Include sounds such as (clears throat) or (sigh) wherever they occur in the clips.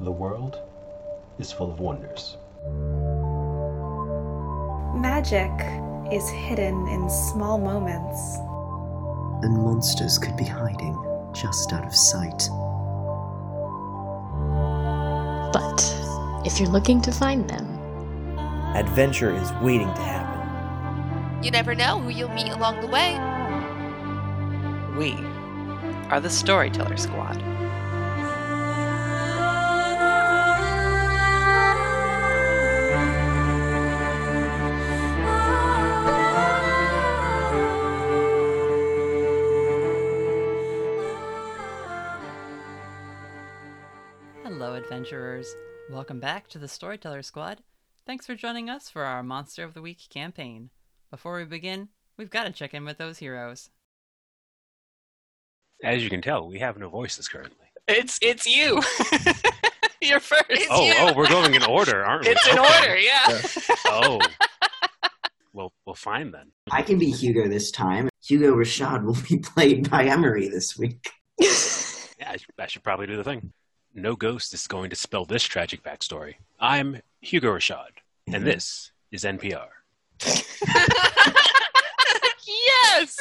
The world is full of wonders. Magic is hidden in small moments. And monsters could be hiding just out of sight. But if you're looking to find them, adventure is waiting to happen. You never know who you'll meet along the way. We are the Storyteller Squad. Adventurers. Welcome back to the Storyteller Squad. Thanks for joining us for our Monster of the Week campaign. Before we begin, we've got to check in with those heroes. As you can tell, we have no voices currently. It's it's you. (laughs) You're first. It's oh, you. oh, we're going in order, aren't we? It's in Okay. order, yeah. Oh. (laughs) well, well, fine then. I can be Hugo this time. Hugo Rashad will be (laughs) played by Emery this week. Yeah, I, sh- I should probably do the thing. No ghost is going to spell this tragic backstory. I'm Hugo Rashad, and mm-hmm. this is NPR. (laughs) yes.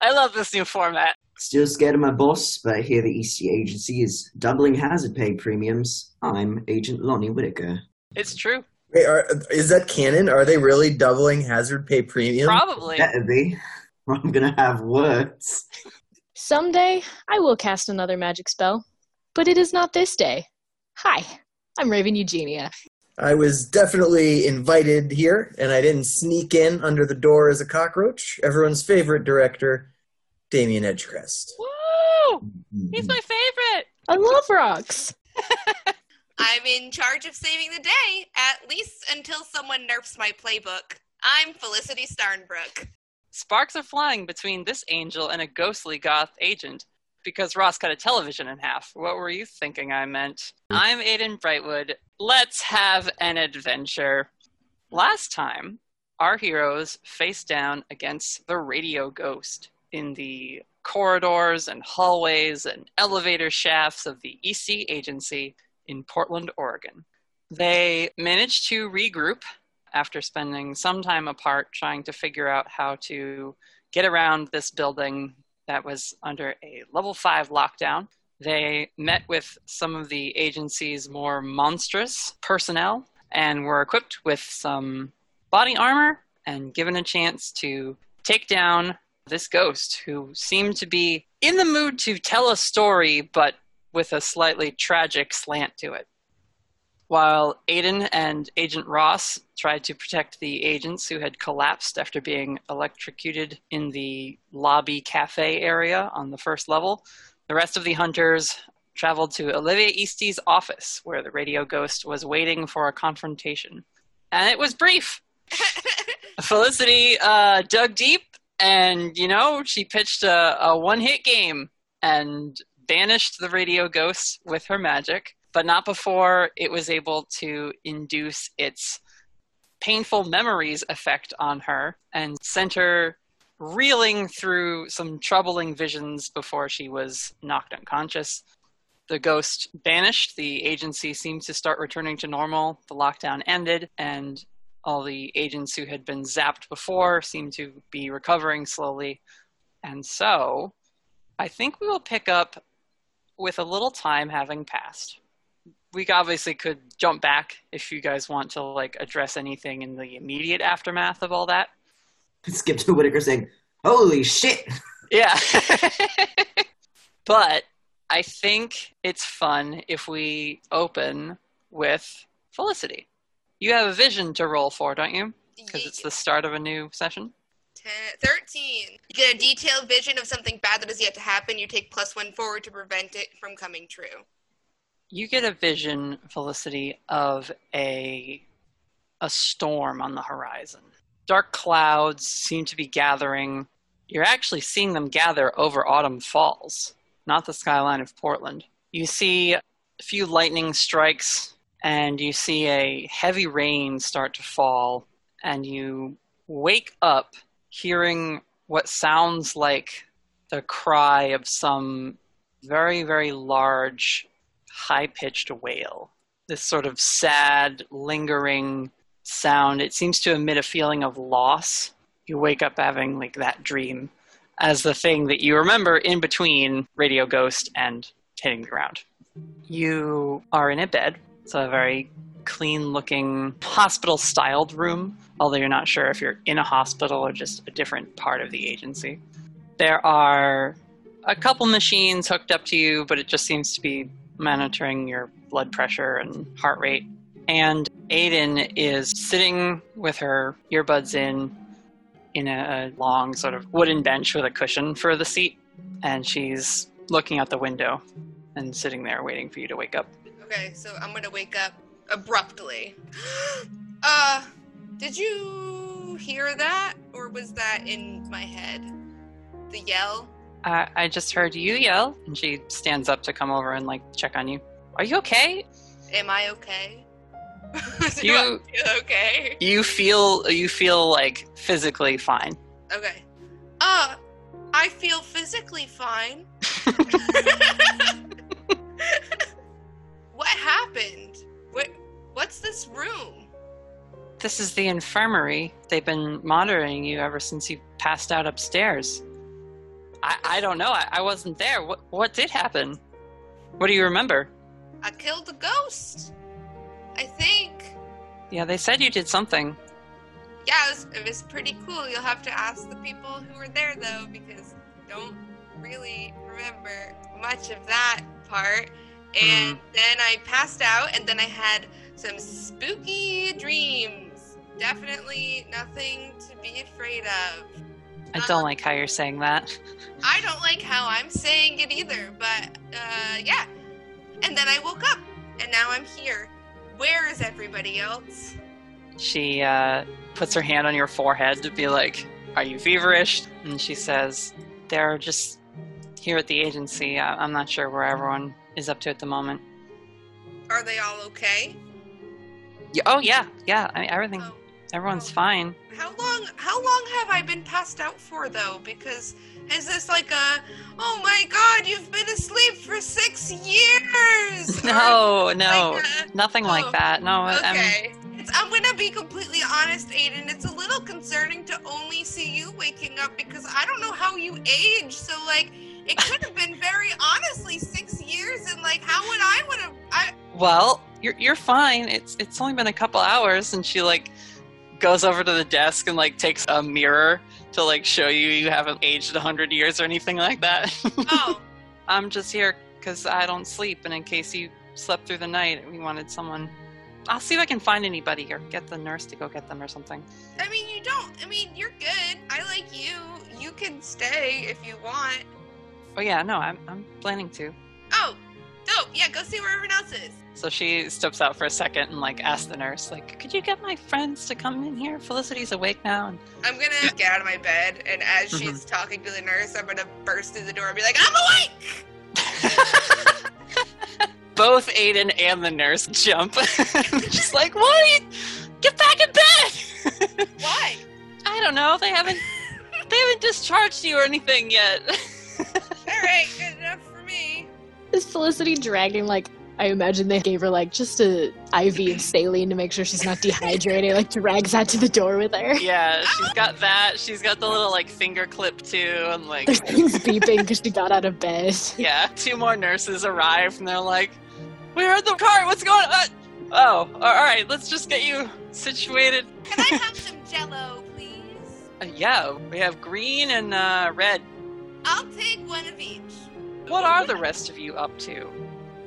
I love this new format. Still scared of my boss, but I hear the Eastey agency is doubling hazard pay premiums. I'm Agent Lonnie Whittaker. It's true. Wait, are, is that canon? Are they really doubling hazard pay premiums? Probably. Better be. I'm gonna have words. someday I will cast another magic spell. But it is not this day. Hi, I'm Raven Eugenia. I was definitely invited here, and I didn't sneak in under the door as a cockroach. Everyone's favorite director, Damien Edgecrest. Woo! Mm-hmm. He's my favorite. I love rocks. (laughs) I'm in charge of saving the day, at least until someone nerfs my playbook. I'm Felicity Starnbrook. Sparks are flying between this angel and a ghostly goth agent because Ross cut a television in half. What were you thinking I meant? Mm. I'm Aidan Brightwood. Let's have an adventure. Last time, our heroes faced down against the radio ghost in the corridors and hallways and elevator shafts of the Eastey agency in Portland, Oregon. They managed to regroup after spending some time apart trying to figure out how to get around this building that was under a level 5 lockdown. They met with some of the agency's more monstrous personnel and were equipped with some body armor and given a chance to take down this ghost who seemed to be in the mood to tell a story, but with a slightly tragic slant to it. While Aidan and Agent Ross tried to protect the agents who had collapsed after being electrocuted in the lobby cafe area on the first level, the rest of the hunters traveled to Olivia Eastey's office, where the radio ghost was waiting for a confrontation. And it was brief. (laughs) Felicity uh, dug deep, and you know she pitched a, a one-hit game and banished the radio ghost with her magic, but not before it was able to induce its painful memories effect on her and sent her reeling through some troubling visions before she was knocked unconscious. The ghost banished, the agency seemed to start returning to normal. The lockdown ended, and all the agents who had been zapped before seemed to be recovering slowly. And so, I think we will pick up with a little time having passed. We obviously could jump back if you guys want to like address anything in the immediate aftermath of all that. (laughs) Skip to Whittaker saying, Holy shit! Yeah. (laughs) (laughs) but I think it's fun if we open with Felicity. You have a vision to roll for, don't you? Because it's the start of a new session. 10, 13. You get a detailed vision of something bad that is yet to happen. You take plus one forward to prevent it from coming true. You get a vision, Felicity, of a a storm on the horizon. Dark clouds seem to be gathering. You're actually seeing them gather over Autumn Falls, not the skyline of Portland. You see a few lightning strikes, and you see a heavy rain start to fall, and you wake up hearing what sounds like the cry of some very, very large high pitched wail. This sort of sad, lingering sound. It seems to emit a feeling of loss. You wake up having like that dream as the thing that you remember in between Radio Ghost and hitting the ground. You are in a bed. It's a very clean looking hospital styled room, although you're not sure if you're in a hospital or just a different part of the agency. There are a couple machines hooked up to you, but it just seems to be monitoring your blood pressure and heart rate. And Aidan is sitting with her earbuds in in a long sort of wooden bench with a cushion for the seat, and she's looking out the window and sitting there waiting for you to wake up. Okay, so I'm gonna wake up abruptly. (gasps) uh, did you hear that, or was that in my head? The yell. I, I just heard you yell, and she stands up to come over and like check on you. Are you okay? Am I okay? (laughs) You- I feel okay? You feel you feel like physically fine. Okay. Uh, I feel physically fine. (laughs) (laughs) what happened? What? What's this room? This is the infirmary. They've been monitoring you ever since you passed out upstairs. I, I don't know. I, I wasn't there. What what did happen? What do you remember? I killed a ghost. I think. Yeah, they said you did something. Yeah, it was, it was pretty cool. You'll have to ask the people who were there though, because I don't really remember much of that part. And mm. then I passed out, and then I had some spooky dreams. Definitely nothing to be afraid of. I don't like how you're saying that. I don't like how I'm saying it either, but uh, yeah. And then I woke up, and now I'm here. Where is everybody else? She uh, puts her hand on your forehead to be like, Are you feverish? And she says, They're just here at the agency. I- I'm not sure where everyone is up to at the moment. Are they all okay? Yeah, oh, yeah, yeah. I mean, everything, Oh, everyone's fine. How long? How long have I been passed out for though? Because is this like a? Oh my God! You've been asleep for six years. (laughs) No, no, like a- nothing oh, like that. No, Okay. It's, I'm gonna be completely honest, Aidan. It's a little concerning to only see you waking up because I don't know how you age. So like, it could have been very honestly six years, and like, how would I would have? I well, you're you're fine. It's it's only been a couple hours, and she like goes over to the desk and like takes a mirror to like show you you haven't aged a hundred years or anything like that. (laughs) oh I'm just here because I don't sleep, and in case you slept through the night, we wanted someone. I'll see if I can find anybody or get the nurse to go get them or something. I mean, you don't. I mean, you're good. I like you. You can stay if you want. Oh yeah, no, I'm I'm planning to. Oh, dope. Yeah, go see where everyone else is. So she steps out for a second and like asks the nurse, like, "Could you get my friends to come in here? Felicity's awake now." And (laughs) I'm gonna get out of my bed, and as mm-hmm. she's talking to the nurse, I'm gonna burst through the door and be like, I'm awake! (laughs) both Aidan and the nurse jump. (laughs) Just like, what? Are you... Get back in bed. Why? I don't know. They haven't they haven't discharged you or anything yet. All right, good enough for me. Is Felicity dragging like I imagine they gave her like just a IV of saline to make sure she's not dehydrated. Like drags that to the door with her. yeah, she's got that. She's got the little like finger clip too, and like There's things beeping because she got out of bed. yeah, two more nurses arrive and they're like, "We heard the cart. What's going on?" Oh, all right. Let's just get you situated. Can I have some jello, please? Uh, yeah, we have green and uh, red. I'll take one of each. What are the rest of you up to?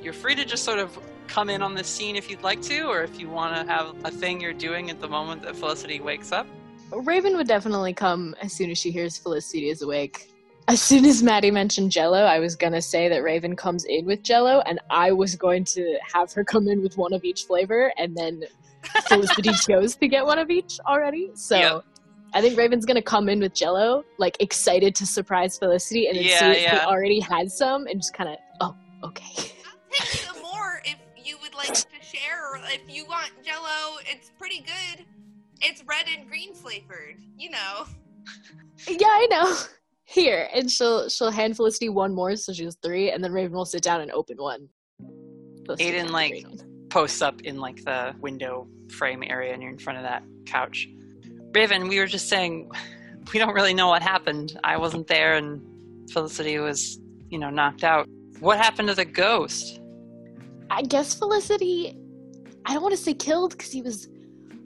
You're free to just sort of come in on the scene if you'd like to, or if you want to have a thing you're doing at the moment that Felicity wakes up. Raven would definitely come as soon as she hears Felicity is awake. As soon as Maddie mentioned Jello, I was gonna say that Raven comes in with Jello, and I was going to have her come in with one of each flavor, and then (laughs) Felicity chose to get one of each already. So Yep. I think Raven's gonna come in with Jello, like excited to surprise Felicity, and then Yeah, see if yeah. he already had some, and just kind of, oh, okay. (laughs) I'll take some more if you would like to share, or if you want jello. It's pretty good. It's red and green flavored, you know. (laughs) yeah, I know. Here, and she'll she'll hand Felicity one more, so she has three, and then Raven will sit down and open one. Felicity Aidan, like- great one. posts up in like the window frame area and you're in front of that couch. Raven, we were just saying (laughs) we don't really know what happened. I wasn't there and Felicity was, you know, knocked out. What happened to the ghost? I guess Felicity. I don't want to say killed because he was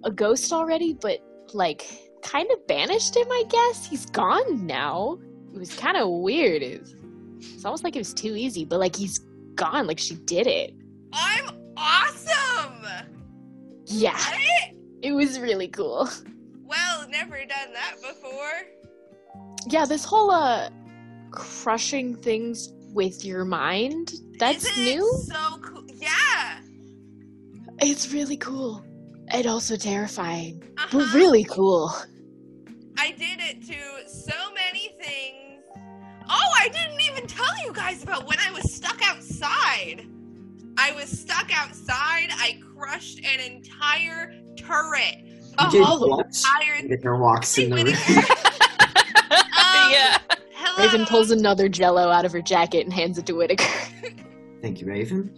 a ghost already, but like kind of banished him. I guess he's gone now. It was kind of weird. It was, it's almost like it was too easy, but like he's gone. Like she did it. I'm awesome. Yeah, What? it was really cool. Well, never done that before. Yeah, this whole uh crushing things with your mind. That's new. So cool. Yeah. It's really cool. And also terrifying, Uh-huh. but really cool. I did it to so many things. Oh, I didn't even tell you guys about when I was stuck outside. I was stuck outside. I crushed an entire turret. A You whole entire. Whittaker walks in the room. Um, (laughs) yeah. Hello. Raven pulls another jello out of her jacket and hands it to Whittaker. Thank you, Raven.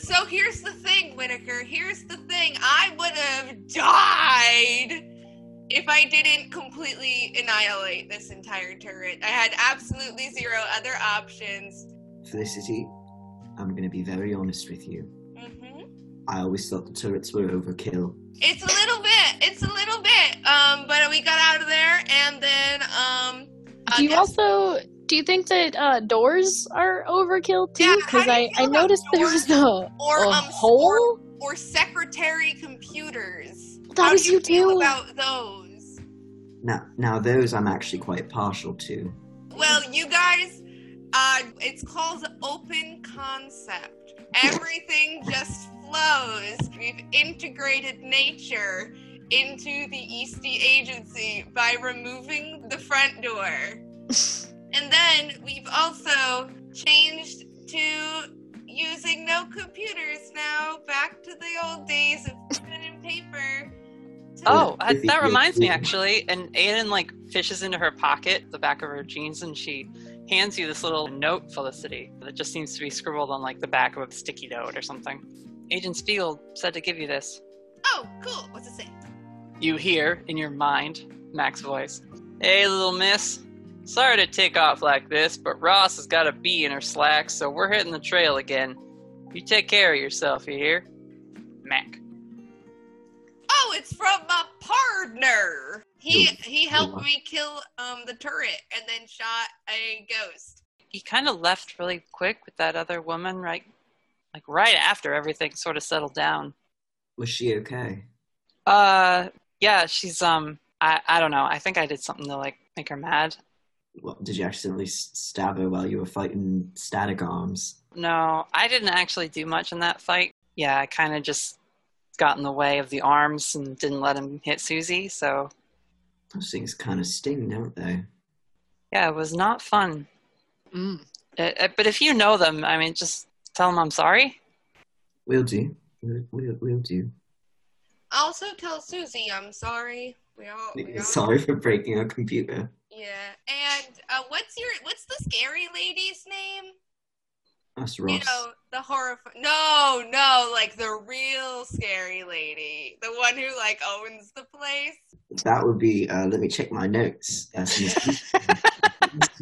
So here's the thing, Whittaker. Here's the thing. I would have died if I didn't completely annihilate this entire turret. I had absolutely zero other options. Felicity, I'm going to be very honest with you. hmm I always thought the turrets were overkill. It's a little bit. It's a little bit. Um, but we got out of there, and then um. Do you also do you think that uh, doors are overkill too? Yeah, how Because do you I, I noticed there was a, or a um hole. or secretary computers? That How do you you feel too. about those? Now, now those I'm actually quite partial to. Well, you guys, uh, it's called open concept. Everything just flows. We've integrated nature into the Eastey Agency by removing the front door. (laughs) and then we've also changed to using no computers now, back to the old days of pen and paper. Oh, oh I, that reminds me actually. And Aidan like fishes into her pocket, the back of her jeans, and she hands you this little note, Felicity, that just seems to be scribbled on like the back of a sticky note or something. Agent Spiegel said to give you this. Oh, cool. What's it say? You hear in your mind Mac's voice. Hey, little miss. Sorry to take off like this, but Ross has got a bee in her slacks, so we're hitting the trail again. You take care of yourself, you hear? Mac. Oh, it's from my partner. He he helped me kill um the turret and then shot a ghost. he kind of left really quick with that other woman right like right after everything sort of settled down Was she okay? uh yeah she's um i i don't know i think i did something to like make her mad What, did you accidentally stab her while you were fighting static arms? no i didn't actually do much in that fight yeah i kind of just got in the way of the arms and didn't let him hit susie so Those things kind of sting, don't they? yeah it was not fun Mm. Uh, uh, but if you know them i mean just tell them i'm sorry We'll do. We'll, we'll, we'll do. Also tell Susie I'm sorry. We all, we (laughs) all Sorry for breaking a computer. Yeah. And uh, what's your what's the scary lady's name? That's You Ross. know, the horrifying. No, no, like the real scary lady, the one who like owns the place. That would be. Uh, let me check my notes. (laughs)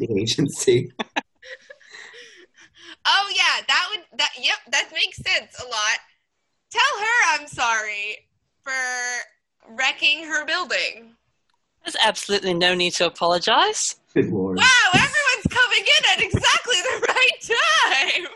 Agency. Oh yeah, that would that yep, that makes sense a lot. Tell her I'm sorry for wrecking her building. there's absolutely no need to apologize Good lord. Wow, everyone's coming in at exactly the right time.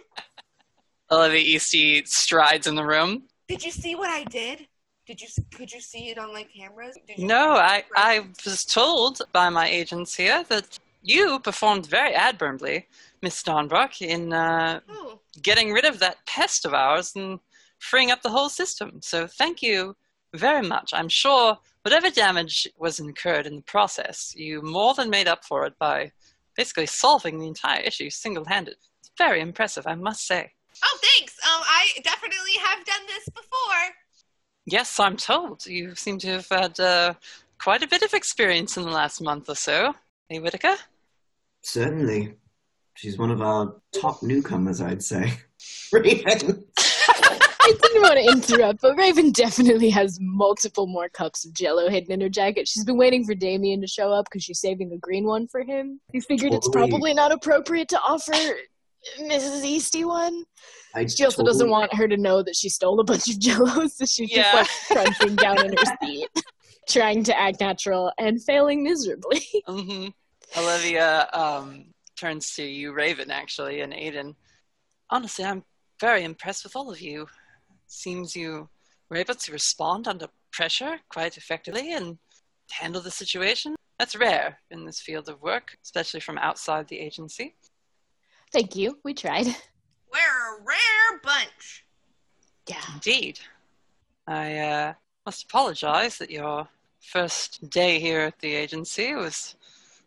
olivia eastey strides in the room Did you see what I did? Did you could you see it on like cameras? Did you No, I, I was told by my agents here that you performed very admirably, Miss Starnbrook, in uh, Oh, getting rid of that pest of ours and freeing up the whole system. So thank you very much. I'm sure whatever damage was incurred in the process, you more than made up for it by basically solving the entire issue single handed. It's very impressive, I must say. oh, thanks. Um, I definitely have done this before. Yes, I'm told. You seem to have had uh, quite a bit of experience in the last month or so. Hey, Whittaker? Certainly. She's one of our top newcomers, I'd say. (laughs) (laughs) Raven. I didn't want to interrupt, but Raven definitely has multiple more cups of Jello hidden in her jacket. She's been waiting for Damien to show up because she's saving a green one for him. He figured it's probably not appropriate to offer Mrs. Eastey one. I She also doesn't want her to know that she stole a bunch of Jello, so she's Yeah. just like crunching down in her seat, (laughs) trying to act natural and failing miserably. hmm Olivia um, turns to you, Raven, actually, and Aidan. Honestly, I'm very impressed with all of you. Seems you were able to respond under pressure quite effectively and handle the situation. That's rare in this field of work, especially from outside the agency. Thank you. We tried. We're a rare bunch. Yeah. Indeed. I uh, must apologize that your first day here at the agency was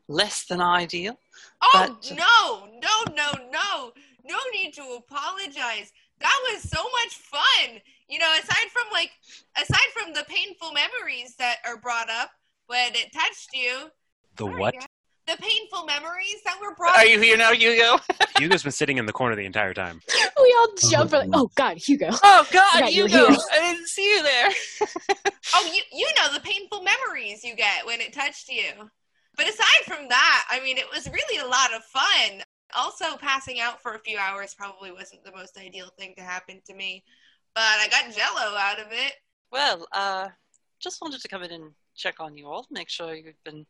less than ideal. Oh But- no, no, no, no. No need to apologize. That was so much fun. You know, aside from like aside from the painful memories that are brought up when it touched you. The Sorry, what? guys. The painful memories that were brought up. Are you here now, Hugo? (laughs) Hugo's been sitting in the corner the entire time. (laughs) We all jump. Like, oh, oh God, Hugo. Oh God, Forgot you were Hugo! I didn't see you there. (laughs) Oh, you you know the painful memories you get when it touched you. But aside from that, I mean, it was really a lot of fun. Also, passing out for a few hours probably wasn't the most ideal thing to happen to me, but I got Jello out of it. Well, uh, just wanted to come in and check on you all, make sure you've been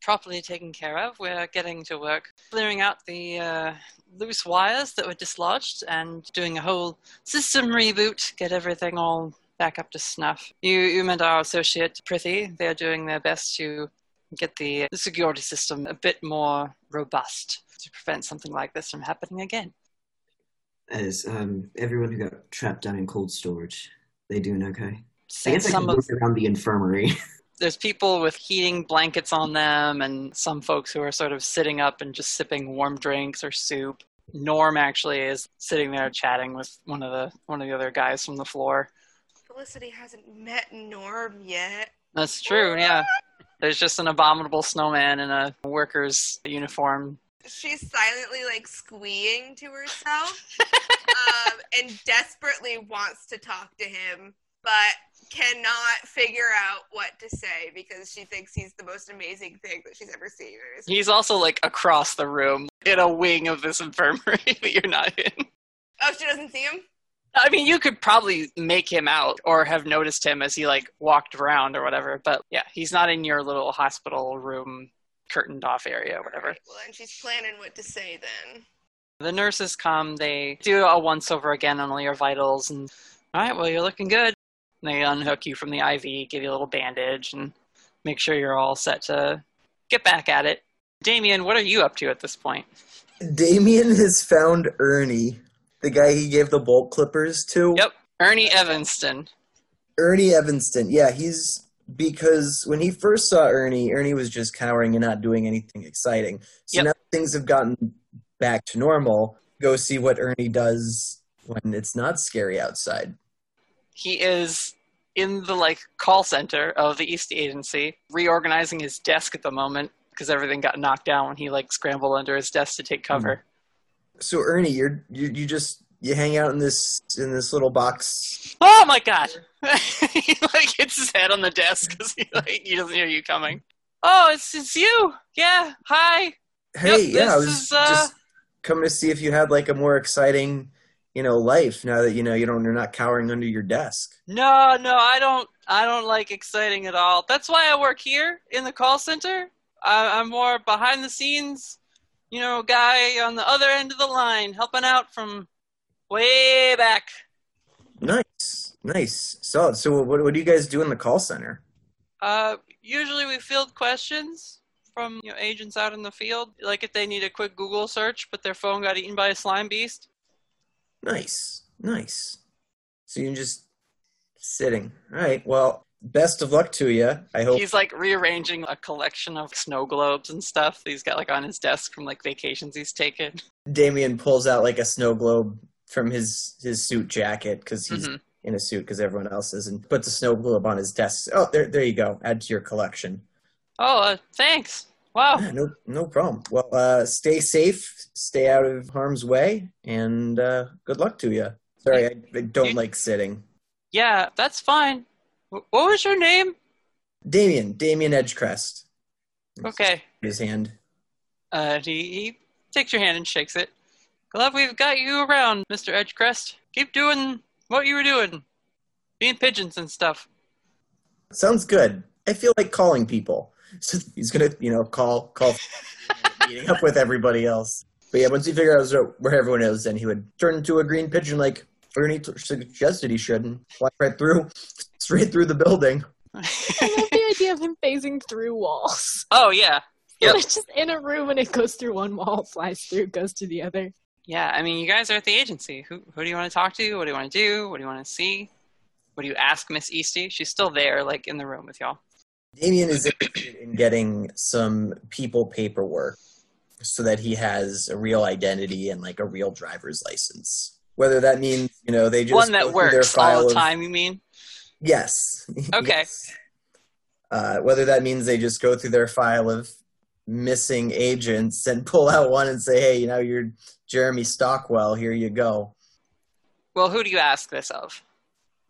properly taken care of. We're getting to work clearing out the uh, loose wires that were dislodged and doing a whole system reboot, get everything all back up to snuff. You, you meant our associate Prithi. They're doing their best to get the, the security system a bit more robust to prevent something like this from happening again. As um, everyone who got trapped down in cold storage, they doing okay? I guess I some of around the infirmary. (laughs) there's people with heating blankets on them and some folks who are sort of sitting up and just sipping warm drinks or soup norm actually is sitting there chatting with one of the one of the other guys from the floor Felicity hasn't met Norm yet. that's true yeah there's just an abominable snowman in a worker's uniform She's silently like squeeing to herself (laughs) um, and desperately wants to talk to him, but cannot figure out what to say because she thinks he's the most amazing thing that she's ever seen. he's also like across the room in a wing of this infirmary (laughs) that you're not in Oh, she doesn't see him? I mean, you could probably make him out or have noticed him as he like walked around or whatever. But yeah, he's not in your little hospital room curtained off area or whatever. Alright, well, and she's planning what to say then. The nurses come, they do a once over again on all your vitals, and all right, well, you're looking good. And they unhook you from the IV, give you a little bandage, and make sure you're all set to get back at it. Damien, what are you up to at this point? Damien has found Ernie, the guy he gave the bolt clippers to. Yep, Ernie Evanston. Ernie Evanston. Yeah, he's because when he first saw Ernie, Ernie was just cowering and not doing anything exciting. So Yep. now things have gotten back to normal. Go see what Ernie does when it's not scary outside. he is in the like call center of the Eastey Agency, reorganizing his desk at the moment because everything got knocked down when he like scrambled under his desk to take cover. Mm-hmm. So Ernie, you're you, you just you hang out in this in this little box. Oh my god! (laughs) he (laughs) like hits his head on the desk because he like he doesn't hear you coming. Oh, it's it's you. Yeah. Hi. Hey, Yep, yeah, I was is, uh, just coming to see if you had like a more exciting, you know, life now that you know you don't you're not cowering under your desk. No, no, I don't. I don't like exciting at all. That's why I work here in the call center. I, I'm more behind the scenes, you know, guy on the other end of the line, helping out from way back. Nice, nice, solid. So what what do you guys do in the call center? Uh, usually we field questions from you know, agents out in the field, like if they need a quick Google search, but their phone got eaten by a slime beast. Nice, nice. So you're just sitting. All right. Well, best of luck to you. I hope. He's like rearranging a collection of snow globes and stuff that he's got like on his desk from like vacations he's taken. Damien pulls out like a snow globe from his his suit jacket because he's Mhm. In a suit because everyone else is, and puts a snow globe on his desk. Oh, there, there you go. Add to your collection. Oh, uh, thanks. Wow. Yeah, no, no problem. Well, uh, stay safe, stay out of harm's way, and uh, good luck to you. Sorry, I, I don't You- like sitting. Yeah, that's fine. Wh- What was your name? Damien, Damien Edgecrest. Okay. His hand. Uh, he, he takes your hand and shakes it. Glad we've got you around, Mr. Edgecrest. Keep doing what you were doing. Being pigeons and stuff. Sounds good. I feel like calling people. So (laughs) he's gonna, you know, call, call, meeting up with everybody else. But yeah, once he figures out where everyone is, then he would turn into a green pigeon, like Ernie t- suggested he should, and fly right through, (laughs) straight through the building. I love the idea of him phasing through walls. oh, yeah. (laughs) Yep. It's just in a room and it goes through one wall, flies through, goes to the other. Yeah, I mean, you guys are at the agency. Who, who do you want to talk to? What do you want to do? What do you want to see? What do you ask Miss Eastey? She's still there, like in the room with y'all. Damien is interested in getting some people paperwork so that he has a real identity and like a real driver's license. Whether that means, you know, they just One that through their works all file the of- time, you mean? Yes. (laughs) Okay. Yes. Uh, whether that means they just go through their file of missing agents and (laughs) pull out one and say, "Hey, you know, you're Jeremy Stockwell. Here you go." Well, who do you ask this of?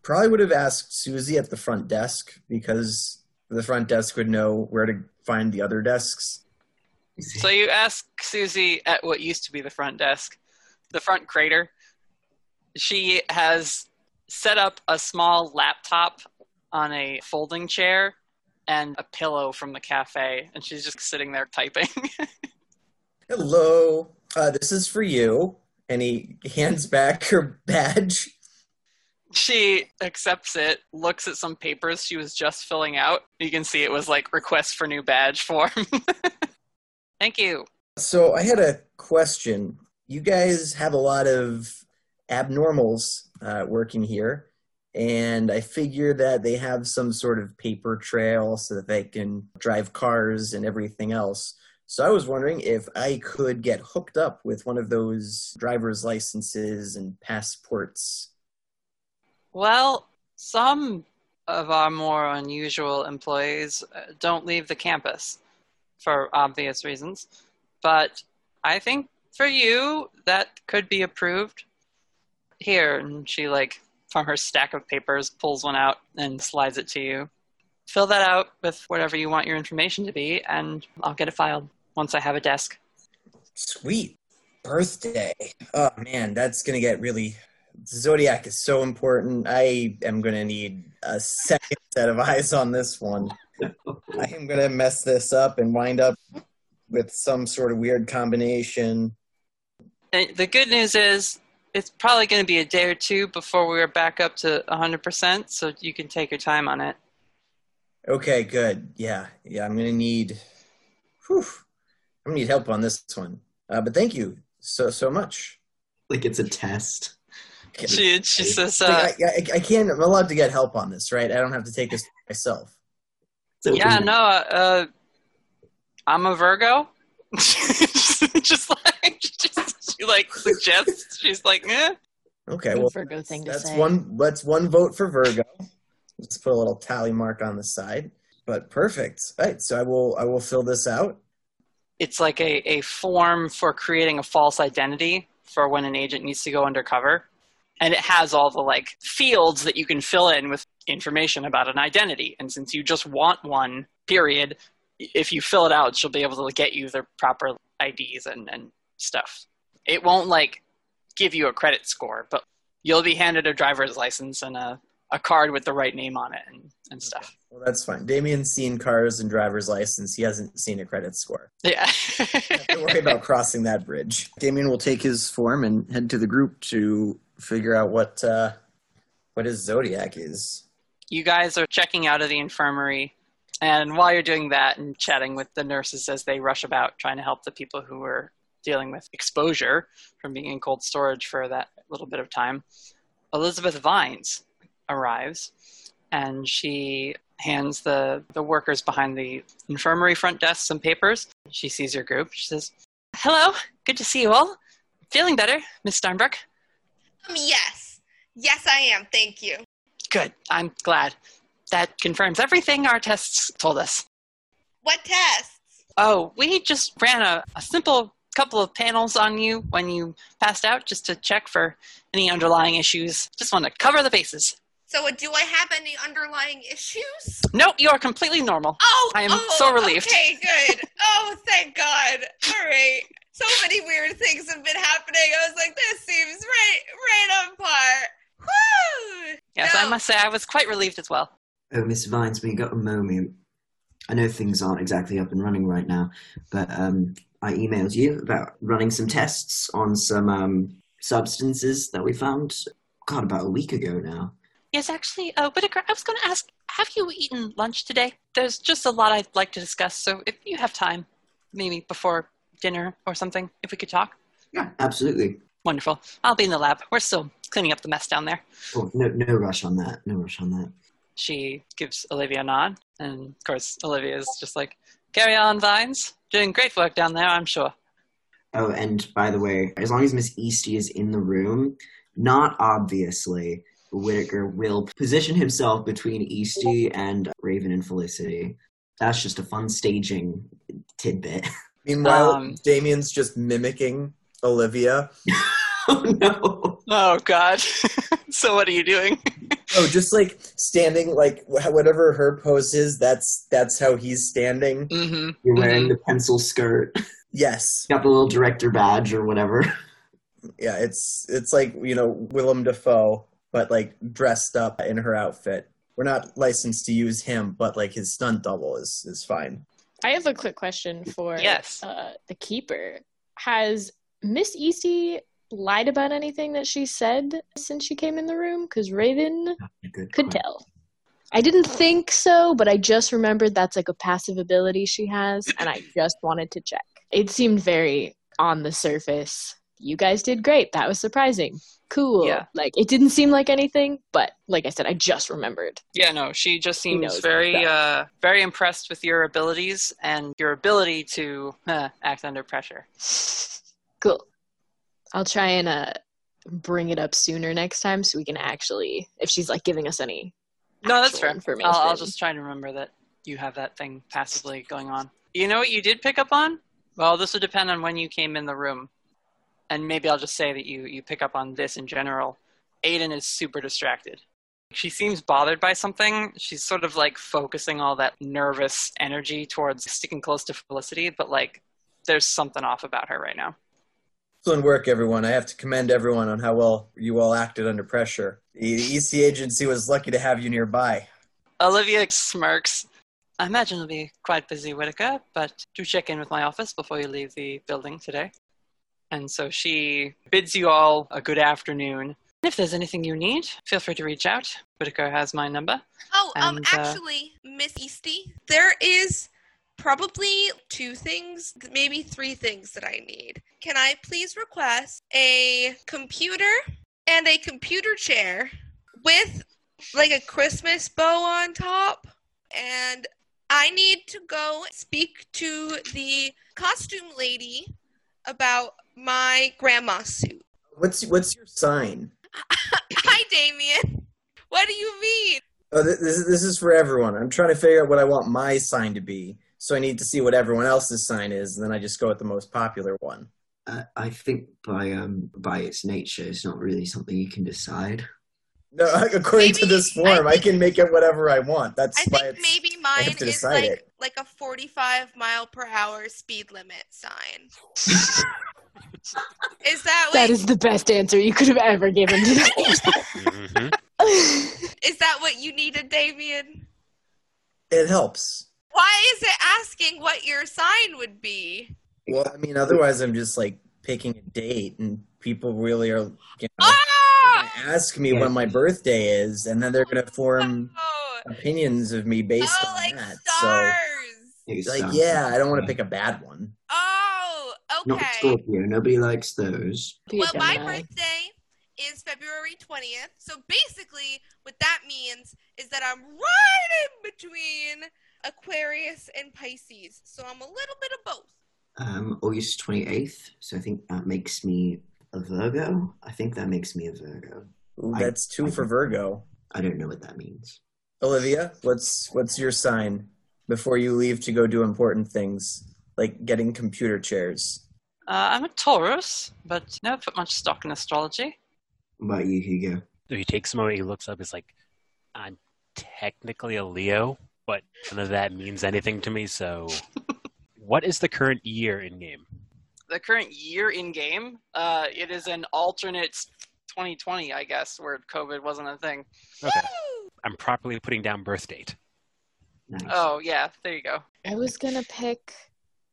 Probably would have asked Susie at the front desk because the front desk would know where to find the other desks. So you ask Susie at what used to be the front desk, the front crater. She has set up a small laptop on a folding chair and a pillow from the cafe, and she's just sitting there typing. (laughs) Hello, uh, this is for you. And he hands back her badge. she accepts it, looks at some papers she was just filling out. You can see it was like request for new badge form. (laughs) Thank you. So I had a question. You guys have a lot of abnormals uh, working here, and I figure that they have some sort of paper trail so that they can drive cars and everything else. So I was wondering if I could get hooked up with one of those driver's licenses and passports. Well, some of our more unusual employees uh, don't leave the campus for obvious reasons, but I think for you that could be approved. Here, and she like from her stack of papers pulls one out and slides it to you. Fill that out with whatever you want your information to be, and I'll get it filed once I have a desk. Sweet birthday. Oh man, that's gonna get really. Zodiac is so important. I am gonna need a second set of eyes on this one. I am gonna mess this up and wind up with some sort of weird combination. The good news is it's probably going to be a day or two before we're back up to 100%, so you can take your time on it. Okay, good. Yeah, yeah. I'm gonna need. Whew, I'm gonna need help on this one. Uh, but thank you so so much. Like it's a test. She, she says, uh, Like, I, I, I can't. I'm allowed to get help on this, right? I don't have to take this myself. So yeah, no, uh, I'm a Virgo. (laughs) just like, just, she like suggests, she's like, eh. Okay, well, Virgo thing to that's say. one. That's one vote for Virgo. Let's put a little tally mark on the side. But perfect. All right, so I will. I will fill this out. It's like a, a form for creating a false identity for when an agent needs to go undercover. And it has all the like fields that you can fill in with information about an identity. And since you just want one, period, if you fill it out, she'll be able to get you the proper IDs and, and stuff. It won't like give you a credit score, but you'll be handed a driver's license and a, a card with the right name on it and, and stuff. Well, that's fine. Damien's seen cars and driver's license. He hasn't seen a credit score. Yeah. (laughs) Don't worry about crossing that bridge. Damien will take his form and head to the group to figure out what uh, what his zodiac is. you guys are checking out of the infirmary and while you're doing that and chatting with the nurses as they rush about trying to help the people who are dealing with exposure from being in cold storage for that little bit of time elizabeth vines arrives and she hands the, the workers behind the infirmary front desk some papers she sees your group she says hello good to see you all feeling better miss steinbrook Um, yes. Yes, I am. Thank you. good i'm glad that confirms everything our tests told us What tests? Oh, we just ran a, a simple couple of panels on you when you passed out just to check for any underlying issues. Just want to cover the bases. So, uh, do I have any underlying issues? Nope, you are completely normal. Oh, I am oh, so relieved. Okay, (laughs) good. oh, thank God. All right. So many weird things have been happening. I was like, this seems right, right on par. Woo! Yes, No. I must say I was quite relieved as well. Oh, Miss Vines, we got a moment. I know things aren't exactly up and running right now, but um, I emailed you about running some tests on some um, substances that we found, God, about a week ago now. Yes, actually, uh, Whittaker, I was going to ask, have you eaten lunch today? There's just a lot I'd like to discuss, so if you have time, maybe before dinner or something, if we could talk. Yeah, absolutely. Wonderful. I'll be in the lab. We're still cleaning up the mess down there. Oh, no, no rush on that. No rush on that. She gives Olivia a nod, and of course, Olivia is just like, carry on, Vines. Doing great work down there, I'm sure. Oh, and by the way, as long as Miss Eastey is in the room, not obviously, Whittaker will position himself between Eastey and Raven and Felicity. That's just a fun staging tidbit. Meanwhile, Um, Damien's just mimicking Olivia. (laughs) (laughs) oh no! Oh, God. (laughs) so, what are you doing? Oh, just like standing, like whatever her pose is, that's that's how he's standing. Mm-hmm. You're wearing the pencil skirt, Yes, (laughs) got the little director badge or whatever. yeah, it's it's like you know Willem Dafoe, but like dressed up in her outfit. We're not licensed to use him, but like his stunt double is is fine. I have a quick question for Yes. uh, the keeper. Has Miss Eastey lied about anything that she said since she came in the room? Because Raven could question. tell. I didn't think so, but I just remembered that's like a passive ability she has, and I just wanted to check. It seemed very on the surface. You guys did great. That was surprising. Cool. Yeah. Like it didn't seem like anything, but like I said, I just remembered. Yeah, no, she just She seems knows very, uh, very impressed with your abilities and your ability to uh, act under pressure. Cool. I'll try and uh bring it up sooner next time so we can actually if she's like giving us any No, that's fair. information. I'll, I'll just try to remember that you have that thing passively going on. You know what you did pick up on? Well, this would depend on when you came in the room. And maybe I'll just say that you, you pick up on this in general. Aidan is super distracted. She seems bothered by something. She's sort of like focusing all that nervous energy towards sticking close to Felicity, but like there's something off about her right now. Excellent work, everyone. I have to commend everyone on how well you all acted under pressure. The Eastey agency was lucky to have you nearby. Olivia smirks. I imagine it'll be quite busy, Whittaker, but do check in with my office before you leave the building today. And so she bids you all a good afternoon. If there's anything you need, feel free to reach out. Whittaker has my number. Oh, um, And, uh, actually, Miss Eastey, there is probably two things, maybe three things that I need. Can I please request a computer and a computer chair with like a Christmas bow on top? And I need to go speak to the costume lady about my grandma suit. What's what's your sign? (laughs) Hi, Damien. What do you mean? Oh, this is this is for everyone. I'm trying to figure out what I want my sign to be. So I need to see what everyone else's sign is, and then I just go with the most popular one. Uh, I think by um by its nature, it's not really something you can decide. No, (laughs) according to this form, I, I can make it whatever I want. That's I think it's, maybe mine is like it. like a 45 mile per hour speed limit sign. (laughs) is that what that is the best answer you could have ever given to that. (laughs) hmm is that what you needed, Damien? it helps. Why is it asking what your sign would be? Well, I mean, otherwise I'm just like picking a date, and people really are you know, Ah! gonna ask me Yeah. when my birthday is, and then they're gonna form Oh, opinions of me based oh on like that. stars. It's, So, like, um, yeah, I don't want to pick a bad one. Oh, okay. Not. Scorpio. Nobody likes those. Well, my birthday is February 20th. So basically, what that means is that I'm right in between Aquarius and Pisces. So I'm a little bit of both. Um, August twenty eighth. So I think that makes me a Virgo. I think that makes me a Virgo. Ooh, I- that's two I- for Virgo. I don't know what that means. Olivia, what's what's your sign before you leave to go do important things? like getting computer chairs? Uh, I'm a Taurus, but never put much stock in astrology. What about you, Hugo? He takes a moment, he looks up, he's like, I'm technically a Leo, but none of that means anything to me, so. (laughs) what is the current year in game? The current year in game, uh, it is an alternate 2020, I guess, where COVID wasn't a thing. Okay. I'm properly putting down birth date. Nice. Oh, yeah, there you go. I was gonna pick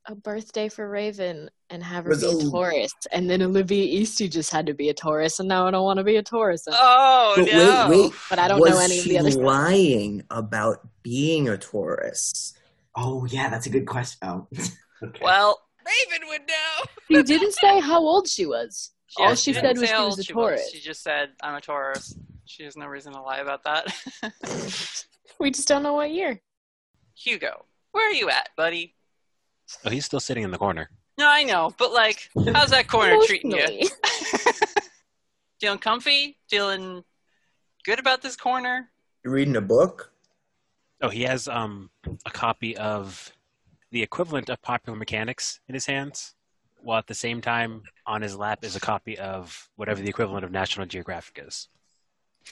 a birthday for Raven and have her Was be a a- Taurus, and then Olivia Eastey just had to be a Taurus, and now I don't want to be a Taurus. Oh, But no. wait, wait. But I don't was know any of she the other stuff. lying about being a Taurus? Oh, yeah, that's a good question. Oh. (laughs) okay. Well, Raven would know. (laughs) She didn't say how old she was. yeah, All she said was say she was a she Taurus. She just said, I'm a Taurus. She has no reason to lie about that. (laughs) We just don't know what year. Hugo, where are you at, buddy? Oh, he's still sitting in the corner. No, I know, but like, how's that corner treating you? Feeling comfy? Feeling good about this corner? You reading a book? Oh, he has um a copy of the equivalent of Popular Mechanics in his hands, while at the same time on his lap is a copy of whatever the equivalent of National Geographic is.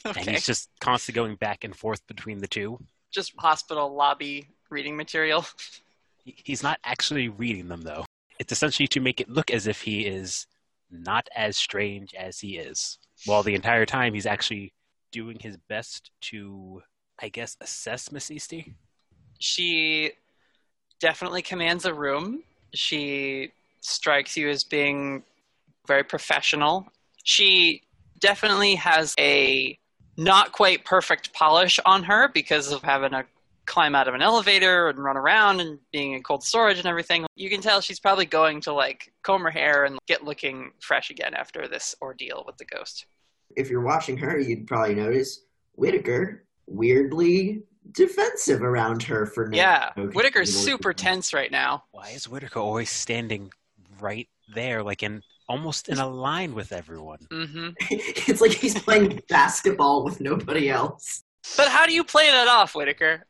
And he's just constantly going back and forth between the two. Just hospital lobby reading material. (laughs) He's not actually reading them, though. It's essentially to make it look as if he is not as strange as he is, while the entire time he's actually doing his best to, I guess, assess Miss Eastey. She definitely commands a room. She strikes you as being very professional. She definitely has a not quite perfect polish on her because of having to climb out of an elevator and run around and being in cold storage and everything. You can tell she's probably going to like comb her hair and get looking fresh again after this ordeal with the ghost. if you're watching her, you'd probably notice Whittaker weirdly defensive around her for no Yeah, no Whittaker's super tense right now. Why is Whittaker always standing right there, like in almost in a line with everyone? hmm (laughs) it's like he's playing basketball with nobody else. But how do you play that off, Whittaker?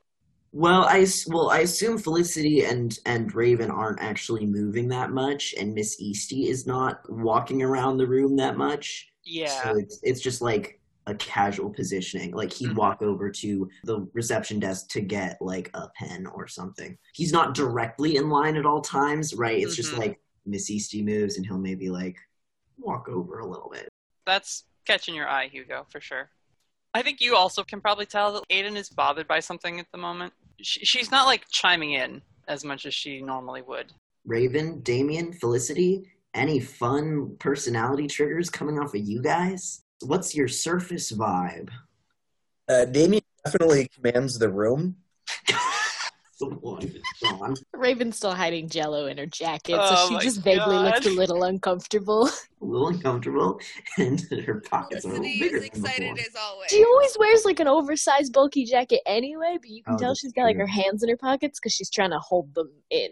Well, I s- well I assume Felicity and and Raven aren't actually moving that much, and Miss Eastey is not walking around the room that much. Yeah. So it's it's just like a casual positioning. Like he'd Mhm. walk over to the reception desk to get like a pen or something. He's not directly in line at all times, right? It's just Mhm. like Miss Eastey moves and he'll maybe like walk over a little bit. That's catching your eye, Hugo, for sure. I think you also can probably tell that Aidan is bothered by something at the moment. She, she's not like chiming in as much as she normally would. Raven, Damien, Felicity, any fun personality triggers coming off of you guys? What's your surface vibe? Uh, Damien definitely commands the room. (laughs) The one, Raven's still hiding jello in her jacket, Oh so she just vaguely looks a little uncomfortable. (laughs) A little uncomfortable, (laughs) and her pockets are a little bigger is than excited before. as always. She always wears like an oversized, bulky jacket anyway, but you can Oh, tell that's she's got like her hands in her pockets because she's trying to hold them in.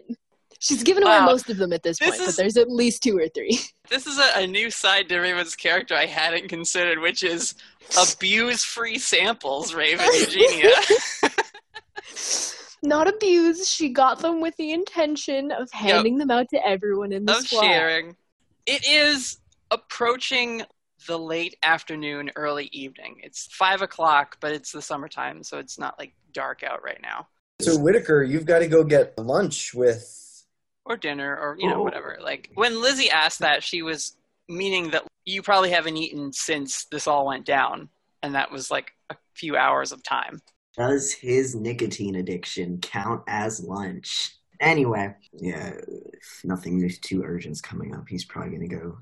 She's given away Wow. most of them at this, This point, is- but there's at least two or three. (laughs) This is a, a new side to Raven's character I hadn't considered, which is abuse free samples, Raven (laughs) Eugenia. (laughs) Not abuse. She got them with the intention of handing them out to everyone in the of squad. sharing. It is approaching the late afternoon, early evening. It's five o'clock, but it's the summertime, so it's not like dark out right now. So Whittaker, you've got to go get lunch with. Or dinner or you know Oh. whatever like when lizzie asked that she was meaning that you probably haven't eaten since this all went down and that was like a few hours of time Does his nicotine addiction count as lunch? Anyway, yeah, if nothing too urgent's coming up. He's probably gonna go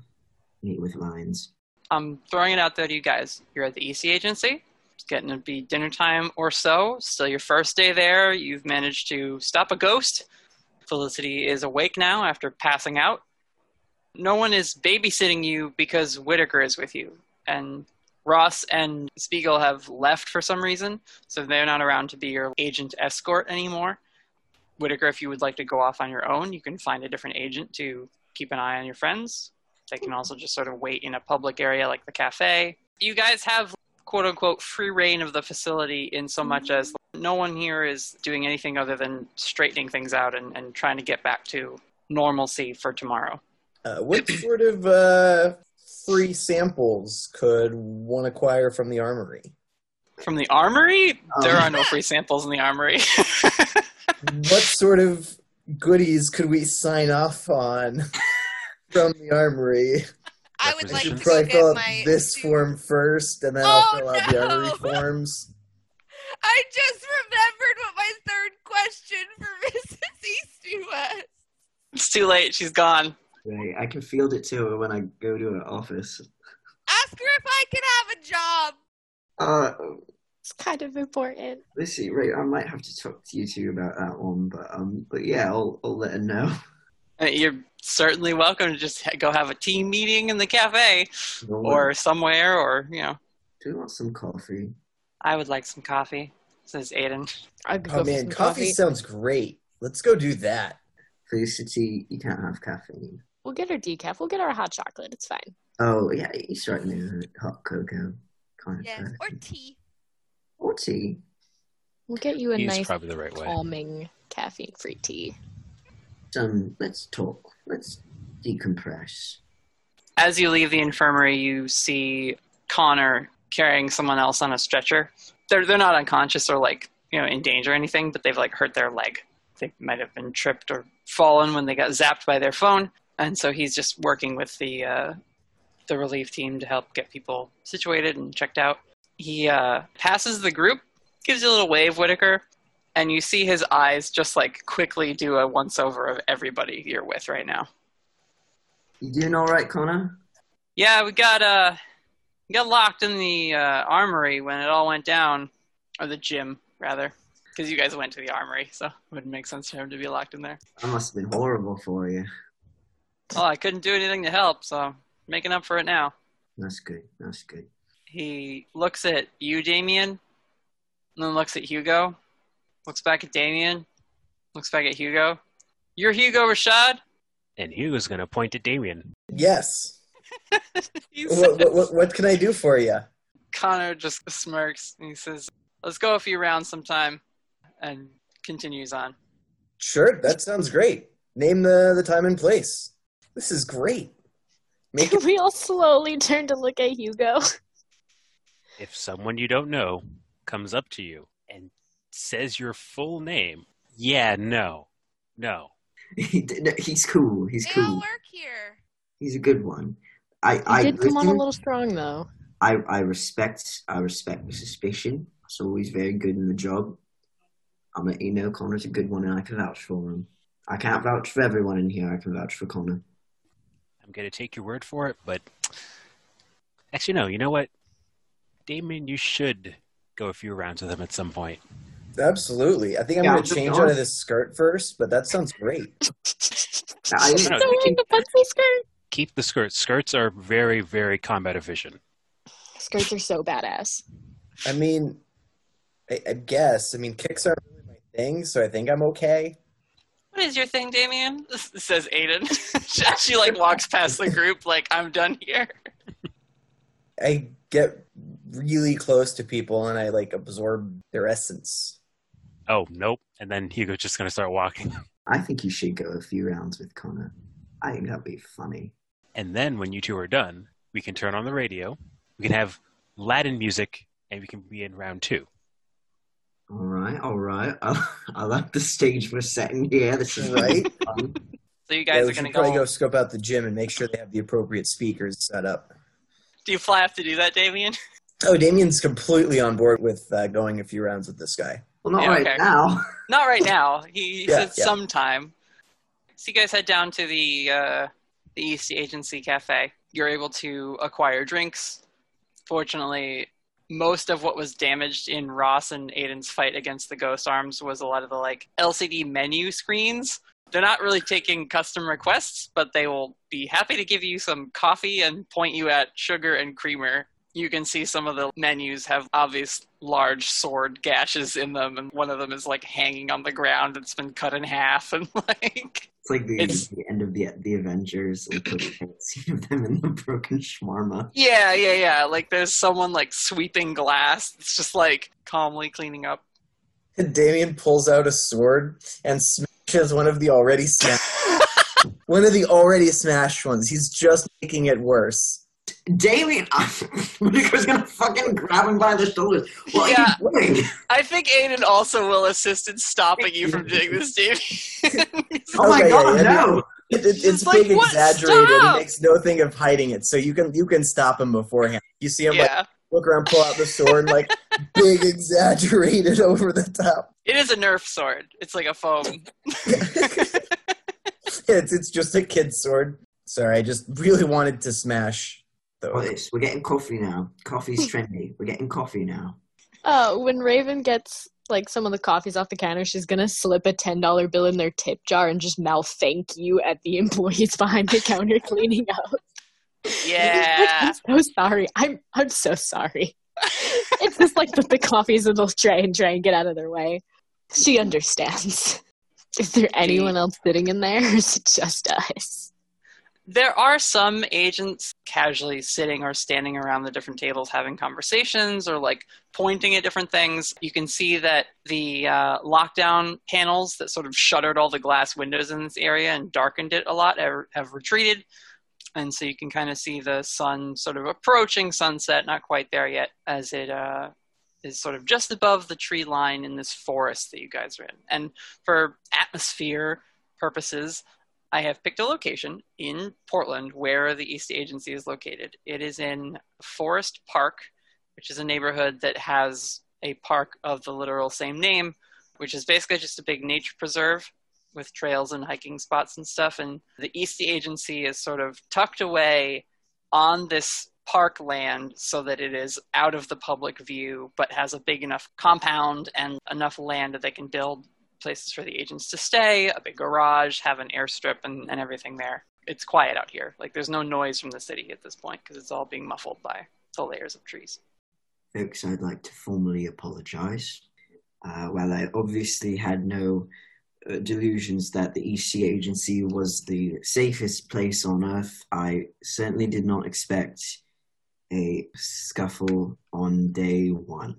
meet with Vines. i'm throwing it out there to you guys you're at the eastey agency it's getting to be dinner time or so still your first day there you've managed to stop a ghost felicity is awake now after passing out. No one is babysitting you because whittaker is with you. And ross and spiegel have left for some reason so they're not around to be your agent escort anymore. Whittaker if you would like to go off on your own you can find a different agent to keep an eye on your friends. They can also just sort of wait in a public area like the cafe. You guys have quote unquote free reign of the facility in so much as no one here is doing anything other than straightening things out and, and trying to get back to normalcy for tomorrow. Uh, what (clears throat) sort of uh, free samples could one acquire from the armory? From the armory, there Um. are no free samples in the armory. (laughs) What sort of goodies could we sign off on (laughs) from the armory? I would like to probably fill out my this suit. form first, and then I'll Oh, fill out the other forms. (laughs) I just remembered what my third question for (laughs) Mrs. Eastey was. it's too late. She's gone. Right, I can field it to her when I go to her office. Ask her if I can have a job. Uh, It's kind of important. let's see. Right, I might have to talk to you two about that one, but um, but yeah, I'll I'll let her know. You're certainly welcome to just go have a team meeting in the cafe or somewhere, or you know. do you want some coffee? I would like some coffee, says Aidan. I could go Oh for man, some coffee, coffee. sounds great. Let's go do that. Felicity, you can't have caffeine. We'll get our decaf. We'll get our hot chocolate. It's fine. Oh yeah, you start new hot cocoa kind of Yes, person. or tea. or tea. We'll get you a He's nice, probably the right way. calming, caffeine-free tea. Um, let's talk. Let's decompress. As you leave the infirmary, you see Connor carrying someone else on a stretcher. They're they're not unconscious or like you know in danger or anything, but they've like hurt their leg. They might have been tripped or fallen when they got zapped by their phone, and so he's just working with the uh, the relief team to help get people situated and checked out. He uh, passes the group, gives you a little wave, Whittaker, and you see his eyes just like quickly do a once over of everybody you're with right now. You doing all right, Connor? Yeah, we got uh we got locked in the uh, armory when it all went down, or the gym rather, because you guys went to the armory, so it wouldn't make sense for him to be locked in there. That must have been horrible for you. Well, I couldn't do anything to help, so I'm making up for it now. That's good. That's good. He looks at you, Damien, and then looks at Hugo, looks back at Damien, looks back at Hugo. You're Hugo Rashad. And Hugo's going to point at Damien. Yes. (laughs) What, says- what, what, what can I do for you? Connor just smirks and he says, "Let's go a few rounds sometime," and continues on. Sure, that sounds great. Name the, the time and place. This is great. Make (laughs) it we all slowly turn to look at Hugo. If someone you don't know comes up to you and says your full name, yeah, no, no. He did- he's cool. He's They all cool. work here. He's a good one. I He I did come on a little strong, though. I I respect I respect the suspicion. It's always very good in the job. I'm let you know Connor's a good one, and I can vouch for him. I can't vouch for everyone in here. I can vouch for Connor. I'm going to take your word for it, but actually, no, you know what? Damien, you should go a few rounds with him at some point. Absolutely. I think I'm Yeah, going to change out of this skirt first, but that sounds great. (laughs) I, No, Still you wearing the pencil skirt. keep the skirts. Skirts are very, very combat efficient. Skirts are so badass. I mean, I, I guess. I mean, kicks aren't really my thing, so I think I'm okay. What is your thing, Damien? (laughs) This says Aidan. (laughs) she like walks past the group, like I'm done here. I get really close to people and I like absorb their essence. Oh, nope. And then Hugo's just going to start walking. (laughs) I think you should go a few rounds with Connor. I think that'd be funny. And then when you two are done, we can turn on the radio. We can have Latin music, and we can be in round two. All right, all right. I, (laughs) I like the stage we're setting here. This is Right? (laughs) fun. So you guys we are gonna probably go. go scope out the gym and make sure they have the appropriate speakers set up. Do you fly have to do that, Damien? Oh, Damien's completely on board with uh, going a few rounds with this guy. Well, not Yeah, right okay. now. (laughs) Not right now. He, he Yeah, said yeah. sometime. So you guys head down to the uh, the East Agency Cafe. You're able to acquire drinks. Fortunately, most of what was damaged in Ross and Aidan's fight against the Ghost Arms was a lot of the like LCD menu screens. They're not really taking custom requests, but they will be happy to give you some coffee and point you at sugar and creamer. You can see some of the menus have obvious large sword gashes in them, and one of them is like hanging on the ground. It's been cut in half, (laughs) and like It's like the, It's- the end of the the Avengers. Like the scene of them in the broken shawarma. yeah, yeah, yeah. Like there's someone like sweeping glass. It's just like calmly cleaning up. (laughs) Damien pulls out a sword and smashes one of the already smashed (laughs) One of the already smashed ones. He's just making it worse. Damien, Whittaker's (laughs) gonna fucking grab him by the shoulders. What Yeah. are you doing? I think Aidan also will assist in stopping you from doing this, Davey. (laughs) Oh my Okay, god, yeah, yeah, no! It, it, it's like, big, what? exaggerated. Stop! He makes no thing of hiding it, so you can you can stop him beforehand. You see him like yeah. look around, pull out the sword, like (laughs) big, exaggerated, over the top. It is a Nerf sword. It's like a foam. It's it's just a kid's sword. Sorry, I just really wanted to smash What those. is? We're getting coffee now. Coffee's (laughs) trendy. We're getting coffee now. Uh, when Raven gets like some of the coffees off the counter, she's gonna slip a ten dollar bill in their tip jar and just mouth thank you at the (laughs) employees behind the counter (laughs) cleaning up. yeah. I'm so sorry. I'm I'm so sorry. it's just like put the coffees in the tray and try and get out of their way. She understands. Is there anyone else sitting in there, or is it just us? There are some agents casually sitting or standing around the different tables having conversations or like pointing at different things. You can see that the uh, lockdown panels that sort of shuttered all the glass windows in this area and darkened it a lot have, have retreated. And so you can kind of see the sun sort of approaching sunset, not quite there yet, as it uh, is sort of just above the tree line in this forest that you guys are in. And for atmosphere purposes, I have picked a location in Portland where the East Agency is located. It is in Forest Park, which is a neighborhood that has a park of the literal same name, which is basically just a big nature preserve with trails and hiking spots and stuff. And the East Agency is sort of tucked away on this park land so that it is out of the public view, but has a big enough compound and enough land that they can build places for the agents to stay, a big garage, have an airstrip, and, and everything there. It's quiet out here. Like there's no noise from the city at this point because it's all being muffled by the layers of trees. Folks, I'd like to formally apologise. Uh, while I obviously had no uh, delusions that the Eastey agency was the safest place on earth, I certainly did not expect a scuffle on day one.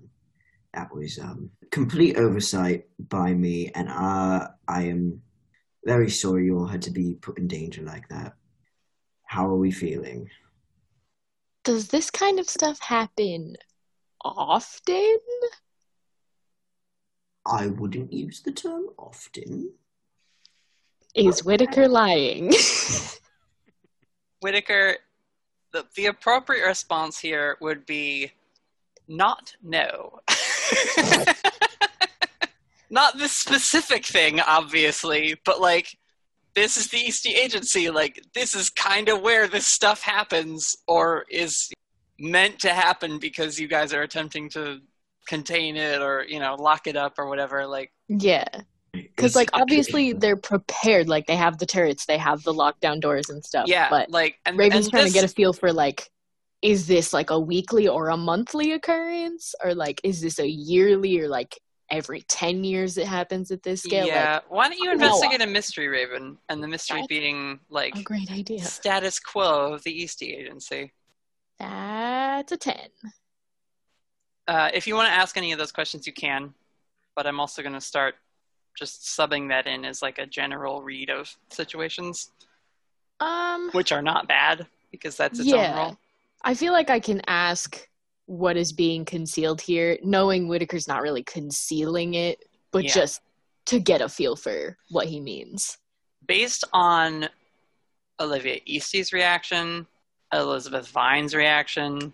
That was um, complete oversight by me, and uh, I am very sorry you all had to be put in danger like that. How are we feeling? Does this kind of stuff happen often? I wouldn't use the term often. Is Whittaker lying? (laughs) Whittaker, the, the appropriate response here would be not no. (laughs) (laughs) not this specific thing, obviously, but like this is the East Agency. Like this is kind of where this stuff happens, or is meant to happen because you guys are attempting to contain it, or you know, lock it up, or whatever. Like yeah. Because, like, obviously they're prepared. Like, they have the turrets, they have the lockdown doors and stuff. yeah, But like and Raven's and trying this- to get a feel for, like, is this like a weekly or a monthly occurrence? Or, like, is this a yearly or, like, every 10 years it happens at this scale? Yeah, why don't you know. investigate a mystery, Raven, and the mystery That's- being like Like, a great idea. status quo of the Eastey Agency. That's a 10. Uh, if you want to ask any of those questions, you can, but I'm also going to start just subbing that in as like a general read of situations, Um, which are not bad because that's its Yeah. own role. I feel like I can ask what is being concealed here, knowing Whittaker's not really concealing it, but Yeah. just to get a feel for what he means. Based on Olivia Eastey's reaction, Elizabeth Vine's reaction,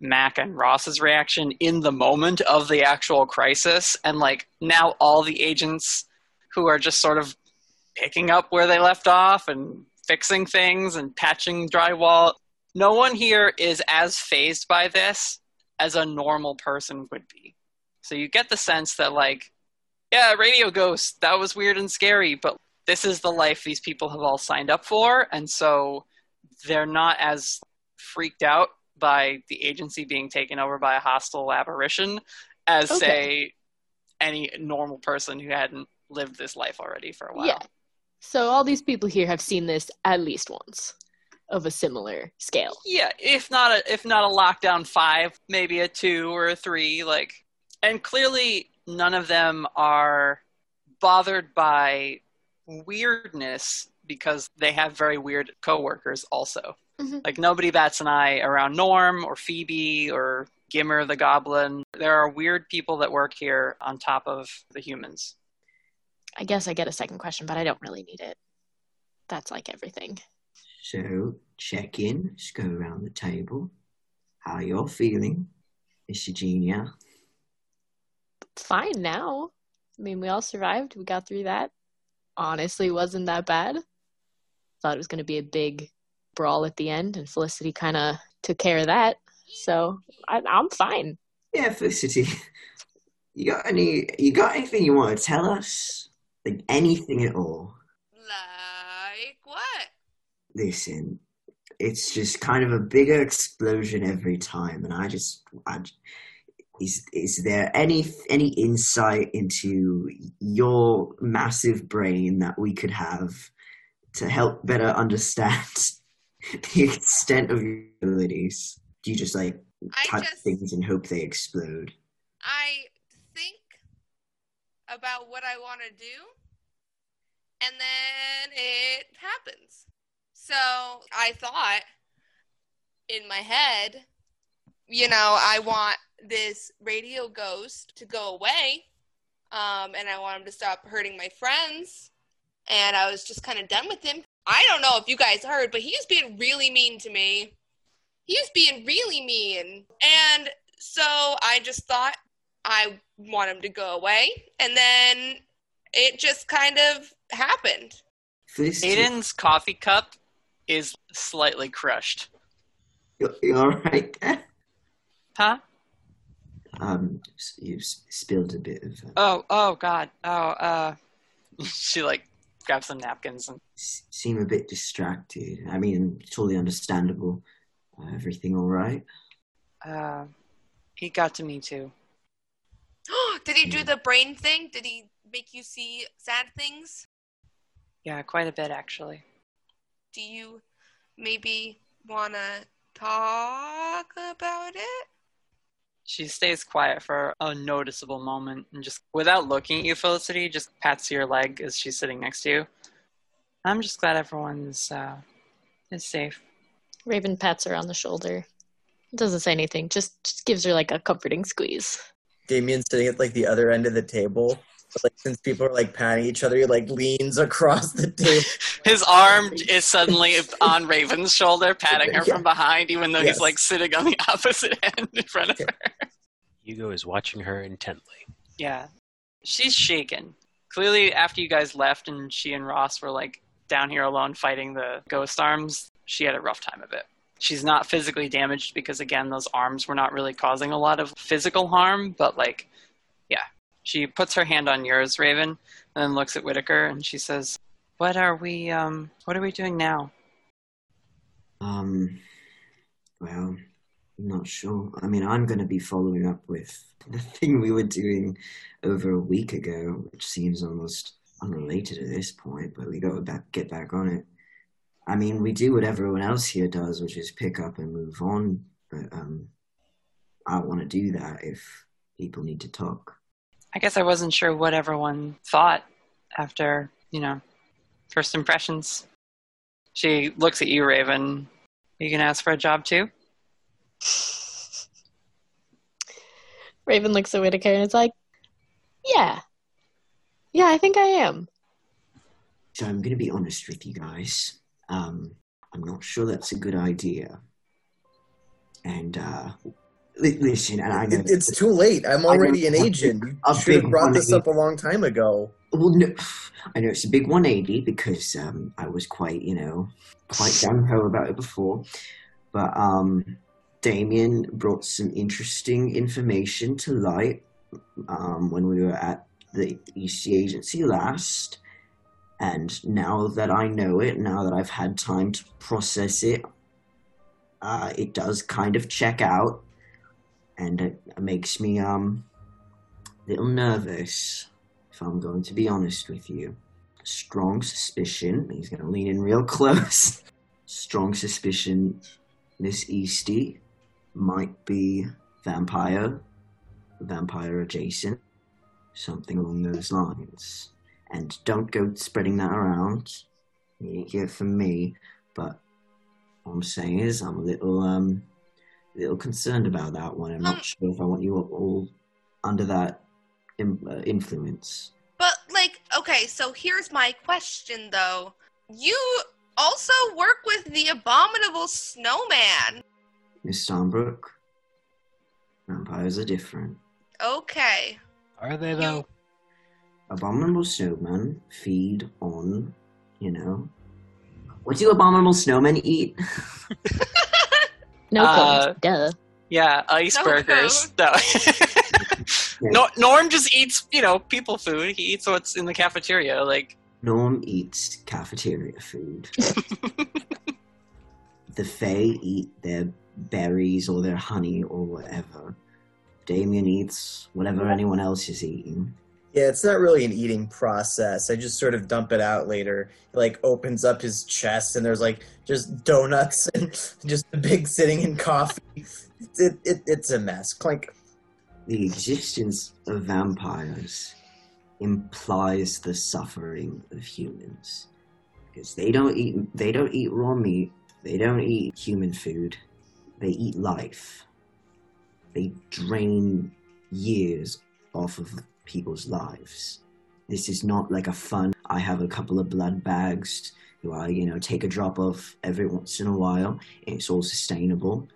Mac and Ross's reaction in the moment of the actual crisis, and like now all the agents who are just sort of picking up where they left off and fixing things and patching drywall. No one here is as phased by this as a normal person would be. So you get the sense that, like, yeah, Radio Ghost, that was weird and scary, but this is the life these people have all signed up for. And so they're not as freaked out by the agency being taken over by a hostile apparition as, Okay. say, any normal person who hadn't lived this life already for a while. Yeah. So all these people here have seen this at least once of a similar scale. Yeah, if not a if not a lockdown five, maybe a two or a three, like and clearly none of them are bothered by weirdness because they have very weird coworkers also. Mhm. Like nobody bats an eye around Norm or Phoebe or Gimmer the Goblin. There are weird people that work here on top of the humans. I guess I get a second question, but I don't really need it. That's like everything. So, check in, just go around the table. How you're feeling, Miss Eugenia? Fine now. I mean, we all survived. We got through that. Honestly, wasn't that bad. Thought it was going to be a big brawl at the end, and Felicity kind of took care of that. So I, I'm fine. Yeah, Felicity. (laughs) You got any? You got anything you want to tell us? Like anything at all? Like what? Listen, it's just kind of a bigger explosion every time, and I just, I, is is there any any insight into your massive brain that we could have to help better understand (laughs) the extent of your abilities? Do you just like touch just- things and hope they explode? I think about what I want to do, and then it happens. So I thought in my head, you know, I want this radio ghost to go away, um, and I want him to stop hurting my friends. And I was just kind of done with him. I don't know if you guys heard, but he was being really mean to me. He was being really mean. And so I just thought I want him to go away. And then it just kind of happened. Felicity, Aidan's coffee cup is slightly crushed. you you all right there? Huh? Um, you spilled a bit of. Uh, Oh, oh God. Oh, uh, (laughs) she like grabs some napkins and seem a bit distracted. I mean, totally understandable. Uh, everything all right? uh, he got to me too. (gasps) Did he do the brain thing? Did he make you see sad things? Yeah, quite a bit actually. Do you maybe want to talk about it? She stays quiet for a noticeable moment and just, without looking at you, Felicity, just pats your leg as she's sitting next to you. I'm just glad everyone's uh, is safe. Raven pats her on the shoulder. Doesn't say anything, just, just gives her like a comforting squeeze. Damien's sitting at like the other end of the table. But, like since people are like patting each other, he like leans across the (laughs) table. His arm is suddenly on Raven's shoulder, patting her (laughs) Yeah. from behind, even though Yes. he's like sitting on the (laughs) opposite end in front of her. Hugo is watching her intently. Yeah. She's shaken. Clearly, after you guys left and she and Ross were like down here alone fighting the ghost arms, she had a rough time of it. She's not physically damaged because, again, those arms were not really causing a lot of physical harm, but like, yeah. She puts her hand on yours, Raven, and then looks at Whittaker and she says, What are we, um, what are we doing now? Um, well, I'm not sure. I mean, I'm going to be following up with the (laughs) thing we were doing over a week ago, which seems almost unrelated at this point, but we got to back, get back on it. I mean, we do what everyone else here does, which is pick up and move on, but um, I want to do that if people need to talk. I guess I wasn't sure what everyone thought after, you know, first impressions. She looks at you, Raven. You can ask for a job too? (laughs) Raven looks at Whittaker and is like, Yeah. Yeah, I think I am. So I'm going to be honest with you guys. Um, I'm not sure that's a good idea. And uh, li- listen, and I know It, it's too late. I'm already an agent. You should have brought this up a long time ago. Well, no, (sighs) I know it's a big 180 because um, I was quite, you know, quite gung ho about it before. But um, Damien brought some interesting information to light um, when we were at the Eastey agency last. And now that I know it, now that I've had time to process it, uh, it does kind of check out. And it makes me um, a little nervous if I'm going to be honest with you. Strong suspicion, he's going to lean in real (laughs) close. Strong suspicion Miss Eastey might be vampire, vampire adjacent, something along those lines. And don't go spreading that around. You here for me, but what I'm saying is I'm a little um little concerned about that one. I'm Um, not sure if I want you all under that in, uh, influence. But like, okay, so here's my question though. You also work with the abominable snowman. Miss Starnbrook, vampires are different. Okay. Are they though? Abominable snowmen feed on, you know. What do abominable snowmen eat? (laughs) (laughs) No Uh. Duh. Yeah, ice No burgers. (laughs) No. no. Norm just eats, you know, people food. He eats what's in the cafeteria. Like, Norm eats cafeteria food. (laughs) the Fae eat their berries or their honey or whatever. Damien eats whatever anyone else is eating. Yeah, it's not really an eating process. I just sort of dump it out later. He like opens up his chest and there's like just donuts (laughs) and just a big sitting in coffee. It, it, it's a mess. Clink. The existence of vampires implies the suffering of humans. Because they don't eat they don't eat raw meat, they don't eat human food, they eat life. They drain years off of people's lives. This is not like a fun I have a couple of blood bags who I, you know, take a drop of every once in a while and it's all sustainable.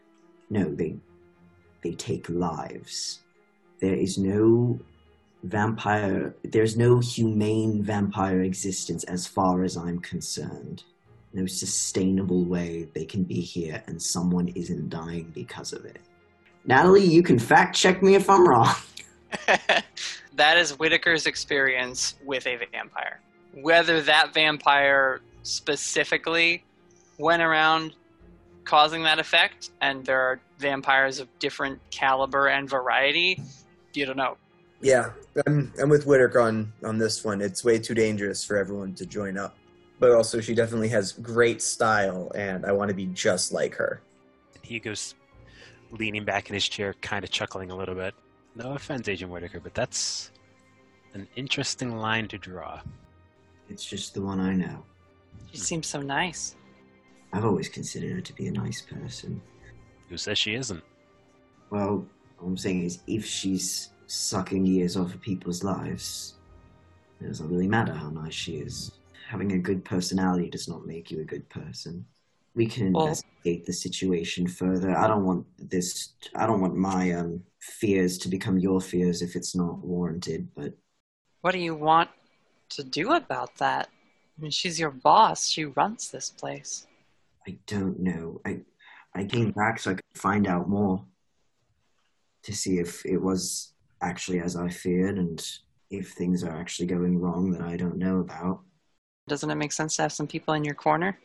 No, they they take lives. There is no vampire there's no humane vampire existence as far as I'm concerned. No sustainable way they can be here and someone isn't dying because of it. Natalie, you can fact check me if I'm wrong. (laughs) that is Whittaker's experience with a vampire. Whether that vampire specifically went around causing that effect, and there are vampires of different caliber and variety, you don't know. Yeah, I'm I'm with Whitaker on on this one. It's way too dangerous for everyone to join up. But also, she definitely has great style, and I want to be just like her. He goes leaning back in his chair, kind of chuckling a little bit. No offense, Agent Whittaker, but that's an interesting line to draw. It's just the one I know. She seems so nice. I've always considered her to be a nice person. Who says she isn't? Well, all I'm saying is if she's sucking years off of people's lives, it doesn't really matter how nice she is. Having a good personality does not make you a good person. We can investigate the situation further. I don't want this. I don't want my um, fears to become your fears if it's not warranted. But What do you want to do about that? I mean, she's your boss. She runs this place. I don't know. I I came back so I could find out more to see if it was actually as I feared and if things are actually going wrong that I don't know about. Doesn't it make sense to have some people in your corner?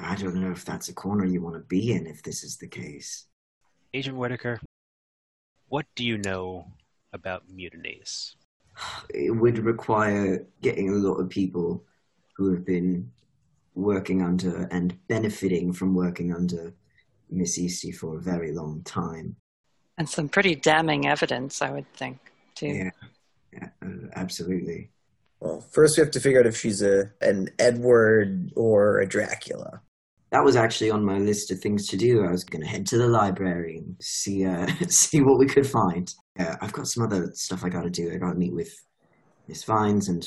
I don't know if that's a corner you want to be in if this is the case. Agent Whittaker, what do you know about mutinies? It would require getting a lot of people who have been working under and benefiting from working under Miss Eastey for a very long time. And some pretty damning evidence, I would think, too. Yeah, yeah uh, absolutely. Well, first we have to figure out if she's a an Edward or a Dracula. That was actually on my list of things to do. I was going to head to the library and see uh, (laughs) see what we could find. Yeah, I've got some other stuff I got to do. I got to meet with Miss Vines and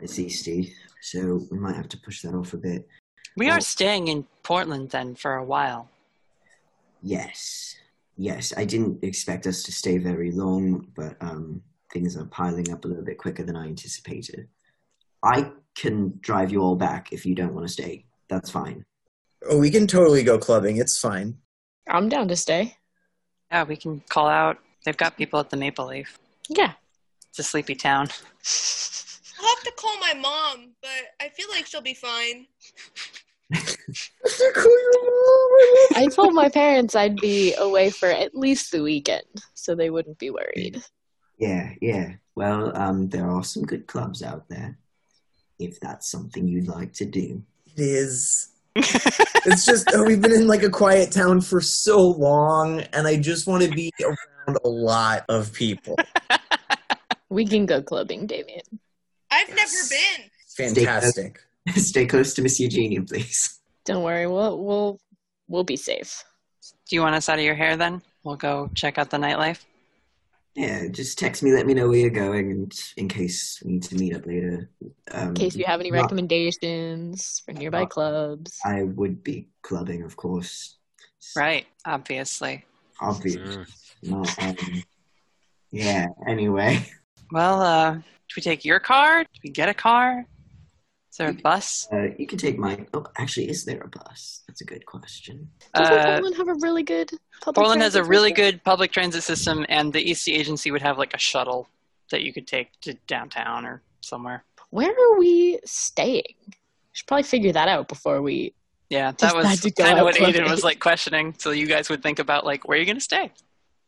Miss Eastey, so we might have to push that off a bit. We are staying in Portland then for a while. Yes, yes. I didn't expect us to stay very long, but um, things are piling up a little bit quicker than I anticipated. I can drive you all back if you don't want to stay. That's fine. Oh, we can totally go clubbing. It's fine. I'm down to stay. Yeah, we can call out. They've got people at the Maple Leaf. Yeah. It's a sleepy town. I'll have to call my mom, but I feel like she'll be fine. (laughs) I told my parents I'd be away for at least the weekend, so they wouldn't be worried. Yeah, yeah. Well, um, there are some good clubs out there. If that's something you'd like to do. It is. It's just oh, we've been in like a quiet town for so long, and I just want to be around a lot of people. We can go clubbing, Damien. I've Yes. never been. Fantastic. (laughs) Stay close to Miss Eugenia, please. Don't worry, we'll we'll we'll be safe. Do you want us out of your hair then? We'll go check out the nightlife. Yeah, just text me, let me know where you're going, and in case we need to meet up later. Um, In case you have any not- recommendations for nearby Uh, clubs. I would be clubbing, of course. Right, obviously. Obviously. Mm. Not, um, yeah, anyway. (laughs) Well, uh, do we take your car? Do we get a car? Is there a bus? Uh, you can take my. Oh, actually, is there a bus? That's a good question. Doesn't Uh, Portland have a really good public Portland has a really system? good public transit system, and the East Agency would have like a shuttle that you could take to downtown or somewhere. Where are we staying? Should probably figure that out before we. Yeah, that was had kind of what Aidan clubbing. was like questioning. So you guys would think about like where are you going to stay?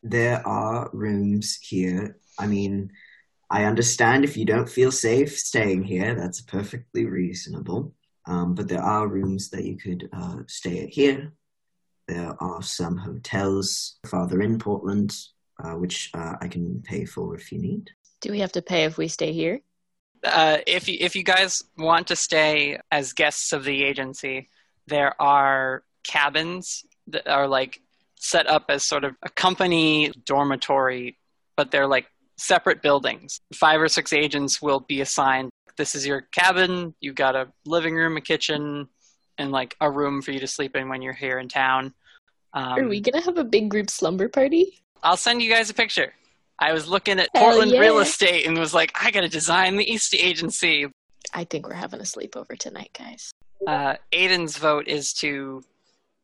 There are rooms here. I mean, I understand if you don't feel safe staying here. That's perfectly reasonable. Um, but there are rooms that you could uh, stay at here. There are some hotels farther in Portland, uh, which uh, I can pay for if you need. Do we have to pay if we stay here? Uh, if you, if you guys want to stay as guests of the agency, there are cabins that are like set up as sort of a company dormitory, but they're like separate buildings. Five or six agents will be assigned. This is your cabin. You've got a living room, a kitchen, and like a room for you to sleep in when you're here in town. Um, are we gonna have a big group slumber party? I'll send you guys a picture. I was looking at Hell Portland yeah. real estate and was like, I gotta design the East Agency. I think we're having a sleepover tonight, guys. uh, Aidan's vote is to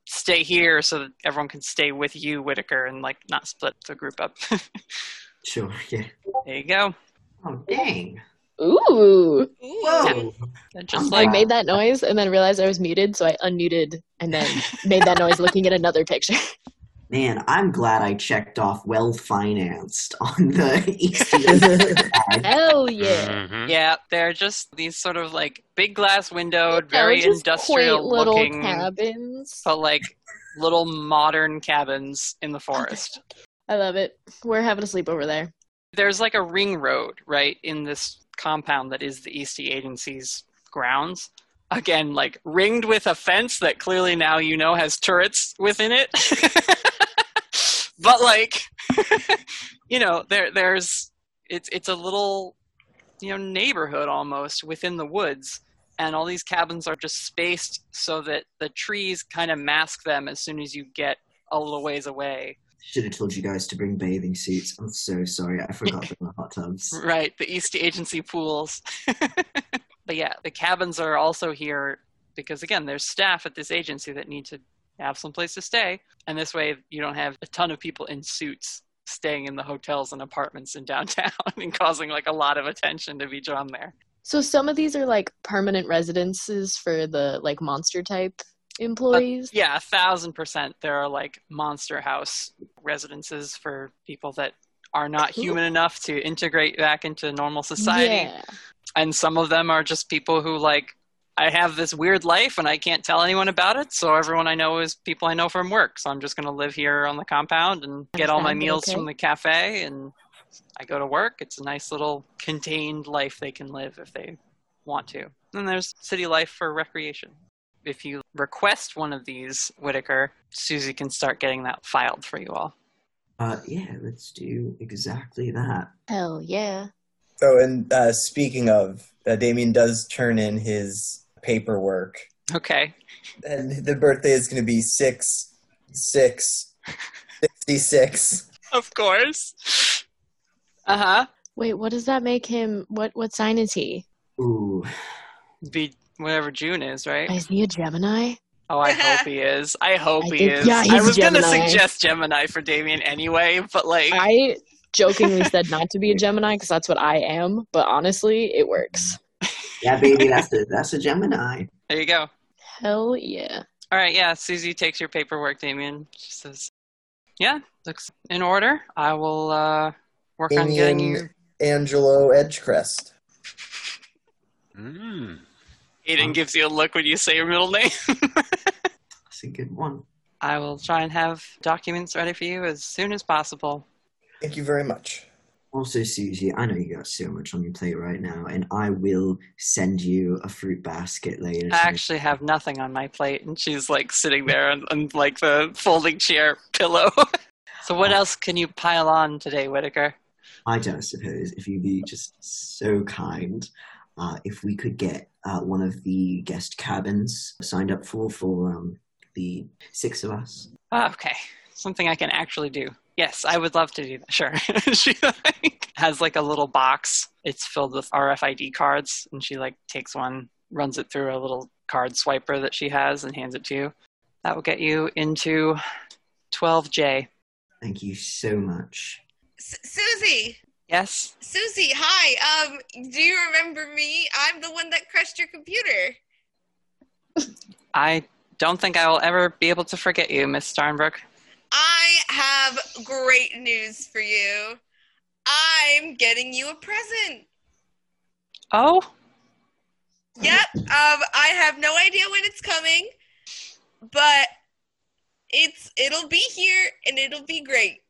stay here so that everyone can stay with you, Whittaker, and like not split the group up. (laughs) Sure, (laughs) yeah. there you go. Oh, dang. Ooh! Whoa. And just I'm like I made that noise and then realized I was muted, so I unmuted and then (laughs) made that noise looking at another picture. Man, I'm glad I checked off well financed on the (laughs) East Hell yeah! Mhm. yeah, they're just these sort of like big glass windowed, They're very just industrial quaint little looking, cabins. but like little modern cabins in the forest. I love it. We're having a sleepover there. There's like a ring road right in this compound that is the Eastey Agency's grounds. Again, like ringed with a fence that clearly now you know has turrets within it. (laughs) but like, (laughs) you know, there there's it's it's a little you know neighborhood almost within the woods, and all these cabins are just spaced so that the trees kind of mask them as soon as you get a little ways away. Should have told you guys to bring bathing suits. I'm so sorry. I forgot there were hot tubs. (laughs) Right, the East Agency pools. (laughs) but yeah, the cabins are also here because again, there's staff at this agency that need to have some place to stay, and this way you don't have a ton of people in suits staying in the hotels and apartments in downtown (laughs) and causing like a lot of attention to be drawn there. So some of these are like permanent residences for the like monster type employees. Yeah, a thousand percent. There are like monster house residences for people that are not human enough to integrate back into normal society. Yeah. and some of them are just people who like I have this weird life and I can't tell anyone about it, so everyone I know is people I know from work. So I'm just going to live here on the compound and get all my meals okay. from the cafe and I go to work. It's a nice little contained life they can live if they want to. And there's city life for recreation. If you request one of these, Whittaker, Susie can start getting that filed for you all. Uh, yeah, let's do exactly that. Hell yeah. Oh, and uh, speaking of, uh, Damien does turn in his paperwork, Okay. and the birthday is going to be six six sixty six. Of course. Uh huh. Wait, what does that make him? What what sign is he? Ooh, Be whatever June is, right? Is he a Gemini? Oh, I hope (laughs) he is. I hope I he think- is. yeah, I was gonna suggest Gemini for Damien anyway, but like, I jokingly said not to be a Gemini because that's what I am, but honestly, it works. yeah, baby, that's a that's a Gemini. there you go. Hell yeah. All right, yeah. Susie takes your paperwork, Damien. She says, "Yeah, looks in order. I will uh, work on getting you." Angelo Edgecrest. Mm. Aidan gives you a look when you say your middle name. (laughs) That's a good one. I will try and have documents ready for you as soon as possible. Thank you very much. Also, Susie, I know you got so much on your plate right now, and I will send you a fruit basket later. I actually have nothing on my plate, and she's like sitting there on, on like the folding chair pillow. (laughs) so, what oh. else can you pile on today, Whittaker? I don't suppose if you'd be just so kind, uh, if we could get uh, one of the guest cabins signed up for for um, the six of us. Ah, okay, something I can actually do. Yes, I would love to do that. Sure. (laughs) she like, has like a little box. It's filled with RFID cards, and she like takes one, runs it through a little card swiper that she has, and hands it to you. That will get you into 12J. Thank you so much. S- Susie, Yes. Susie, hi. Um, do you remember me? I'm the one that crushed your computer. I don't think I will ever be able to forget you, Miss Starnbrook. I have great news for you. I'm getting you a present. Oh, Yep. Um, I have no idea when it's coming, but it's it'll be here and it'll be great.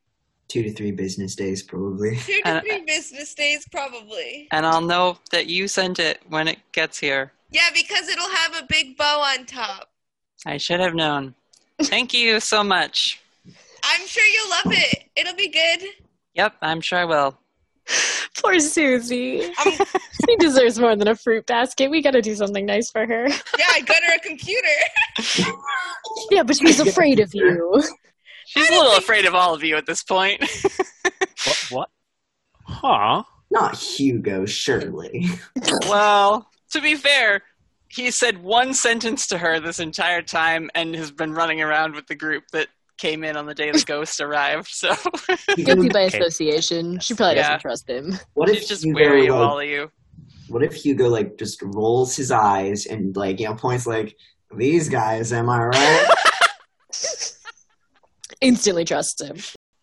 Two to three business days, probably. Two to three business days, probably. and I'll know that you sent it when it gets here. Yeah, because it'll have a big bow on top. I should have known. Thank you so much. I'm sure you'll love it. It'll be good. Yep, I'm sure I will. (laughs) Poor Susie. Um, (laughs) she deserves more than a fruit basket. We gotta do something nice for her. yeah, I got her a computer. (laughs) Yeah, but she's afraid of you. She's a little afraid of all of you at this point. (laughs) What? What? Huh? Not Hugo, surely. (laughs) well, to be fair, he said one sentence to her this entire time and has been running around with the group that came in on the day the (laughs) ghost arrived. So Guilty by Okay. association. She probably Yeah. doesn't trust him. What she's if just Hugo, wary of like, all of you. What if Hugo like just rolls his eyes and like you know points like these guys? Am I right? Instantly trusts him.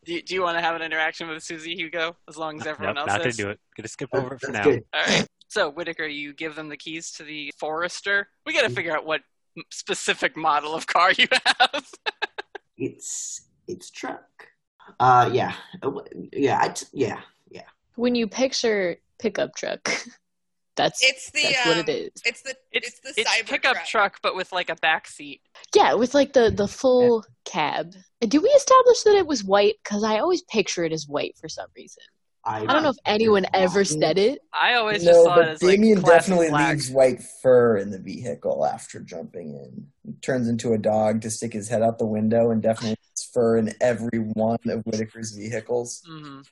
Do you, do you want to have an interaction with Susie Hugo as long as everyone Nope, else not gonna is? do it. Gonna skip over it for now. good. All right. So Whittaker, you give them the keys to the Forester. We got to figure out what specific model of car you (laughs) have. It's it's truck. Uh, yeah, Uh, yeah, I t- yeah, yeah. When you picture pickup truck, (laughs) that's It's the that's um, what it is. It's the It's it's, the it's cyber pickup truck. truck, but with like a back seat. Yeah, with like the the full cab. And Did we establish that it was white? Because I always picture it as white for some reason. I, I don't know if anyone ever said it. I always just No, saw it but as Damien classic definitely black. leaves white fur in the vehicle after jumping in. He turns into a dog to stick his head out the window and definitely leaves fur in every one of Whittaker's vehicles. Mhm.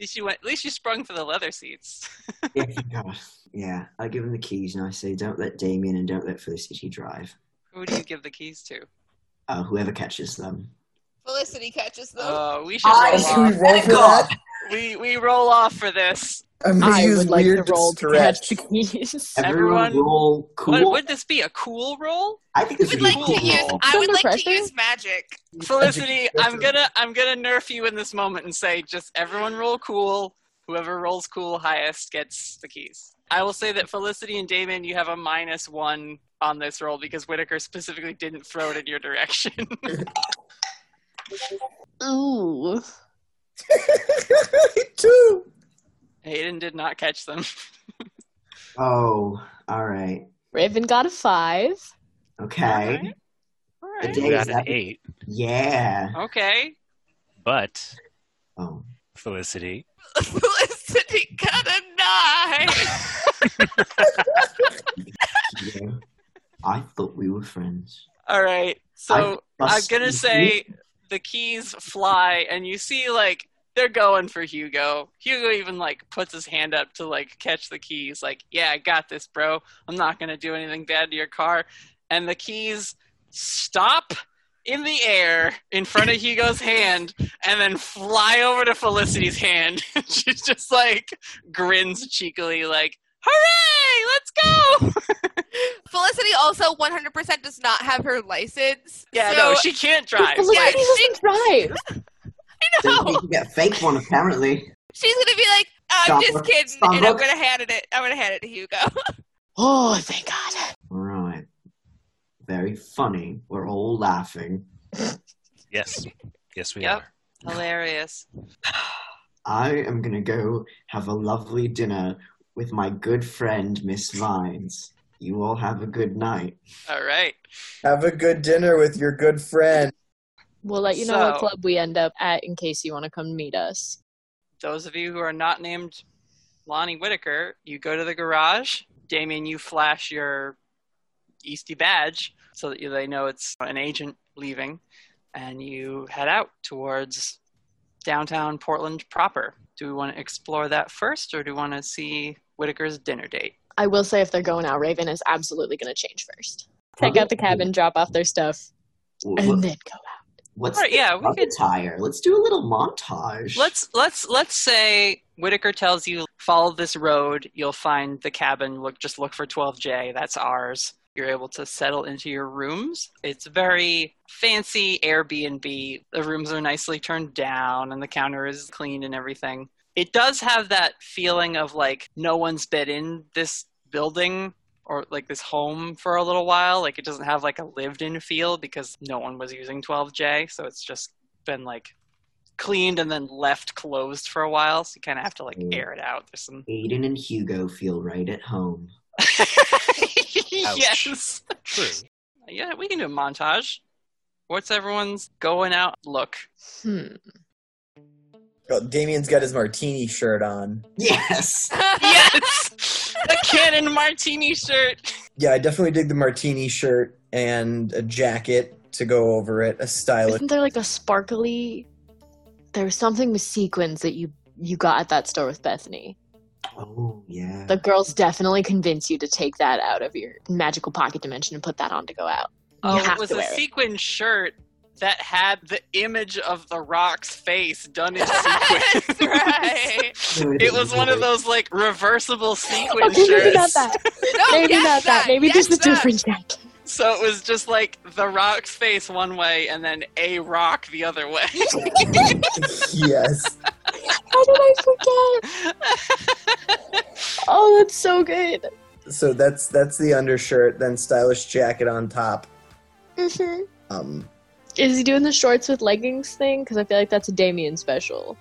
Least you went. At least you sprung for the leather seats. (laughs) yeah, God. yeah, I give him the keys and I say, don't let Damien and don't let Felicity drive. Who do you give the keys to? Uh, whoever catches them. Felicity catches them. Oh, we should I- roll Should we roll for that? We we roll off for this. I'm gonna I use would like weird to roll to stretch. catch the keys. Everyone, Everyone- roll cool. What would this be? A cool roll? I think this would would like a to cool use. roll. I would Under like to use magic. Felicity, I'm gonna I'm gonna nerf you in this moment and say just everyone roll cool. Whoever rolls cool highest gets the keys. I will say that Felicity and Damien, you have a minus one on this roll because Whittaker specifically didn't throw it in your direction. (laughs) Ooh. (laughs) Two. Hayden did not catch them. (laughs) Oh, all right. Raven got a five. Okay. Alright. All The day got an eight, Yeah. Okay. but Oh. Felicity, (laughs) Felicity got a nine. Yeah. I thought we were friends. All right. So I I'm gonna you. say the keys fly, and you see like they're going for Hugo. Hugo even like puts his hand up to like catch the keys. Like, yeah, I got this, bro. I'm not gonna do anything bad to your car. And the keys stop in the air in front of Hugo's hand, and then fly over to Felicity's hand. (laughs) She's just like grins cheekily, like, "Hooray! Let's go!" (laughs) Felicity also 100% does not have her license. Yeah, so, no, she can't drive. (laughs) Felicity Yeah, doesn't drive. So no. you can get a fake one, apparently. She's gonna be like, I'm Stop just kidding, stop and I'm gonna hand it. I'm gonna hand it to Hugo. (laughs) Oh, thank God. Right. Very funny. We're all laughing. yes, yes, we Yep. are. Hilarious. (sighs) I am gonna go have a lovely dinner with my good friend Miss Vines. You all have a good night. All right. Have a good dinner with your good friend. We'll let you know what club we end up at in case you want to come meet us. Those of you who are not named Lonnie Whittaker, you go to the garage. Damien, you flash your Eastey badge so that they know it's an agent leaving, and you head out towards downtown Portland proper. Do we want to explore that first, or do we want to see Whittaker's dinner date? I will say if they're going out, Raven is absolutely going to change first. Take out the cabin, drop off their stuff, and then go out. What's All right, the yeah, we could- attire? Let's do a little montage. Let's let's let's say Whittaker tells you follow this road, you'll find the cabin. Look, just look for 12J. That's ours. You're able to settle into your rooms. It's very fancy Airbnb. The rooms are nicely turned down, and the counter is clean and everything. It does have that feeling of like no one's been in this building or like this home for a little while. Like it doesn't have like a lived-in feel because no one was using 12J, so it's just been like cleaned and then left closed for a while, so you kind of have to like Mm. air it out. There's some. Aidan and Hugo feel right at home. (laughs) yes. True. (laughs) Yeah, we can do a montage. What's everyone's going out look? Hmm. Oh, Damien's got his martini shirt on. Yes. (laughs) (laughs) yes, the cannon martini shirt. Yeah, I definitely dig the martini shirt and a jacket to go over it. A stylish. Isn't there like a sparkly? There was something with sequins that you you got at that store with Bethany. Oh yeah. The girls definitely convince you to take that out of your magical pocket dimension and put that on to go out. Oh, it was a wear it. sequin shirt that had the image of the Rock's face done in sequins. That's (laughs) right. It was one of those like reversible sequin Okay, maybe not that. (laughs) No, maybe yes, not that. Maybe yes, just a that. different jacket. So it was just like the Rock's face one way and then a rock the other way. (laughs) yes. How did I forget? (laughs) Oh, that's so good. So that's that's the undershirt, then stylish jacket on top. hmm Um, Is he doing the shorts with leggings thing? Because I feel like that's a Damien special.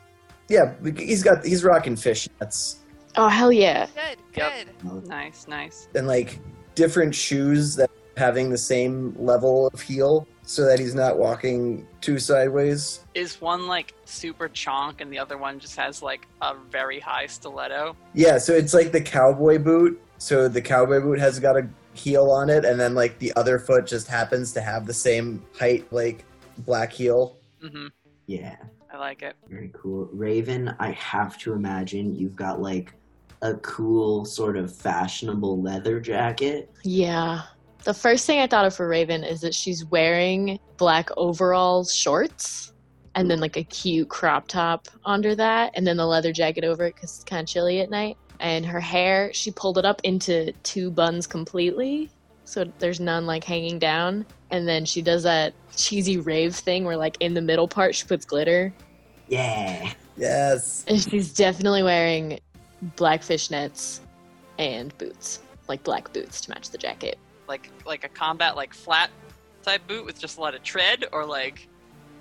yeah, he's got he's rocking fishnets Oh hell yeah! Good, Yep. good. nice, nice. and like different shoes that having the same level of heel, so that he's not walking too sideways. Is one like super chonk and the other one just has like a very high stiletto? Yeah, so it's like the cowboy boot. So the cowboy boot has got a heel on it, and then like the other foot just happens to have the same height, like black heel. Mm-hmm. Yeah. I like it. Very cool. Raven, I have to imagine you've got like a cool sort of fashionable leather jacket. Yeah. The first thing I thought of for Raven is that she's wearing black overalls shorts and then like a cute crop top under that and then the leather jacket over it because it's kind of chilly at night. And her hair, she pulled it up into two buns completely. So there's none like hanging down. And then she does that cheesy rave thing where like in the middle part she puts glitter. Yeah. Yes. And she's definitely wearing black fishnets and boots. Like black boots to match the jacket. Like like a combat like flat type boot with just a lot of tread or like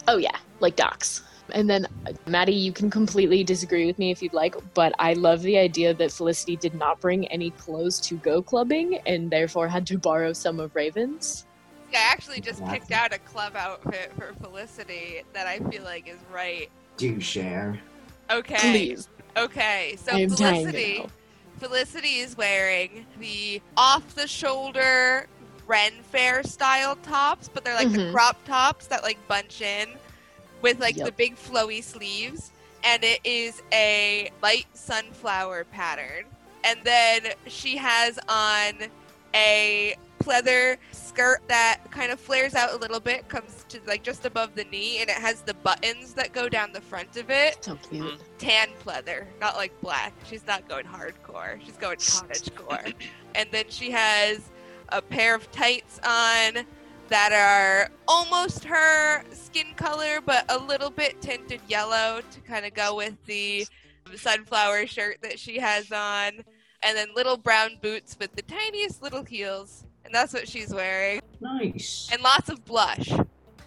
Oh yeah, like docs. And then Maddie, you can completely disagree with me if you'd like, but I love the idea that Felicity did not bring any clothes to go clubbing and therefore had to borrow some of Raven's. I actually just Exactly. picked out a club outfit for Felicity that I feel like is right. Do share. Okay. Please. Okay. So I am dying to Felicity know. Felicity is wearing the off the shoulder Ren Fair style tops, but they're like the Mhm. crop tops that like bunch in with like the big flowy sleeves. And it is a light sunflower pattern. And then she has on a pleather skirt that kind of flares out a little bit, comes to like just above the knee, and it has the buttons that go down the front of it So cute. Mm-hmm. tan pleather, not like black. She's not going hardcore. She's going (laughs) cottagecore. and then she has a pair of tights on that are almost her skin color, but a little bit tinted yellow to kind of go with the sunflower shirt that she has on. And then little brown boots with the tiniest little heels. And that's what she's wearing. Nice. And lots of blush.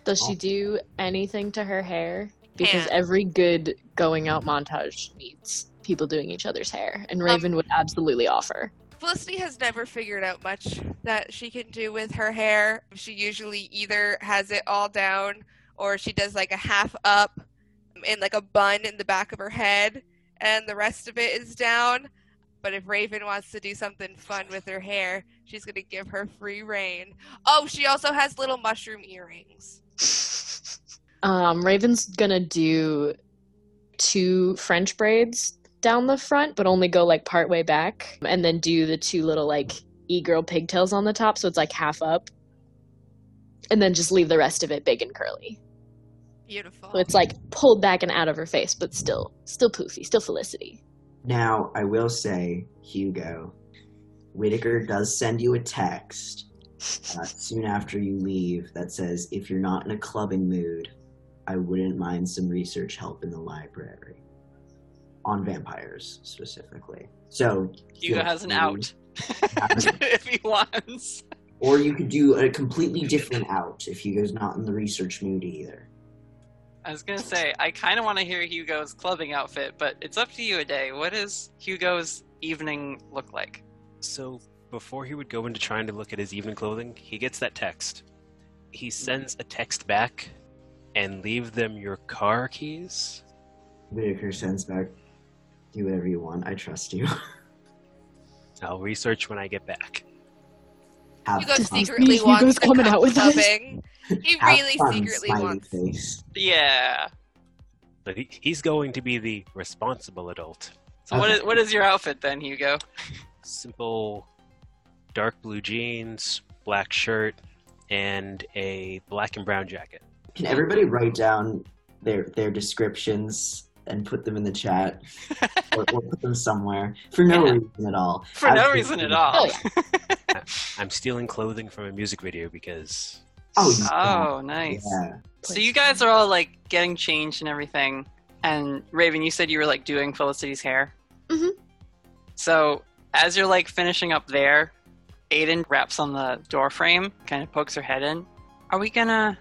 Does she do anything to her hair Because Can. every good going out montage needs people doing each other's hair, and um, Raven would absolutely offer. Felicity has never figured out much that she can do with her hair. She usually either has it all down or she does like a half up in like a bun in the back of her head and the rest of it is down. But if Raven wants to do something fun with her hair, she's going to give her free reign. Oh, she also has little mushroom earrings. (laughs) Um, Raven's gonna do two French braids down the front, but only go like part way back, and then do the two little like e girl pigtails on the top, so it's like half up, and then just leave the rest of it big and curly. Beautiful. So it's like pulled back and out of her face, but still, still poofy, still Felicity. Now, I will say, Hugo, Whittaker does send you a text uh, soon after you leave that says, if you're not in a clubbing mood, I wouldn't mind some research help in the library. On vampires, specifically. So, Hugo has an out (laughs) if he wants. Or you could do a completely different out if Hugo's not in the research mood either. I was gonna say I kind of want to hear Hugo's clubbing outfit, but it's up to you, a day. What does Hugo's evening look like? So before he would go into trying to look at his evening clothing, he gets that text. He hmm. sends a text back and leave them your car keys. Whittaker sends back, do whatever you want. I trust you. (laughs) I'll research when I get back. Have Hugo fun. secretly Hugo's wants to coming come out with us. clubbing. (laughs) He really fun, secretly wants. face. Yeah. But he, he's going to be the responsible adult. So Okay. is what is your outfit then, Hugo? (laughs) Simple dark blue jeans, black shirt, and a black and brown jacket. Can everybody write down their their descriptions and put them in the chat, (laughs) or, or put them somewhere for no Yeah. reason at all? For no I've reason at all. Oh, (laughs) I'm stealing clothing from a music video because Oh, yeah. Oh, nice. yeah. So you guys are all like getting changed and everything. And Raven, you said you were like doing Felicity's hair. Mhm. So as you're like finishing up there, Aidan raps on the door frame, kind of pokes her head in. Are we gonna?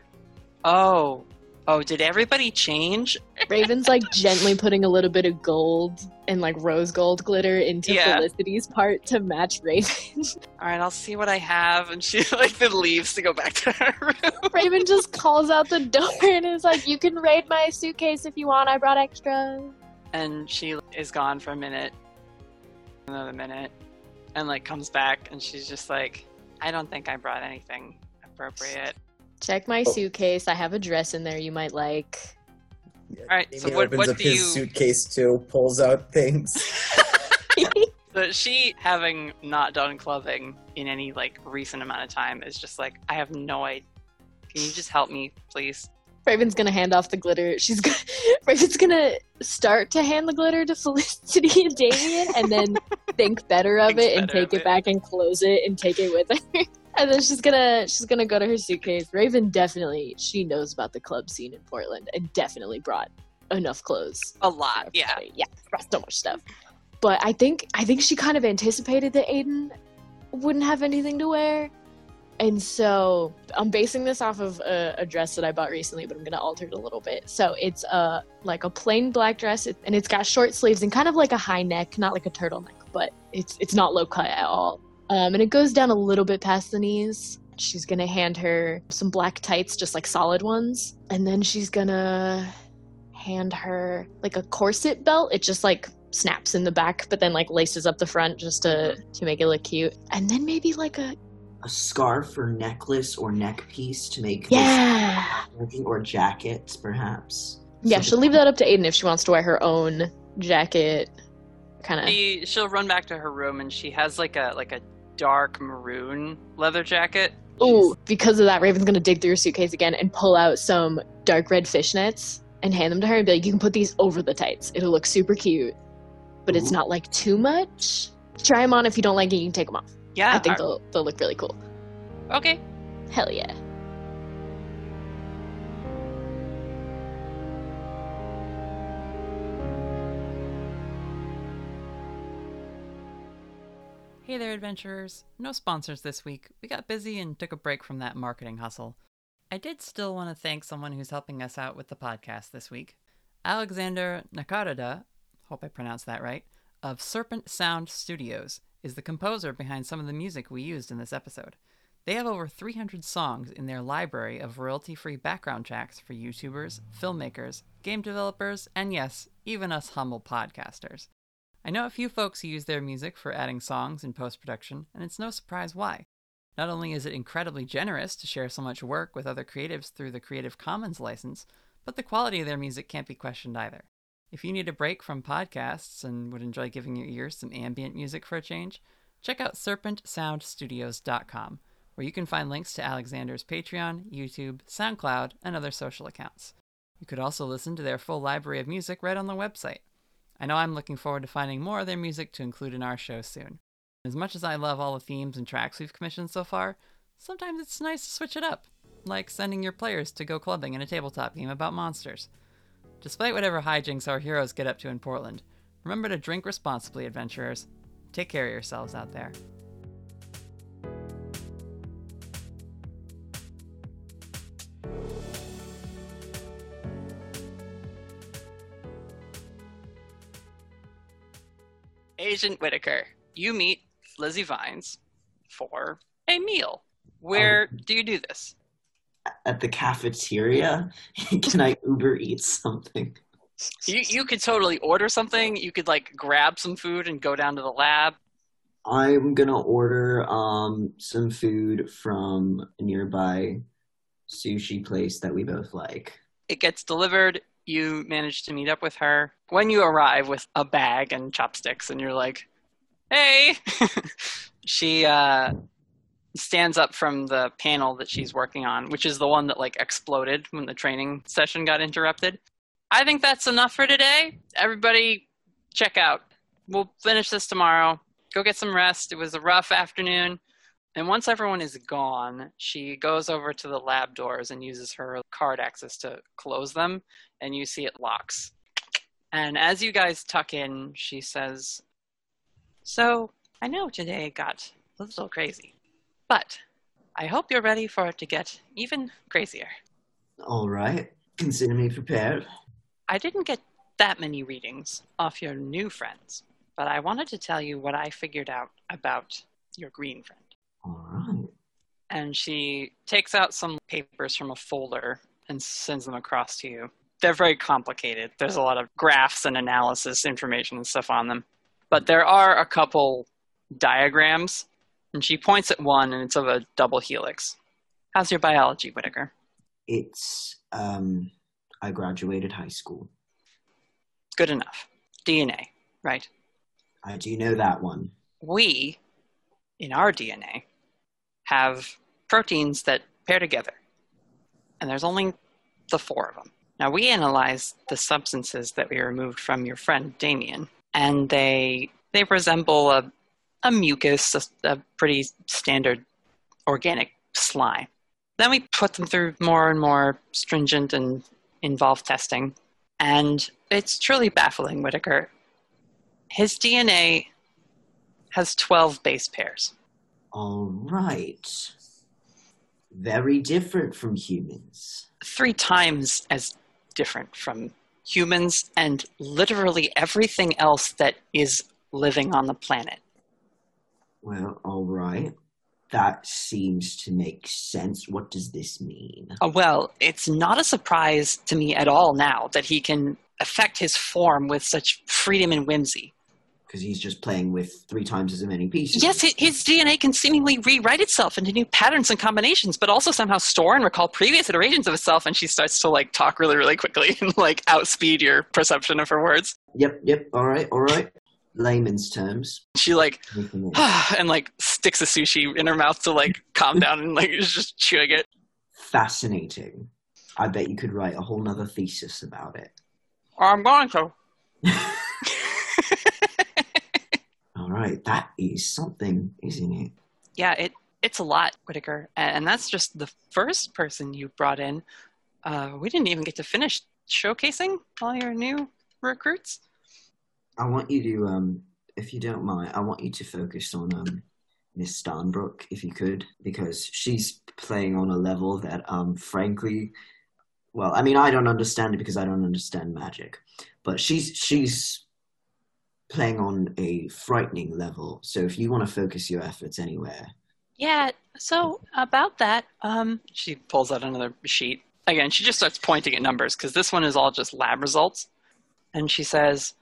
Oh, oh! Did everybody change? (laughs) Raven's like gently putting a little bit of gold and like rose gold glitter into Yeah. Felicity's part to match Raven. (laughs) All right, I'll see what I have. And she (laughs) like then leaves to go back to her room. Raven just calls out the door and is like, "You can raid my suitcase if you want. I brought extra." and she is gone for a minute another minute and like comes back and she's just like i don't think i brought anything appropriate Check my Oh. suitcase. I have a dress in there you might like. All right, so Amy what- opens what up do his you- suitcase too, pulls out things. (laughs) (laughs) so she having not done clubbing in any like recent amount of time is just like i have no idea can you just help me please Raven's gonna hand off the glitter. She's gonna (laughs) Raven's gonna start to hand the glitter to Felicity and Damien, and then (laughs) think better of Thinks it and better take of it it. back and close it and take it with her. (laughs) And then she's gonna she's gonna go to her suitcase. Raven definitely she knows about the club scene in Portland and definitely brought enough clothes. a lot yeah yeah, brought so much stuff. But I think I think she kind of anticipated that Aidan wouldn't have anything to wear. And so I'm basing this off of a, a dress that I bought recently, but I'm gonna alter it a little bit. So it's uh like a plain black dress, and it's got short sleeves and kind of like a high neck, not like a turtleneck, but it's it's not low cut at all. Um, and it goes down a little bit past the knees. She's gonna hand her some black tights, just like solid ones, and then she's gonna hand her like a corset belt. It just like snaps in the back, but then like laces up the front just to to make it look cute. And then maybe like a A scarf or necklace or neck piece to make yeah. working, or jackets, perhaps. Yeah, Something- she'll leave that up to Aidan if she wants to wear her own jacket. Kind of. she she'll run back to her room and she has like a like a dark maroon leather jacket Ooh, because of that, Raven's gonna dig through her suitcase again and pull out some dark red fishnets and hand them to her and be like, "You can put these over the tights. It'll look super cute, but it's not like too much. Try them on. If you don't like it, you can take them off. Yeah I think are- they'll they'll look really cool. okay Hell yeah." Hey there, adventurers. No sponsors this week. We got busy and took a break from that marketing hustle. I did still want to thank someone who's helping us out with the podcast this week. Alexander Nakarada, hope I pronounced that right, of Serpent Sound Studios, is the composer behind some of the music we used in this episode. They have over 300 songs in their library of royalty free background tracks for YouTubers, filmmakers, game developers, and yes, even us humble podcasters. I know a few folks who use their music for adding songs in post production, and it's no surprise why. Not only is it incredibly generous to share so much work with other creatives through the Creative Commons license, but the quality of their music can't be questioned either. If you need a break from podcasts and would enjoy giving your ears some ambient music for a change, check out serpentsoundstudios.com, where you can find links to Alexander's Patreon, YouTube, SoundCloud, and other social accounts. You could also listen to their full library of music right on the website. I know I'm looking forward to finding more of their music to include in our show soon. As much as I love all the themes and tracks we've commissioned so far, sometimes it's nice to switch it up, like sending your players to go clubbing in a tabletop game about monsters. Despite whatever hijinks our heroes get up to in Portland, remember to drink responsibly, adventurers. Take care of yourselves out there. Agent Whittaker, you meet Lizzie Vines for a meal. Where oh. do you do this? At the cafeteria, (laughs) can I Uber eat something? You you could totally order something. You could like grab some food and go down to the lab. I'm gonna order um some food from a nearby sushi place that we both like. It gets delivered. You manage to meet up with her. When you arrive with a bag and chopsticks, and you're like, "Hey," (laughs) she uh, stands up from the panel that she's working on, which is the one that like exploded when the training session got interrupted. I think that's enough for today. Everybody, check out. We'll finish this tomorrow. Go get some rest. It was a rough afternoon. And once everyone is gone, she goes over to the lab doors and uses her card access to close them, and you see it locks. And as you guys tuck in, she says, So, I know today got a little crazy, but I hope you're ready for it to get even crazier. All right, consider me prepared. I didn't get that many readings off your new friends, but I wanted to tell you what I figured out about your green friend. All right. And she takes out some papers from a folder and sends them across to you. They're very complicated. There's a lot of graphs and analysis information and stuff on them. But there are a couple diagrams, and she points at one, and it's of a double helix. How's your biology, Whittaker? It's um I graduated high school. Good enough. DNA, right? I do know that one. We, in our DNA, have proteins that pair together. And there's only the four of them. Now, we analyzed the substances that we removed from your friend Damien, and they they resemble a, a mucus, a, a pretty standard organic slime. Then we put them through more and more stringent and involved testing, and it's truly baffling, Whittaker. His DNA has 12 base pairs. All right. Very different from humans. Three times as different from humans and literally everything else that is living on the planet. Well, all right. That seems to make sense. What does this mean? Uh, well, it's not a surprise to me at all now that he can affect his form with such freedom and whimsy. Because he's just playing with three times as many pieces. Yes, his DNA can seemingly rewrite itself into new patterns and combinations, but also somehow store and recall previous iterations of itself. And she starts to like talk really, really quickly (laughs) and like outspeed your perception of her words. Yep, yep. All right, all right. Layman's terms. She like (sighs) and like sticks a sushi in her mouth to like calm (laughs) down and like is just chewing it. Fascinating. I bet you could write a whole nother thesis about it. I'm going to. (laughs) All right, that is something, isn't it? Yeah, it it's a lot, Whittaker, and, and that's just the first person you brought in. Uh, we didn't even get to finish showcasing all your new recruits. I want you to, um, if you don't mind, I want you to focus on um, Miss Stanbrook, if you could, because she's playing on a level that, um, frankly, well, I mean, I don't understand it because I don't understand magic, but she's she's playing on a frightening level. So if you want to focus your efforts anywhere, Yeah, so about that, um, she pulls out another sheet. Again, she just starts pointing at numbers because this one is all just lab results. And she says,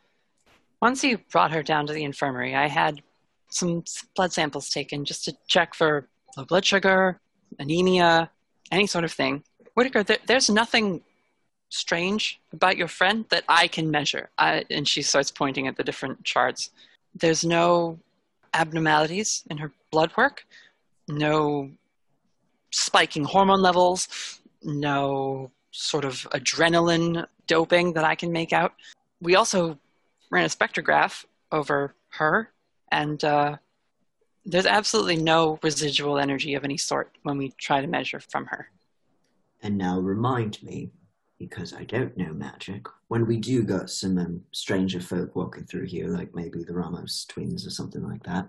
Once you brought her down to the infirmary, I had some blood samples taken just to check for low blood sugar, anemia, any sort of thing. Whittaker, there, there's nothing strange about your friend that I can measure. I, and she starts pointing at the different charts. There's no abnormalities in her blood work no spiking hormone levels, no sort of adrenaline doping that I can make out. We also ran a spectrograph over her, and uh, there's absolutely no residual energy of any sort when we try to measure from her. and now remind me, because I don't know magic, when we do got some um, stranger folk walking through here, like maybe the Ramos twins or something like that.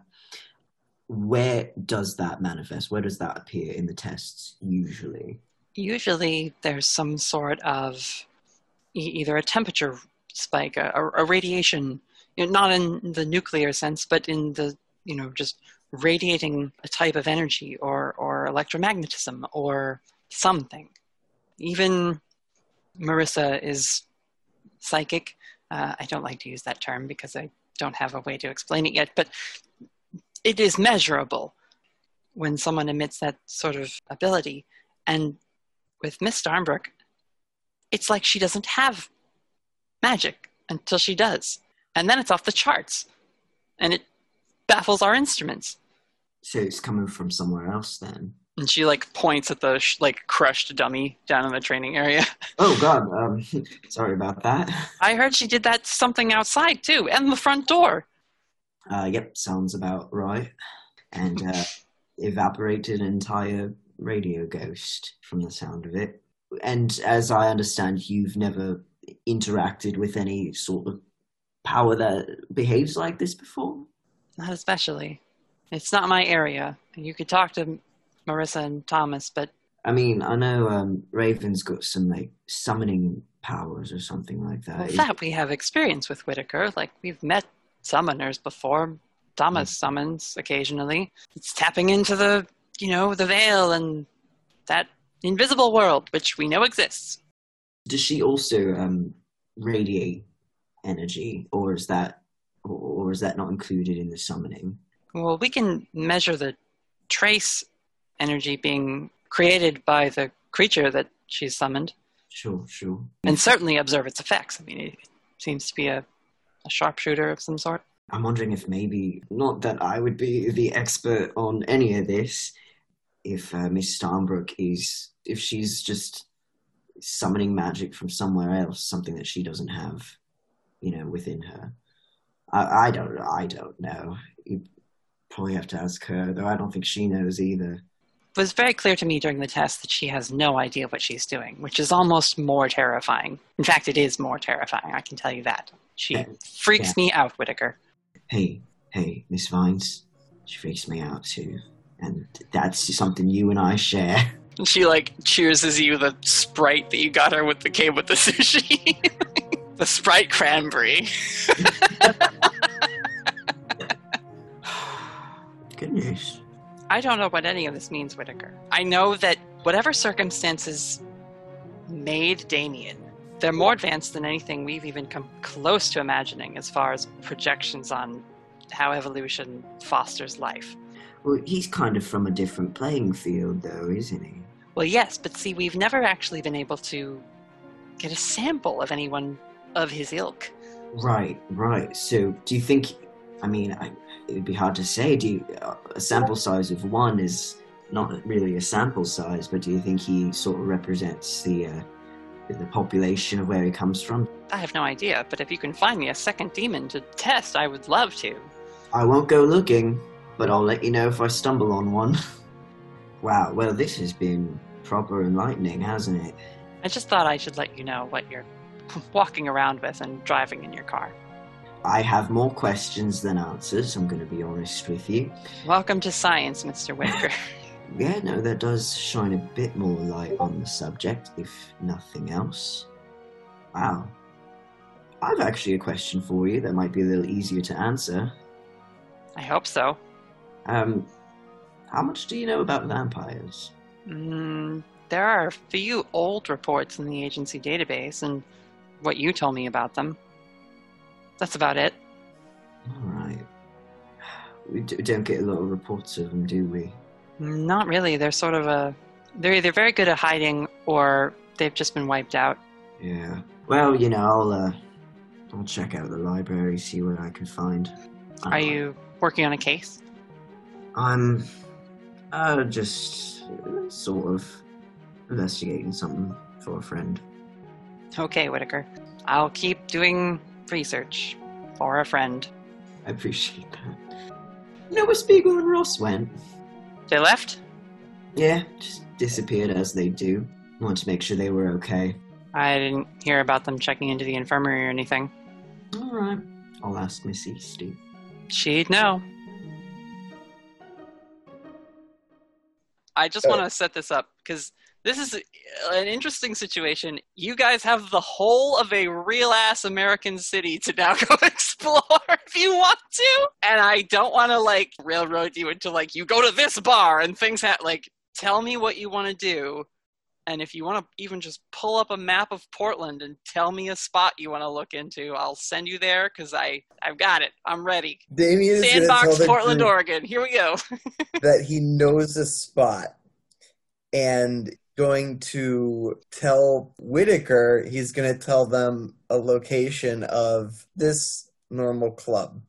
Where does that manifest? Where does that appear in the tests usually? Usually, there's some sort of either a temperature spike, a, a radiation, you know, not in the nuclear sense, but in the you know just radiating a type of energy or or electromagnetism or something. Even Marissa is psychic. Uh, I don't like to use that term because I don't have a way to explain it yet, but it is measurable when someone emits that sort of ability. And with Miss Starnbrook, it's like she doesn't have magic until she does. And then it's off the charts. And it baffles our instruments. So it's coming from somewhere else then. And she like points at the sh- like crushed dummy down in the training area. (laughs) Oh God, um, (laughs) sorry about that. I heard she did that something outside too, and the front door. Uh, yep, sounds about right. And uh, evaporated an entire radio ghost from the sound of it. And as I understand, you've never interacted with any sort of power that behaves like this before. Not especially. It's not my area. You could talk to Marissa and Thomas, but I mean, I know um, Raven's got some like summoning powers or something like that. well, that we have experience with Whittaker. Like we've met summoners before. Thomas summons occasionally. It's tapping into the, you know, the veil and that invisible world which we know exists. Does she also um, radiate energy, or is that, or, is that not included in the summoning? Well, we can measure the trace energy being created by the creature that she's summoned, Sure, sure. and certainly observe its effects. I mean, it seems to be a, a sharpshooter of some sort. I'm wondering if maybe, not that I would be the expert on any of this, if uh, Miss Starnbrook is, if she's just summoning magic from somewhere else, something that she doesn't have, you know, within her. I, I don't, I don't know. You probably have to ask her, though I don't think she knows either. It was very clear to me during the test that she has no idea what she's doing, which is almost more terrifying. In fact, it is more terrifying, I can tell you that. She Yeah. freaks me out, Whittaker. Hey, hey, Miss Vines, she freaks me out too. And that's something you and I share. (laughs) And she like cheerses you the sprite that you got her with the came with the (laughs) sushi. the sprite cranberry. (laughs) Good news. I don't know what any of this means, Whittaker. I know that whatever circumstances made Damien, they're more advanced than anything we've even come close to imagining as far as projections on how evolution fosters life. Well, he's kind of from a different playing field, though, isn't he? Well, yes, but see, we've never actually been able to get a sample of anyone of his ilk. Right, right. So, do you think? I mean, I, it would be hard to say. Do you, uh, a sample size of one is not really a sample size, but do you think he sort of represents the uh, the population of where he comes from? I have no idea, but if you can find me a second demon to test, I would love to. I won't go looking, but I'll let you know if I stumble on one. (laughs) wow. Well, this has been proper enlightening, hasn't it? I just thought I should let you know what you're (laughs) walking around with and driving in your car. I have more questions than answers. I'm going to be honest with you. Welcome to science, Mr. Whittaker. (laughs) (laughs) Yeah, no, that does shine a bit more light on the subject, if nothing else. Wow. I've actually a question for you that might be a little easier to answer. I hope so. Um, how much do you know about vampires? Mm, there are a few old reports in the agency database, and what you told me about them. That's about it. All right. We d- don't get a lot of reports of them, do we? Not really. They're sort of a. They're either very good at hiding or they've just been wiped out. Yeah. Well, you know, I'll uh, I'll check out the library, see what I can find. Are you working on a case? I'm uh, just sort of investigating something for a friend. Okay, Whittaker. I'll keep doing research for a friend. I appreciate that. You know where Spiegel and Ross went? They left? Yeah, just disappeared as they do. Wanted to make sure they were okay. I didn't hear about them checking into the infirmary or anything. All right. I'll ask Miss Eastey. She'd know. I just want to set this up because this is an interesting situation. You guys have the whole of a real ass American city to now (laughs) go explore if you want to. And I don't want to like railroad you into like, you go to this bar and things have like, tell me what you want to do. And if you want to even just pull up a map of Portland and tell me a spot you want to look into, I'll send you there because I I've got it. I'm ready. Damien is going to tell Sandbox, Portland, Oregon. Here we go. (laughs) that he knows a spot and going to tell Whittaker he's going to tell them a location of this normal club.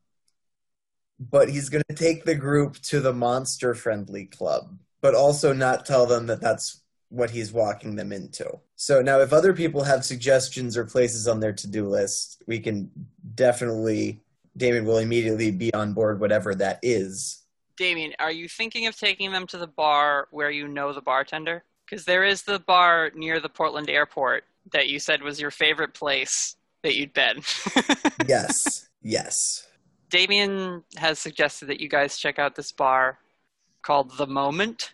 But he's going to take the group to the monster friendly club, but also not tell them that that's what he's walking them into. So now, if other people have suggestions or places on their to do list, we can definitely, Damien will immediately be on board, whatever that is. Damien, are you thinking of taking them to the bar where you know the bartender? Because there is the bar near the Portland airport that you said was your favorite place that you'd been. (laughs) Yes, yes. Damien has suggested that you guys check out this bar called The Moment.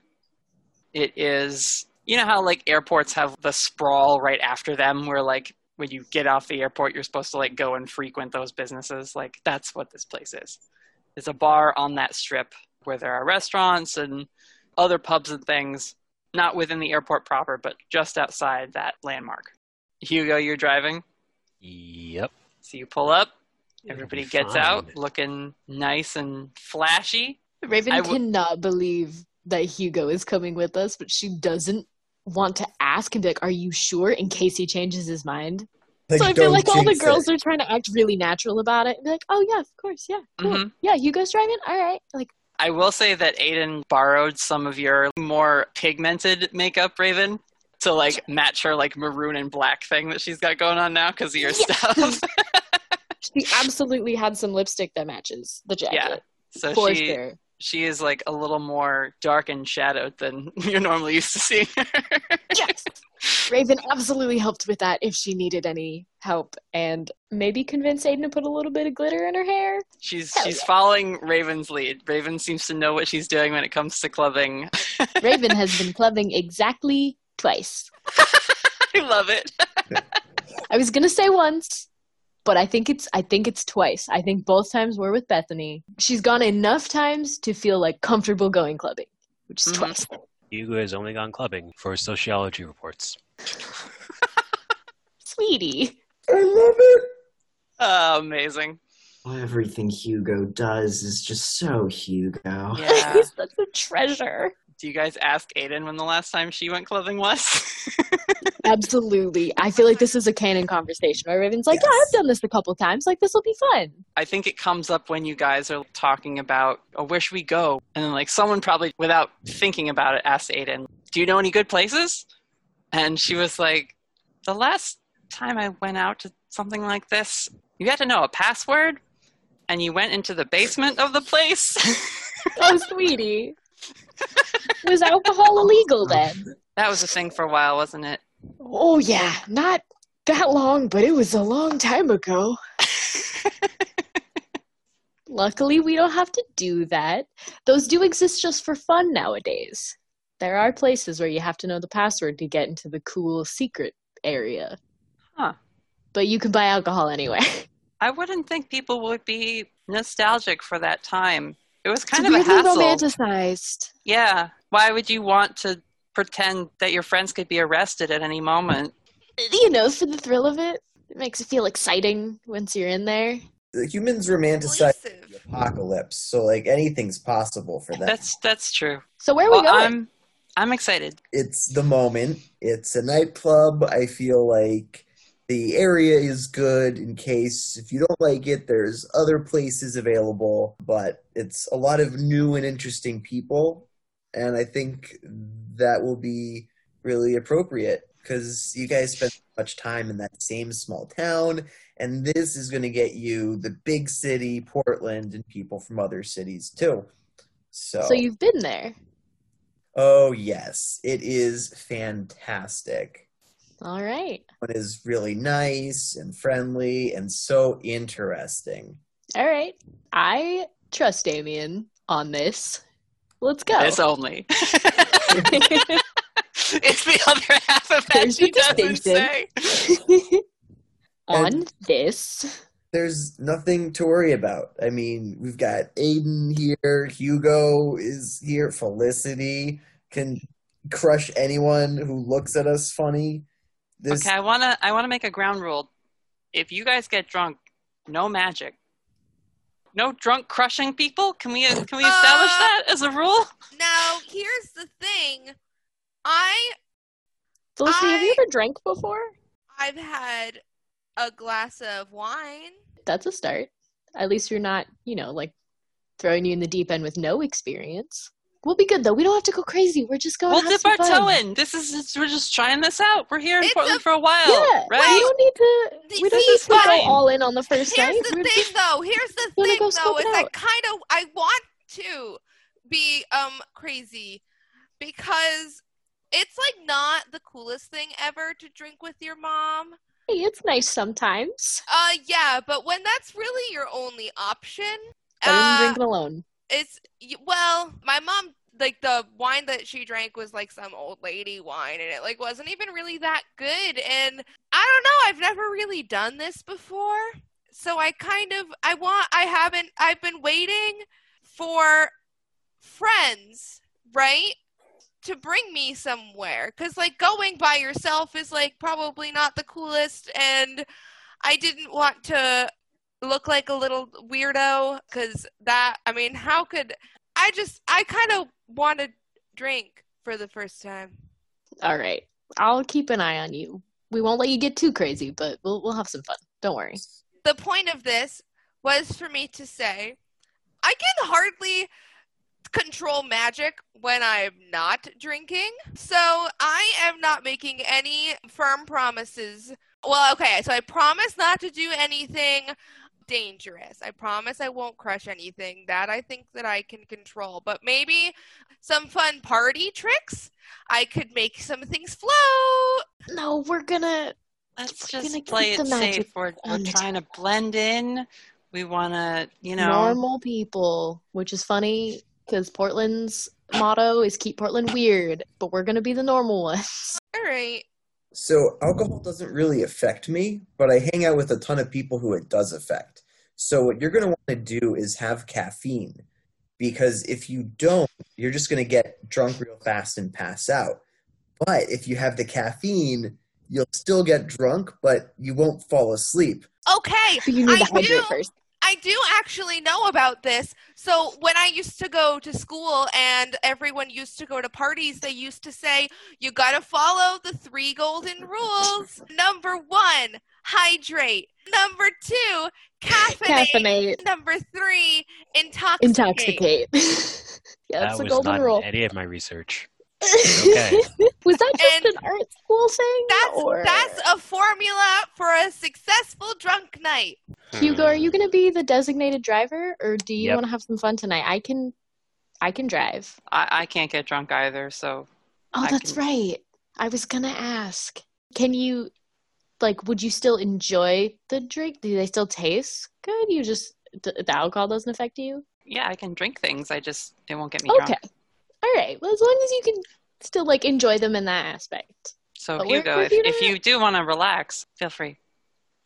It is, you know how like airports have the sprawl right after them where like when you get off the airport you're supposed to like go and frequent those businesses? Like that's what this place is. It's a bar on that strip where there are restaurants and other pubs and things, not within the airport proper, but just outside that landmark. Hugo, you're driving. Yep. So you pull up, everybody gets fine. out looking nice and flashy. Raven I w- cannot believe that Hugo is coming with us, but she doesn't want to ask and be like, "Are you sure?" In case he changes his mind. Like, so I feel like all the girls it. are trying to act really natural about it and be like, "Oh yeah, of course, yeah, cool, Mhm. yeah, Hugo's driving, all right." Like, I will say that Aidan borrowed some of your more pigmented makeup, Raven, to like match her like maroon and black thing that she's got going on now because of your Yes. stuff. (laughs) she absolutely had some lipstick that matches the jacket yeah. So for she sure. She is like a little more dark and shadowed than (laughs) you're normally used to seeing her. Yes, (laughs) Raven absolutely helped with that if she needed any help, and maybe convince Aidan to put a little bit of glitter in her hair. She's Hell she's yeah. following Raven's lead. Raven seems to know what she's doing when it comes to clubbing. (laughs) Raven has been clubbing exactly twice. I love it. I was gonna say once, but I think it's I think it's twice. I think both times were with Bethany. She's gone enough times to feel like comfortable going clubbing, which is Mhm. twice. Hugo has only gone clubbing for sociology reports. (laughs) Sweetie. I love it. Oh, amazing. Everything Hugo does is just so Hugo. Yeah. (laughs) He's such a treasure. Do you guys ask Aidan when the last time she went clubbing was? (laughs) Absolutely. I feel like this is a canon conversation where Raven's like, Yeah, I've done this a couple times. Like this will be fun. I think it comes up when you guys are talking about, oh, where should we go? And then, like, someone probably, without thinking about it, asked Aidan, do you know any good places? And she was like, the last time I went out to something like this, you had to know a password, and you went into the basement of the place. Oh, (laughs) sweetie. Was alcohol illegal then? that was a thing for a while, wasn't it? Oh yeah, not that long, but it was a long time ago. (laughs) Luckily, we don't have to do that. Those do exist just for fun nowadays. there are places where you have to know the password to get into the cool secret area. Huh. But you can buy alcohol anyway. (laughs) I wouldn't think people would be nostalgic for that time. It was kind it's of a weirdly hassle. romanticized. Yeah. Why would you want to pretend that your friends could be arrested at any moment? You know, for the thrill of it. It makes it feel exciting once you're in there. The humans romanticize the apocalypse, so like anything's possible for them. That's that's true. So where are Well, we going? I'm I'm excited. it's the moment. It's a nightclub. I feel like the area is good in case if you don't like it, there's other places available, but it's a lot of new and interesting people. And I think that will be really appropriate because you guys spend so much time in that same small town. And this is going to get you the big city, Portland, and people from other cities too. So, So you've been there. Oh yes, it is fantastic. All right. It is really nice and friendly and so interesting. All right. I trust Damien on this. Let's go. This only. (laughs) it's the other half of that There's she doesn't say. distinction. (laughs) on And- this. There's nothing to worry about. I mean, we've got Aidan here, Hugo is here, Felicity can crush anyone who looks at us funny. This Okay, I wanna I wanna make a ground rule. If you guys get drunk, no magic. No drunk crushing people? Can we can we establish Uh, that as a rule? Now, here's the thing. I Felicity, have you ever drank before? I've had a glass of wine. That's a start. At least you're not, you know, like throwing you in the deep end with no experience. We'll be good though. We don't have to go crazy. We're just going. We'll to have dip our some toe in. This is it's- we're just trying this out. We're here in It's Portland a- for a while, Yeah, we don't need to. The- We don't need to go all in on the first Here's night. the We're thing, though. Here's the thing, go though. scope it Is I kind of I want to be um crazy because it's like not the coolest thing ever to drink with your mom. Hey, it's nice sometimes. Uh, yeah, but when that's really your only option, Better than uh, drinking alone. It's well, my mom like the wine that she drank was like some old lady wine, and it like wasn't even really that good. And I don't know, I've never really done this before, so I kind of I want I haven't I've been waiting for friends, right? To bring me somewhere, because like going by yourself is like probably not the coolest, and I didn't want to look like a little weirdo because that i mean how could i just i kind of want to drink for the first time All right. I'll keep an eye on you. We won't let you get too crazy, but we'll we'll have some fun. Don't worry. the point of this was for me to say i can hardly control magic when i'm not drinking so i am not making any firm promises well okay so i promise not to do anything dangerous i promise i won't crush anything that i think that i can control but maybe some fun party tricks i could make some things float No, we're gonna. Let's We're gonna just play it safe. We're, we're trying to blend in. We want to, you know. normal people, which is funny because Portland's motto is keep Portland weird, but we're gonna be the normal ones. all right So alcohol doesn't really affect me, but I hang out with a ton of people who it does affect. So what you're going to want to do is have caffeine because if you don't, you're just going to get drunk real fast and pass out. But if you have the caffeine, you'll still get drunk, but you won't fall asleep. okay But you need I to hydrate do- first. I do actually know about this. So when I used to go to school and everyone used to go to parties, they used to say, you got to follow the three golden rules. Number one, hydrate. Number two, caffeinate. Caffeinate, Number three, intoxicate. intoxicate. (laughs) yeah, that's that the was golden not rule. in any of my research. Okay. (laughs) was that just And an art school thing? That's or... that's a formula for a successful drunk night. Hugo, are you going to be the designated driver, or do you Yep. want to have some fun tonight? I can, I can drive. I, I can't get drunk either, so Oh, I that's can- right. I was gonna ask. Can you, like, would you still enjoy the drink? Do they still taste good? You just the, the alcohol doesn't affect you. yeah, I can drink things. I just it won't get me Okay. drunk. All right. Well, as long as you can still like enjoy them in that aspect. So But we're- Hugo, if, if you do want to relax, feel free.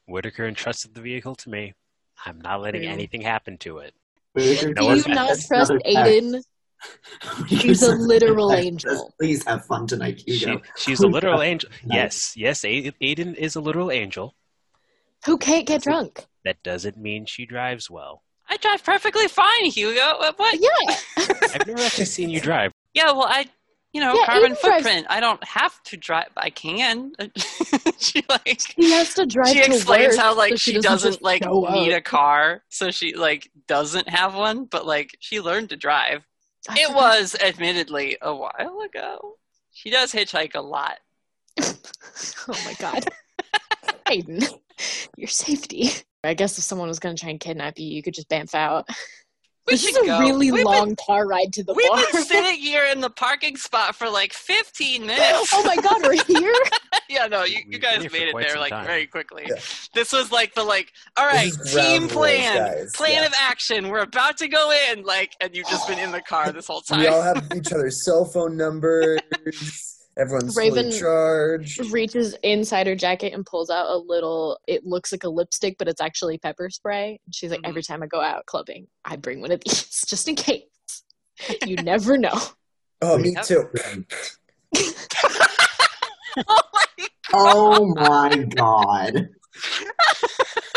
Whittaker entrusted the vehicle to me. I'm not letting Mm. anything happen to it. Whittaker, No Do you said not trust. Aidan? (laughs) She's a literal angel. Please have fun tonight, She, Hugo. she's a literal angel. have fun tonight. Yes, yes, Aidan is a literal angel. Who can't get drunk? That doesn't mean she drives well. I drive perfectly fine, Hugo. What? what? Yeah. (laughs) I've never actually seen you drive. Yeah, well, I, you know, Yeah, carbon Aidan drives- footprint. I don't have to drive. I can. (laughs) she like. He has to drive She to explains work, how like so she, doesn't doesn't like need up. a car, so she like doesn't have one, but like she learned to drive. I It forgot. was admittedly a while ago. She does hitchhike a lot. (laughs) oh my god. Aidan, your safety. I guess if someone was going to try and kidnap you, you could just bamf out. (laughs) We this is a go. really We've been- long car ride to the We've bar. been sitting (laughs) here in the parking spot for like 15 (laughs) minutes. oh my god, we're here? yeah, no, you, you We've guys been here for made it there like time. very quickly. Yeah. This was like the like, all right, This is ground team plan, guys. plan Yeah. of action. We're about to go in, like, and you've just been in the car this whole time. We all have each other's cell phone numbers. Everyone's Raven- fully charged. Reaches inside her jacket and pulls out a little, it looks like a lipstick, but it's actually pepper spray. And she's like, Mhm. every time I go out clubbing, I bring one of these (laughs) just in case. You never know. (laughs) Oh, me Yep. too. oh (laughs) my Oh my god.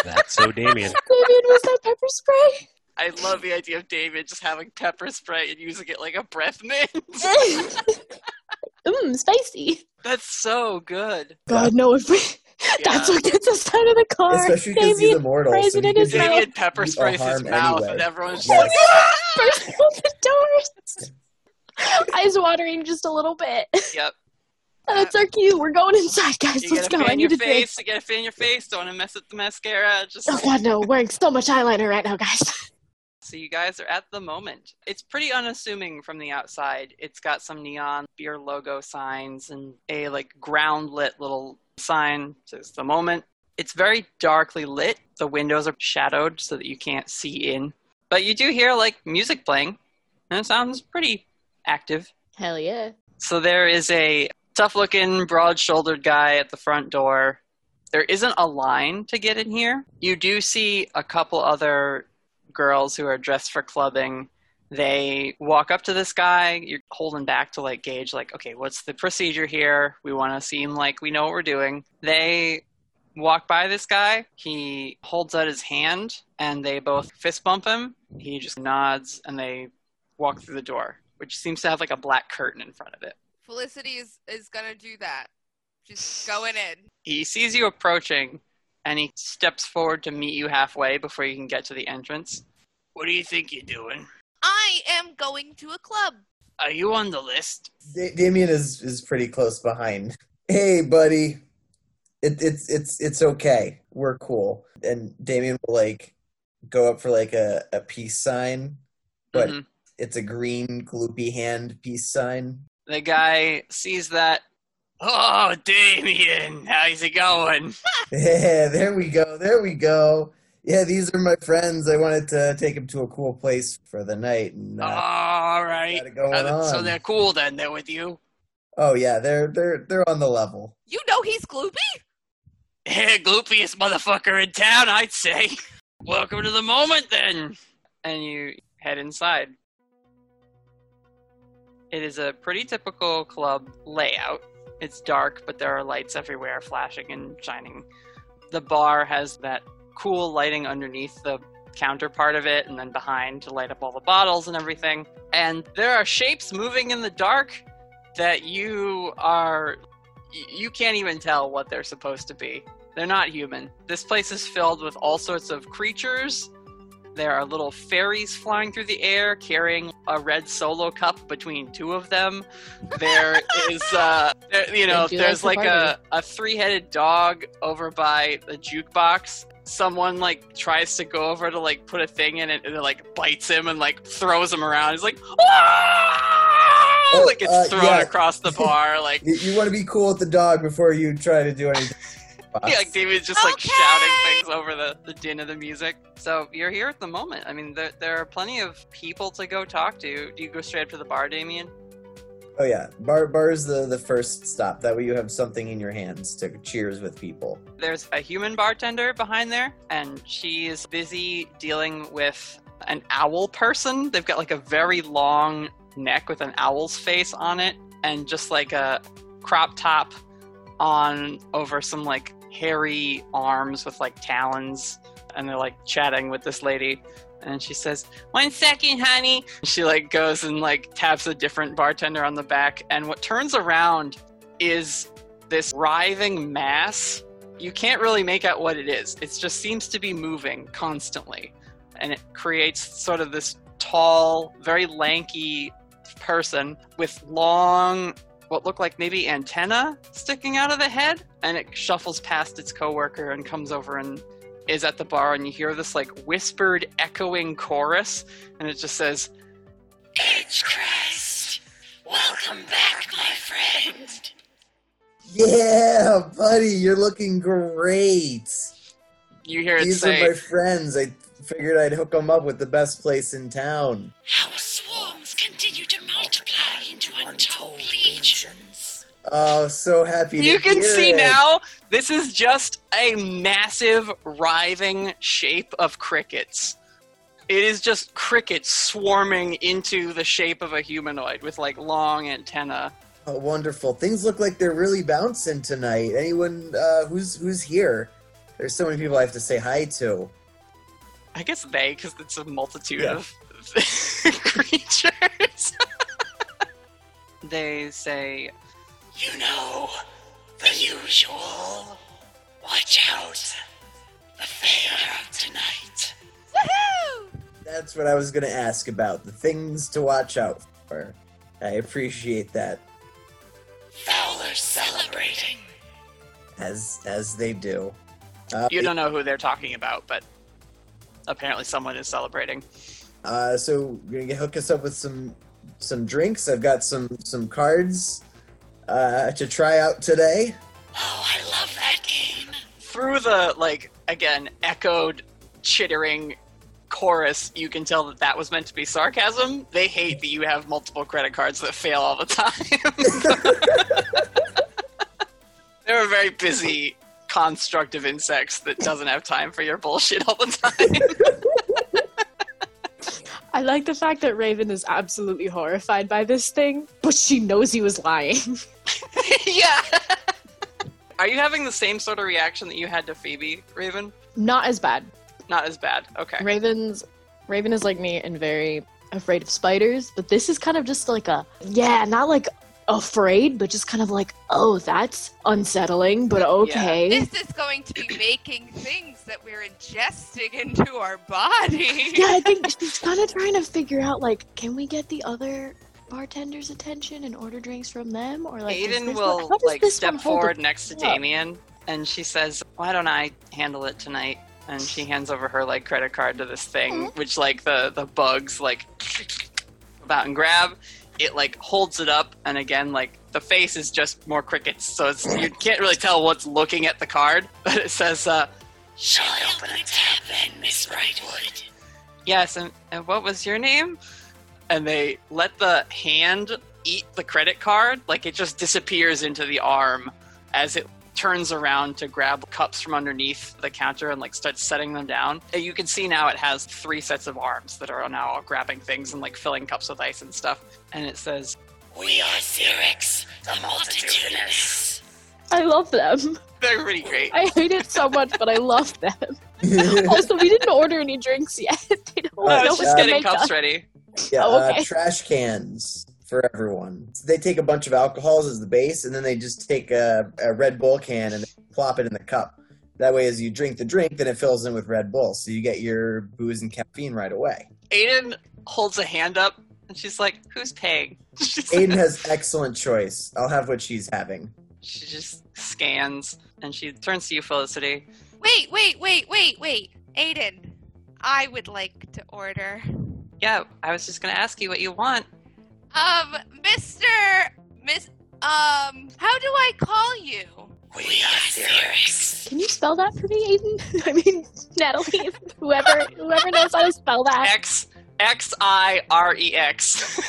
That's so Damien. Damien, was that pepper spray? I love the idea of David just having pepper spray and using it like a breath mint. Mmm, spicy. That's so good. God, no, if we, (laughs) that's what gets us out of the car. Especially because he's Damien, immortal. sprays So he in can his just- pepper do sprays his mouth, anyway. and everyone's just Yes. like, "Ah!" burst out the doors. Eyes (laughs) watering just a little bit. Yep. That's our cue. We're going inside, guys. You Let's gotta go. I need your a drink. face. You gotta fan your face. Don't want to mess with the mascara. Just Oh god, no! Wearing so much eyeliner right now, guys. So you guys are at the moment. It's pretty unassuming from the outside. It's got some neon beer logo signs and a like ground lit little sign says the moment. It's very darkly lit. The windows are shadowed so that you can't see in. But you do hear like music playing, and it sounds pretty active. Hell yeah! So there is a tough looking, broad shouldered guy at the front door. There isn't a line to get in here. You do see a couple other girls who are dressed for clubbing. They walk up to this guy. You're holding back to like gauge, like, okay, what's the procedure here? We want to seem like we know what we're doing. They walk by this guy. He holds out his hand and they both fist bump him. He just nods and they walk through the door, which seems to have like a black curtain in front of it. Felicity is, is gonna do that. She's going in. He sees you approaching and he steps forward to meet you halfway before you can get to the entrance. What do you think you're doing? I am going to a club. Are you on the list? Da- Damien is is pretty close behind. Hey, buddy. It, it's it's it's okay. We're cool. And Damien will like go up for like a, a peace sign, but Mhm. it's a green gloopy hand peace sign. The guy sees that. Oh, Damien, how's it going? (laughs) Yeah, there we go. There we go. Yeah, these are my friends. I wanted to take them to a cool place for the night. And, uh, All right. going Uh, so they're cool then. They're with you. oh yeah, they're they're they're on the level. You know he's Gloopy? (laughs) Hey, gloopiest motherfucker in town, I'd say. (laughs) Welcome to the moment then. And you head inside. It is a pretty typical club layout. It's dark, but there are lights everywhere flashing and shining. The bar has that cool lighting underneath the counter part of it and then behind to light up all the bottles and everything. And there are shapes moving in the dark that you are you can't even tell what they're supposed to be. They're not human. This place is filled with all sorts of creatures. There are little fairies flying through the air carrying a red solo cup between two of them. There (laughs) is, uh, there, you know, there's like like a, a three headed dog over by the jukebox. Someone like tries to go over to like put a thing in it and it like bites him and like throws him around. He's like! Oh, like gets uh, thrown yeah. across the bar. Like (laughs) You, you want to be cool with the dog before you try to do anything. Yeah, like David's just like Okay. shouting things over the, the din of the music. So you're here at the moment. I mean, there, there are plenty of people to go talk to. Do you go straight up to the bar, Damien? Oh yeah, bar bar is the the first stop. That way you have something in your hands to cheers with people. There's a human bartender behind there, and she's busy dealing with an owl person. They've got like a very long neck with an owl's face on it, and just like a crop top on over some like hairy arms with like talons. And they're like chatting with this lady. And she says, One second, honey. She like goes and like taps a different bartender on the back. And what turns around is this writhing mass. You can't really make out what it is. It just seems to be moving constantly. And it creates sort of this tall, very lanky person with long, what look like maybe antenna sticking out of the head. And it shuffles past its coworker and comes over and is at the bar. And you hear this like whispered, echoing chorus. And it just says, Edgecrest, welcome back, my friend. Yeah, buddy, you're looking great. You hear it These say, are my friends. I figured I'd hook them up with the best place in town. Our swarms continue to multiply into untold legions. Oh, so happy to You can hear see it. now, this is just a massive, writhing shape of crickets. It is just crickets swarming into the shape of a humanoid with like long antenna. Oh, wonderful. Things look like they're really bouncing tonight. Anyone uh, who's who's here? There's so many people I have to say hi to. I guess they, because it's a multitude Yeah. of (laughs) creatures. (laughs) they say, You know, the usual. Watch out. The fair of tonight. Woohoo! That's what I was going to ask about. The things to watch out for. I appreciate that, Fowler celebrating. as as they do. Uh, You don't know who they're talking about, but apparently someone is celebrating. Uh, so you're gonna get, hook us up with some some drinks. I've got some some cards uh, to try out today. Oh, I love that game. Through the, like, again, echoed, chittering chorus, you can tell that that was meant to be sarcasm. They hate that you have multiple credit cards that fail all the time. (laughs) They're a very busy construct of insects that doesn't have time for your bullshit all the time. (laughs) I like the fact that Raven is absolutely horrified by this thing, but she knows he was lying. (laughs) yeah. (laughs) Are you having the same sort of reaction that you had to Phoebe, Raven? Not as bad. Not as bad. Okay. Raven's Raven is like me and very afraid of spiders, but this is kind of just like a yeah, not like afraid, but just kind of like, oh, that's unsettling, but okay. This is going to be making things that we're ingesting into our body. Yeah, I think (laughs) she's kind of trying to figure out like, can we get the other bartender's attention and order drinks from them, or like, is Aidan will one- like step forward next to up? Damien, and she says, "Why don't I handle it tonight?" And she hands over her like credit card to this thing, which like the the bugs like (sniffs) about and grab. It like holds it up, and again like the face is just more crickets, so it's you can't really tell what's looking at the card, (laughs) but it says, uh, Shall I open tab then, Miss Brightwood? "Yes." And, and what was your name? And they let the hand eat the credit card, like it just disappears into the arm as it turns around to grab cups from underneath the counter and like starts setting them down. And You can see now it has three sets of arms that are now all grabbing things and like filling cups with ice and stuff. And it says, We are Xerix, the multitudinous. I love them. they're pretty great. I hate it so much, but I love them. (laughs) also, we didn't order any drinks yet. (laughs) they don't I know was what's just gonna getting cups us. ready. Yeah, Oh, uh, trash cans for everyone. They take a bunch of alcohols as the base, and then they just take a, a Red Bull can and plop it in the cup. That way, as you drink the drink, then it fills in with Red Bull, so you get your booze and caffeine right away. Aidan holds a hand up and she's like, Who's paying? (laughs) Aidan has excellent choice. I'll have what she's having. She just scans and she turns to you, Felicity. Wait, wait, wait, wait, wait. Aidan, I would like to order. Yeah, I was just gonna ask you what you want. Um, Mr. Miss, um, how do I call you? We are Xerix. Can you spell that for me, Aidan? (laughs) I mean, Natalie, whoever whoever knows how to spell that. X X I R E X.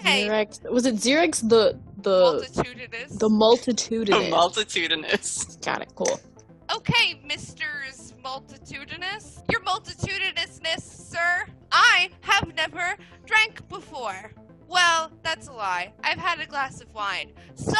Hey, Xerex. Was it Xerex the the multitudinous. the multitudinous? A multitudinous. Got it. Cool. Okay, Mr.'s multitudinous. Your multitudinousness, sir. I have never drank before. Well, that's a lie. I've had a glass of wine. So,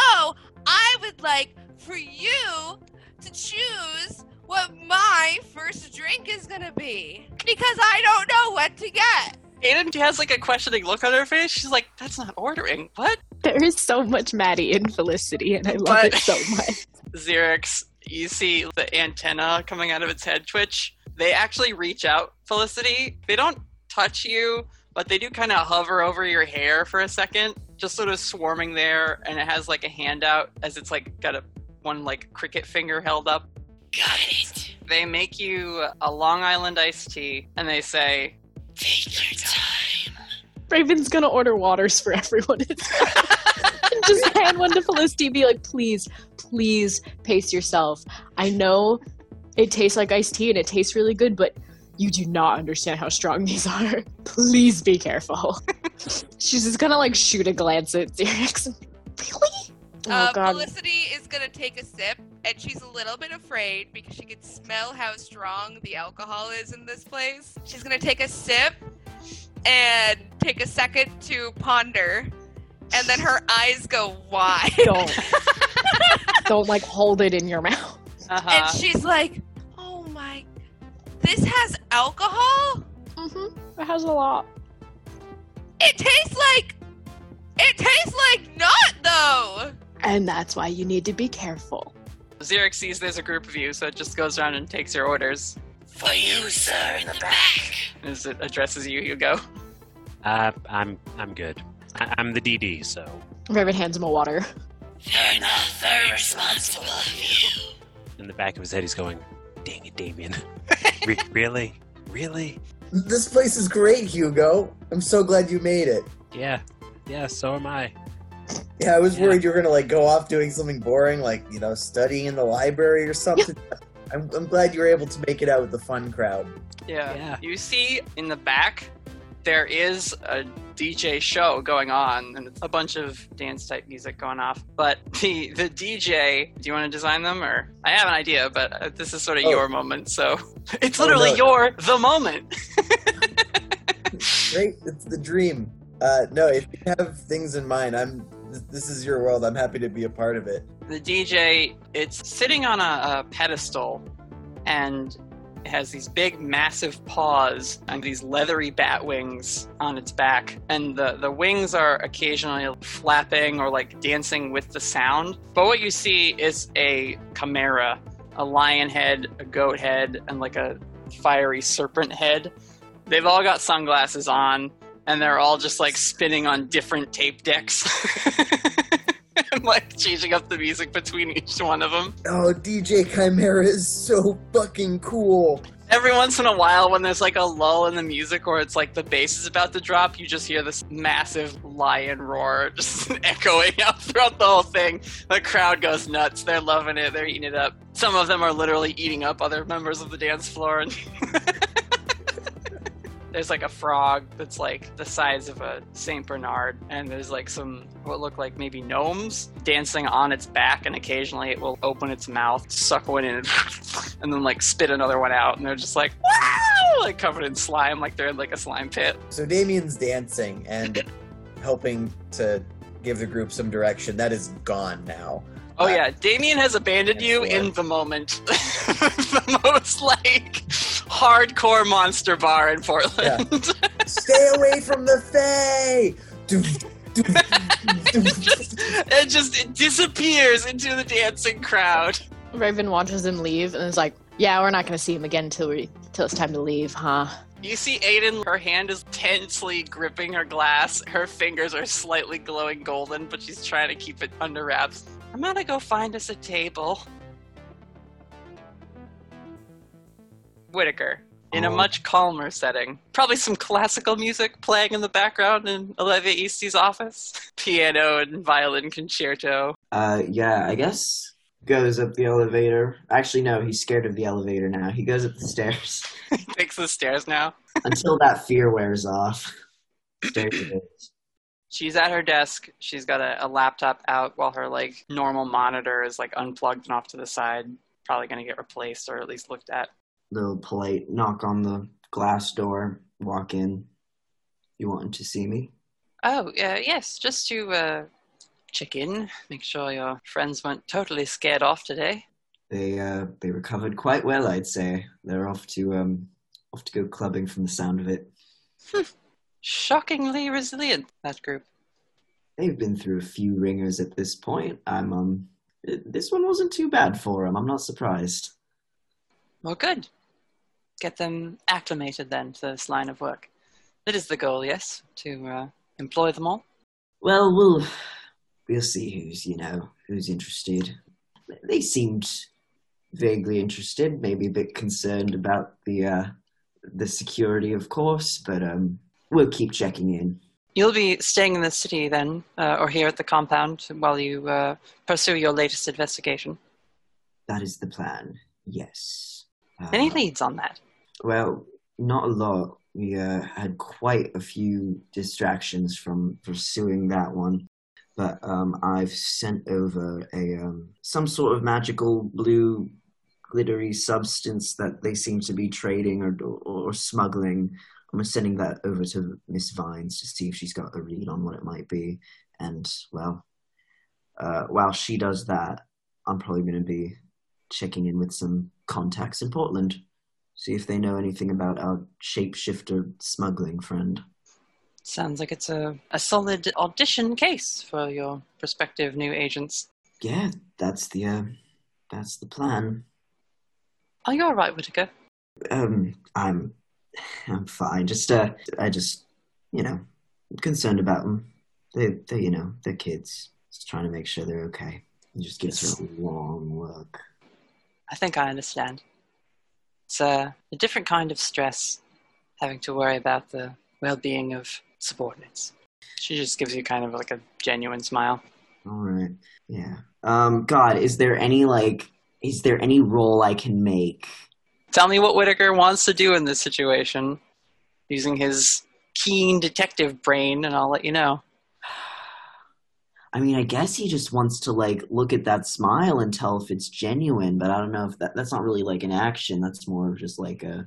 I would like for you to choose what my first drink is gonna be. Because I don't know what to get. Aidan has like a questioning look on her face. She's like, "That's not ordering." What? There is so much Maddie in Felicity, and I love But- it so much. (laughs) Xerix, you see the antenna coming out of its head twitch. They actually reach out, Felicity. They don't touch you, but they do kind of hover over your hair for a second, just sort of swarming there. And it has like a handout as it's like got a one like cricket finger held up. Got it. They make you a Long Island iced tea, and they say, Take your time. Raven's gonna order waters for everyone. (laughs) just hand one to Felicity. Be like, please, please pace yourself. I know it tastes like iced tea and it tastes really good, but you do not understand how strong (laughs) these are. Please be careful. (laughs) She's just gonna like shoot a glance at Xerix. Really? Oh uh, god. Felicity is gonna take a sip, and she's a little bit afraid because she can smell how strong the alcohol is in this place. She's gonna take a sip and take a second to ponder, and then her eyes go wide. (laughs) Don't. Don't like hold it in your mouth. "Uh-huh." And she's like, "Oh my, this has alcohol? Mm-hmm. It has a lot. It tastes like, it tastes like not though." And that's why you need to be careful. Xerix sees there's a group of you, so it just goes around and takes your orders. For you, sir, in the back. As it addresses you, you go. Uh, I'm I'm good. I, I'm the DD, so Raven hands him a water. They're not very responsible of you. in the back of his head he's going, "Dang it, Damien! (laughs) Re- really, really? This place is great, Hugo. I'm so glad you made it. Yeah, yeah. So am I. Yeah, I was Yeah. worried you were gonna like go off doing something boring, like you know, studying in the library or something. I'm, I'm glad you were able to make it out with the fun crowd. Yeah. Yeah. You see in the back, there is a DJ show going on, and a bunch of dance type music going off. But the the DJ, do you want to design them, or I have an idea, but uh, this is sort of Oh. your moment, so (laughs) it's Oh, literally no. your the moment. (laughs) Great, it's the dream. Uh, no, if you have things in mind, I'm. This is your world. I'm happy to be a part of it. the DJ, it's sitting on a, a pedestal, and it has these big, massive paws and these leathery bat wings on its back. And the, the wings are occasionally flapping or like dancing with the sound. But what you see is a chimera, a lion head, a goat head, and like a fiery serpent head. They've all got sunglasses on, and they're all just like spinning on different tape decks. (laughs) (laughs) like changing up the music between each one of them. Oh, DJ Chimera is so fucking cool. Every once in a while, when there's like a lull in the music or it's like the bass is about to drop, you just hear this massive lion roar (laughs) just echoing out throughout the whole thing. The crowd goes nuts. They're loving it. They're eating it up. Some of them are literally eating up other members of the dance floor. And (laughs) there's like a frog that's like the size of a Saint Bernard, and there's like some what look like maybe gnomes dancing on its back, and occasionally it will open its mouth, suck one in, (laughs) and then like spit another one out, and they're just like wow, like covered in slime, like they're in like a slime pit. So Damien's dancing and helping to give the group some direction. That is gone now. Oh Uh, yeah, Damien has abandoned you in the moment. (laughs) the most like hardcore monster bar in Portland. (laughs) Stay away from the Fae! Doof, doof, doof, doof. it just it disappears into the dancing crowd. Raven watches him leave and is like, "Yeah, we're not gonna see him again until we till it's time to leave, huh?" You see Aidan, her hand is tensely gripping her glass. Her fingers are slightly glowing golden, but she's trying to keep it under wraps. I'm gonna go find us a table. Whittaker, in a Oh. much calmer setting. Probably some classical music playing in the background in Olivia Eastey's office. (laughs) Piano and violin concerto. Uh, yeah, I guess goes up the elevator. Actually, no, he's scared of the elevator now. He goes up the stairs (laughs) Takes the stairs now. (laughs) until that fear wears off. Stairs it is. She's at her desk. She's got a, a laptop out while her like normal monitor is like unplugged and off to the side. Probably gonna get replaced or at least looked at. Little polite knock on the glass door. Walk in. You wanted to see me? Oh, uh, yes, just to uh, check in, make sure your friends weren't totally scared off today. They uh they recovered quite well, I'd say. They're off to um off to go clubbing from the sound of it. Shockingly resilient, that group. They've been through a few ringers at this point. I'm um this one wasn't too bad for them. I'm not surprised. Well, good. Get them acclimated then to this line of work. That is the goal, yes, to uh, employ them all. Well, we'll we'll see who's you know who's interested. They seemed vaguely interested, maybe a bit concerned about the uh, the security, of course, but um, we'll keep checking in. You'll be staying in the city then, uh, or here at the compound, while you uh, pursue your latest investigation. That is the plan. Yes. Uh, Any leads on that? Well, not a lot. We uh, had quite a few distractions from pursuing that one, but um, I've sent over a um, some sort of magical blue glittery substance that they seem to be trading or, or, or smuggling. I'm sending that over to Miss Vines to see if she's got a read on what it might be. And well, uh, while she does that, I'm probably going to be checking in with some contacts in Portland, see if they know anything about our shapeshifter smuggling friend. Sounds like it's a, a solid audition case for your prospective new agents. Yeah, that's the uh, that's the plan. Are you all right, Whittaker? Um, I'm I'm fine. Just uh, I just you know concerned about them. They they you know they're kids. Just trying to make sure they're okay. It just gives her a long look. I think I understand. It's a, a different kind of stress having to worry about the well being of subordinates. She just gives you kind of like a genuine smile. All right. Yeah. Um. God, is there any like is there any role I can make? Tell me what Whittaker wants to do in this situation using his keen detective brain, and I'll let you know. I mean, I guess he just wants to like look at that smile and tell if it's genuine, but I don't know if that that's not really like an action. That's more of just like a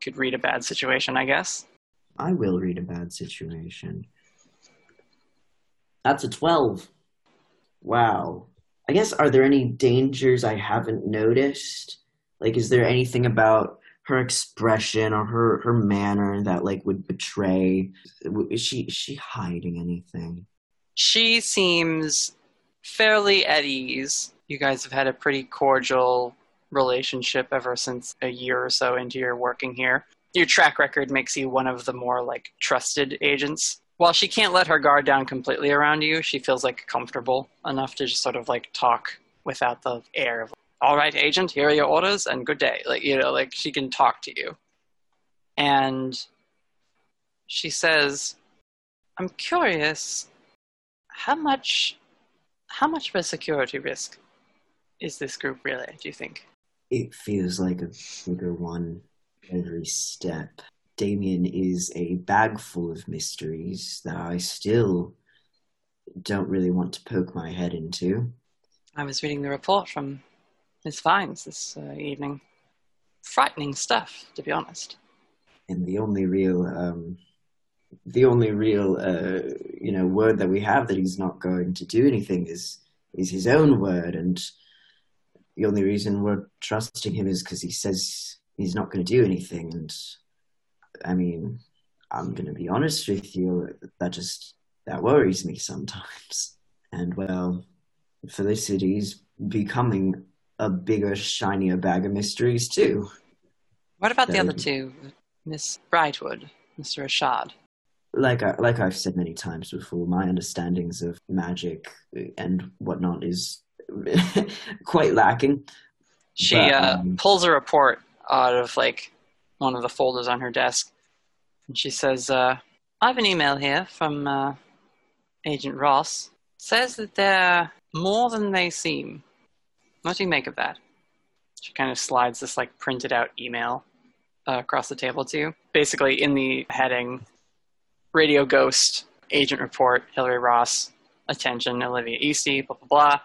Could read a bad situation, I guess. I will read a bad situation. That's a 12. Wow. I guess are there any dangers I haven't noticed? Like is there anything about her expression or her her manner that like would betray is she is she hiding anything? She seems fairly at ease. You guys have had a pretty cordial relationship ever since a year or so into your working here. Your track record makes you one of the more like trusted agents. While she can't let her guard down completely around you, she feels like comfortable enough to just sort of like talk without the air of all right, agent, here are your orders and good day. Like, you know, like she can talk to you. And she says, I'm curious, how much how much of a security risk is this group really, do you think? It feels like a bigger one every step. Damien is a bag full of mysteries that I still don't really want to poke my head into. I was reading the report from Miss Vines this uh, evening. Frightening stuff, to be honest. And the only real, um, the only real, uh, you know, word that we have that he's not going to do anything is is his own word, and the only reason we're trusting him is because he says he's not going to do anything. And I mean, I'm going to be honest with you, that just that worries me sometimes. (laughs) And well, Felicity's becoming a bigger, shinier bag of mysteries too. What about the other two? Miss Brightwood, Mr. Ashad. Like I, like I've said many times before, my understandings of magic and whatnot is (laughs) quite lacking. She But, uh, um, pulls a report out of like one of the folders on her desk, and she says, uh, "I have an email here from uh, Agent Ross. says that they're more than they seem. What do you make of that?" She kind of slides this like printed out email uh, across the table to you. Basically, in the heading, Radio Ghost agent report, Hillary Ross, attention, Olivia Eastey, blah, blah, blah.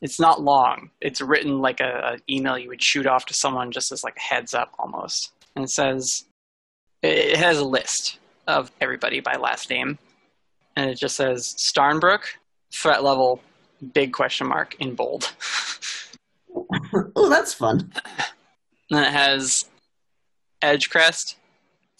It's not long. It's written like a, a email you would shoot off to someone just as like a heads up almost. And it says, it has a list of everybody by last name. And it just says Starnbrook, threat level, big question mark in bold. (laughs) oh, that's fun. And then it has Edgecrest,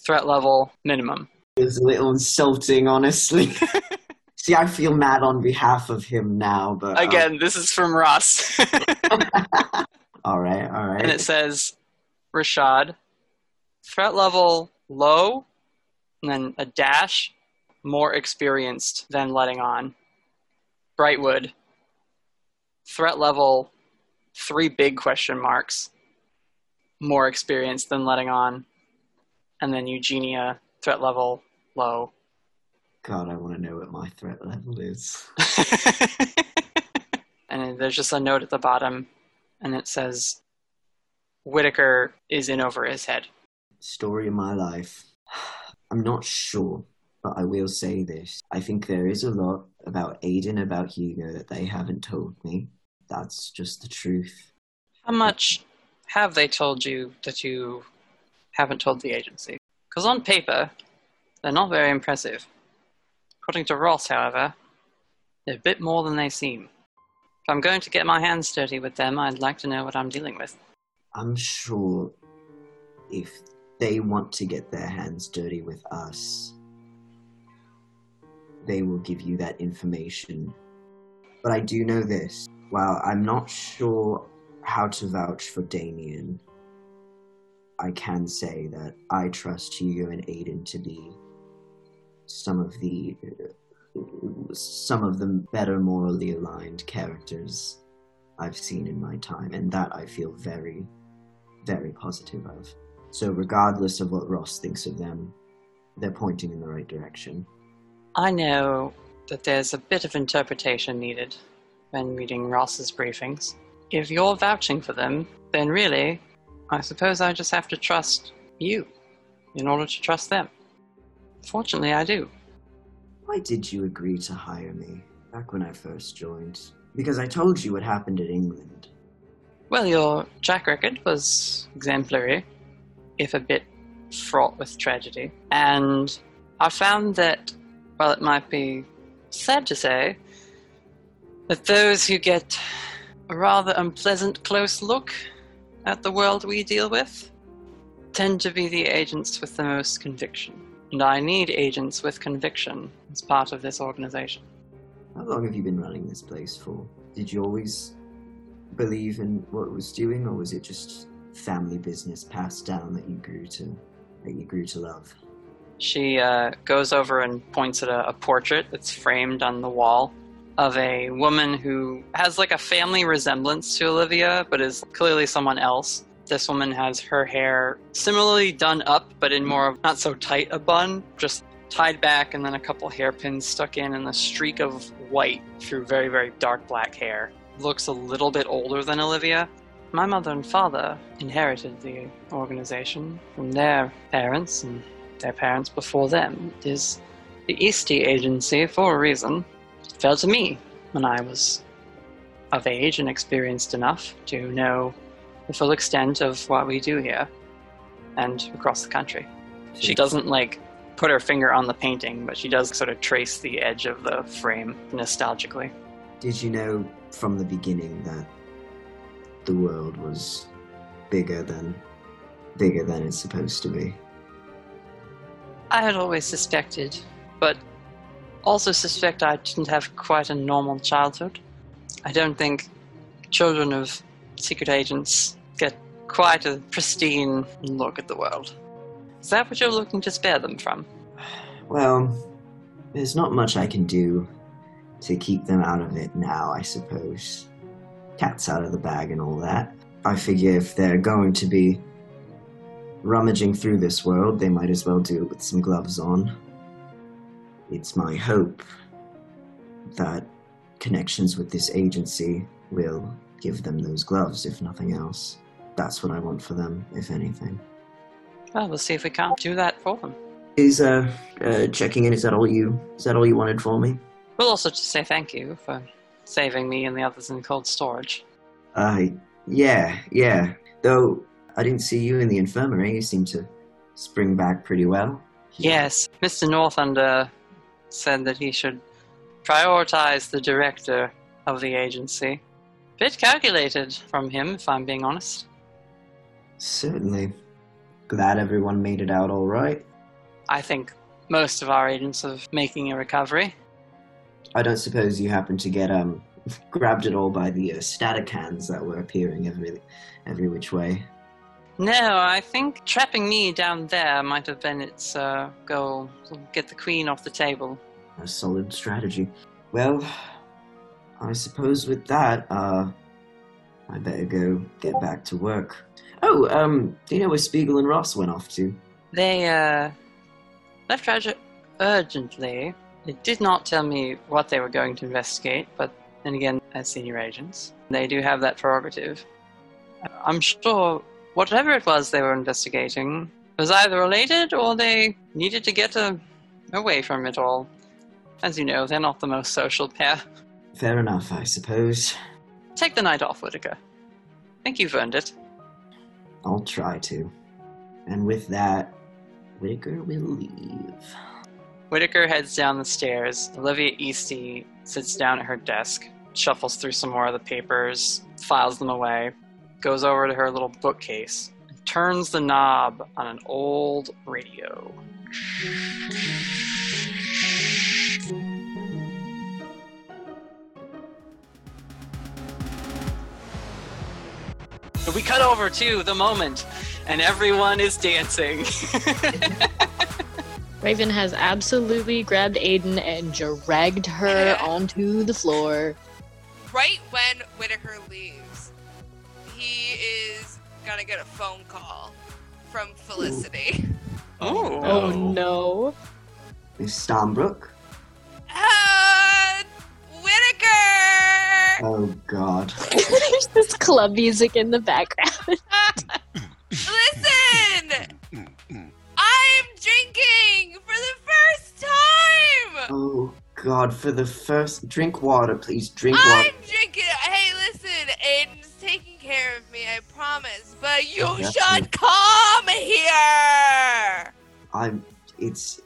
threat level, minimum. It's a little insulting, honestly. (laughs) See, I feel mad on behalf of him now, but um, Again, this is from Ross. (laughs) all right, all right. and it says Rashad, threat level low, and then a dash, more experienced than letting on. Brightwood, threat level three big question marks, more experienced than letting on. And then Eugenia, threat level low. God, I want to know what my threat level is. (laughs) and there's just a note at the bottom, and it says Whittaker is in over his head. Story of my life. I'm not sure, but I will say this. I think there is a lot about Aidan, about Hugo that they haven't told me. That's just the truth. How much have they told you that you haven't told the agency? Because on paper, they're not very impressive. According to Ross, however, they're a bit more than they seem. If I'm going to get my hands dirty with them, I'd like to know what I'm dealing with. I'm sure if they want to get their hands dirty with us, they will give you that information. But I do know this. While I'm not sure how to vouch for Damien, I can say that I trust Hugo and Aidan to be some of the some of the better morally aligned characters I've seen in my time, and that I feel very, very positive of. So, regardless of what Ross thinks of them, they're pointing in the right direction. I know that there's a bit of interpretation needed when reading Ross's briefings. If you're vouching for them, then really, I suppose I just have to trust you in order to trust them. Fortunately, I do. Why did you agree to hire me back when I first joined? Because I told you what happened in England. Well, your track record was exemplary, if a bit fraught with tragedy. And I found that, while it might be sad to say, that those who get a rather unpleasant close look at the world we deal with tend to be the agents with the most conviction. And I need agents with conviction as part of this organization. How long have you been running this place for? Did you always believe in what it was doing, or was it just family business passed down that you grew to that you grew to love? She uh, goes over and points at a, a portrait that's framed on the wall of a woman who has like a family resemblance to Olivia, but is clearly someone else. This woman has her hair similarly done up, but in more of not so tight a bun, just tied back and then a couple hairpins stuck in, and a streak of white through very, very dark black hair. Looks a little bit older than Olivia. My mother and father inherited the organization from their parents and their parents before them. It is the Eastey Agency for a reason. It fell to me when I was of age and experienced enough to know the full extent of what we do here and across the country. She doesn't like put her finger on the painting, but she does sort of trace the edge of the frame nostalgically. Did you know from the beginning that the world was bigger than bigger than it's supposed to be? I had always suspected, but also suspect I didn't have quite a normal childhood. I don't think children of secret agents get quite a pristine look at the world. Is that what you're looking to spare them from? Well, there's not much I can do to keep them out of it now, I suppose. Cat's out of the bag and all that. I figure if they're going to be rummaging through this world, they might as well do it with some gloves on. It's my hope that connections with this agency will give them those gloves, if nothing else. That's what I want for them, if anything. Well, we'll see if we can't do that for them. Is uh, uh checking in? Is that all you? Is that all you wanted for me? We'll also just say thank you for saving me and the others in cold storage. Uh, yeah, yeah. Though I didn't see you in the infirmary. You seem to spring back pretty well. Yes, Mr. north Northunder said that he should prioritize the director of the agency. Bit calculated from him, if I'm being honest. Certainly. Glad everyone made it out all right. I think most of our agents are making a recovery. I don't suppose you happened to get um (laughs) grabbed at all by the uh, staticans that were appearing every every which way. No, I think trapping me down there might have been its uh, goal. Get the queen off the table. A solid strategy. Well, I suppose with that, uh, I better go get back to work. Oh, um, do you know where Spiegel and Ross went off to? They uh, left rather urgently. They did not tell me what they were going to investigate, but then again, as senior agents, they do have that prerogative. I'm sure whatever it was they were investigating was either related or they needed to get a, away from it all. As you know, they're not the most social pair. Fair enough, I suppose. Take the night off, Whittaker. think you've earned it. I'll try to. And with that, Whittaker will leave. Whittaker heads down the stairs. Olivia Eastey sits down at her desk, shuffles through some more of the papers, files them away, goes over to her little bookcase, and turns the knob on an old radio. We cut over to the moment, and everyone is dancing. (laughs) Raven has absolutely grabbed Aidan and dragged her onto the floor. Right when Whittaker leaves, he is gonna get a phone call from Felicity. oh. Oh no. Miss Starnbrook? Uh, Whittaker! Oh, God. There's this club music in the background. (laughs) Listen! I'm drinking for the first time! Oh, God. For the first. Drink water, please. Drink water. I'm drinking. Hey, listen, Aidan's taking care of me, I promise. But you Okay. should come here! I'm. It's.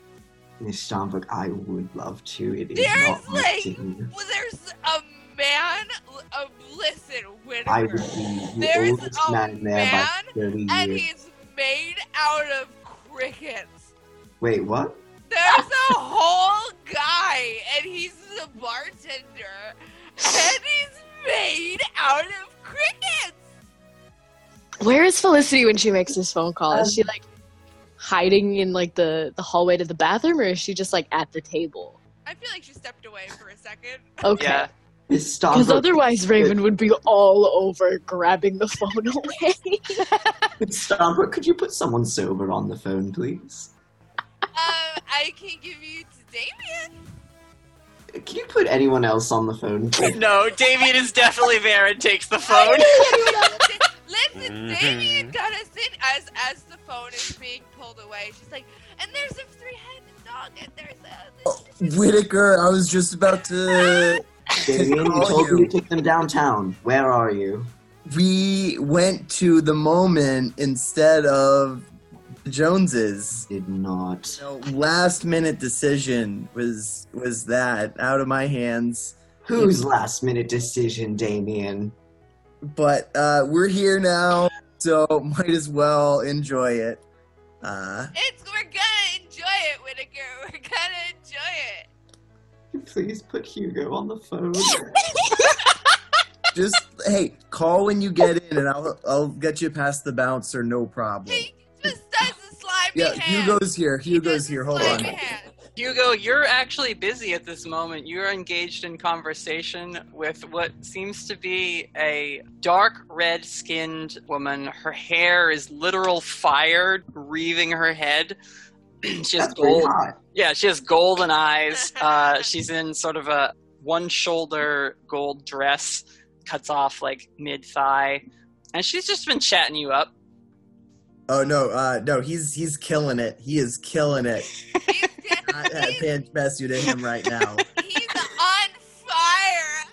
Miss Starnbrook, I would love to. It is not There's my like, well, there's a man. Uh, listen, Whittaker. I would be the There's oldest a man there by 30 and years. he's made out of crickets. Wait, what? There's a whole guy, and he's the bartender, and he's made out of crickets. Where is Felicity when she makes this phone call? Is she like hiding in like the, the hallway to the bathroom or is she just like at the table? I feel like she stepped away for a second. (laughs) Okay. Yeah. Miss Because otherwise Raven would be all over grabbing the phone away. (laughs) Miss Starnbrook, could you put someone sober on the phone, please? Um, I can give you to Damien. Can you put anyone else on the phone? (laughs) No, Damien is definitely there and takes the phone. (laughs) Listen. Damien got us in as as the phone is being pulled away. She's like, and there's a three-headed dog, and there's a. Oh, Whittaker, I was just about to. (laughs) Damien, you Call told me to take them downtown. Where are you? We went to the moment instead of the Joneses. Did not. No, last minute decision was was that out of my hands. Whose last minute decision, Damien? But uh, we're here now, so might as well enjoy it. Uh, It's we're gonna enjoy it, Whittaker. (laughs) We're gonna enjoy it. Please put Hugo on the phone. (laughs) just hey, call when you get in, and I'll I'll get you past the bouncer, no problem. Yeah, hand. Hugo's here. Hugo's the here. Hold on. hand. Hugo, you're actually busy at this moment. You're engaged in conversation with what seems to be a dark red skinned woman. Her hair is literal fire wreathing her head. (clears throat) she has That's gold. Yeah, she has golden eyes. Uh, she's in sort of a one shoulder gold dress, cuts off like mid thigh. And she's just been chatting you up. Oh no, uh, no, he's he's killing it. He is killing it. He's, Not have he's, Pan Masu to him right now. he's on fire.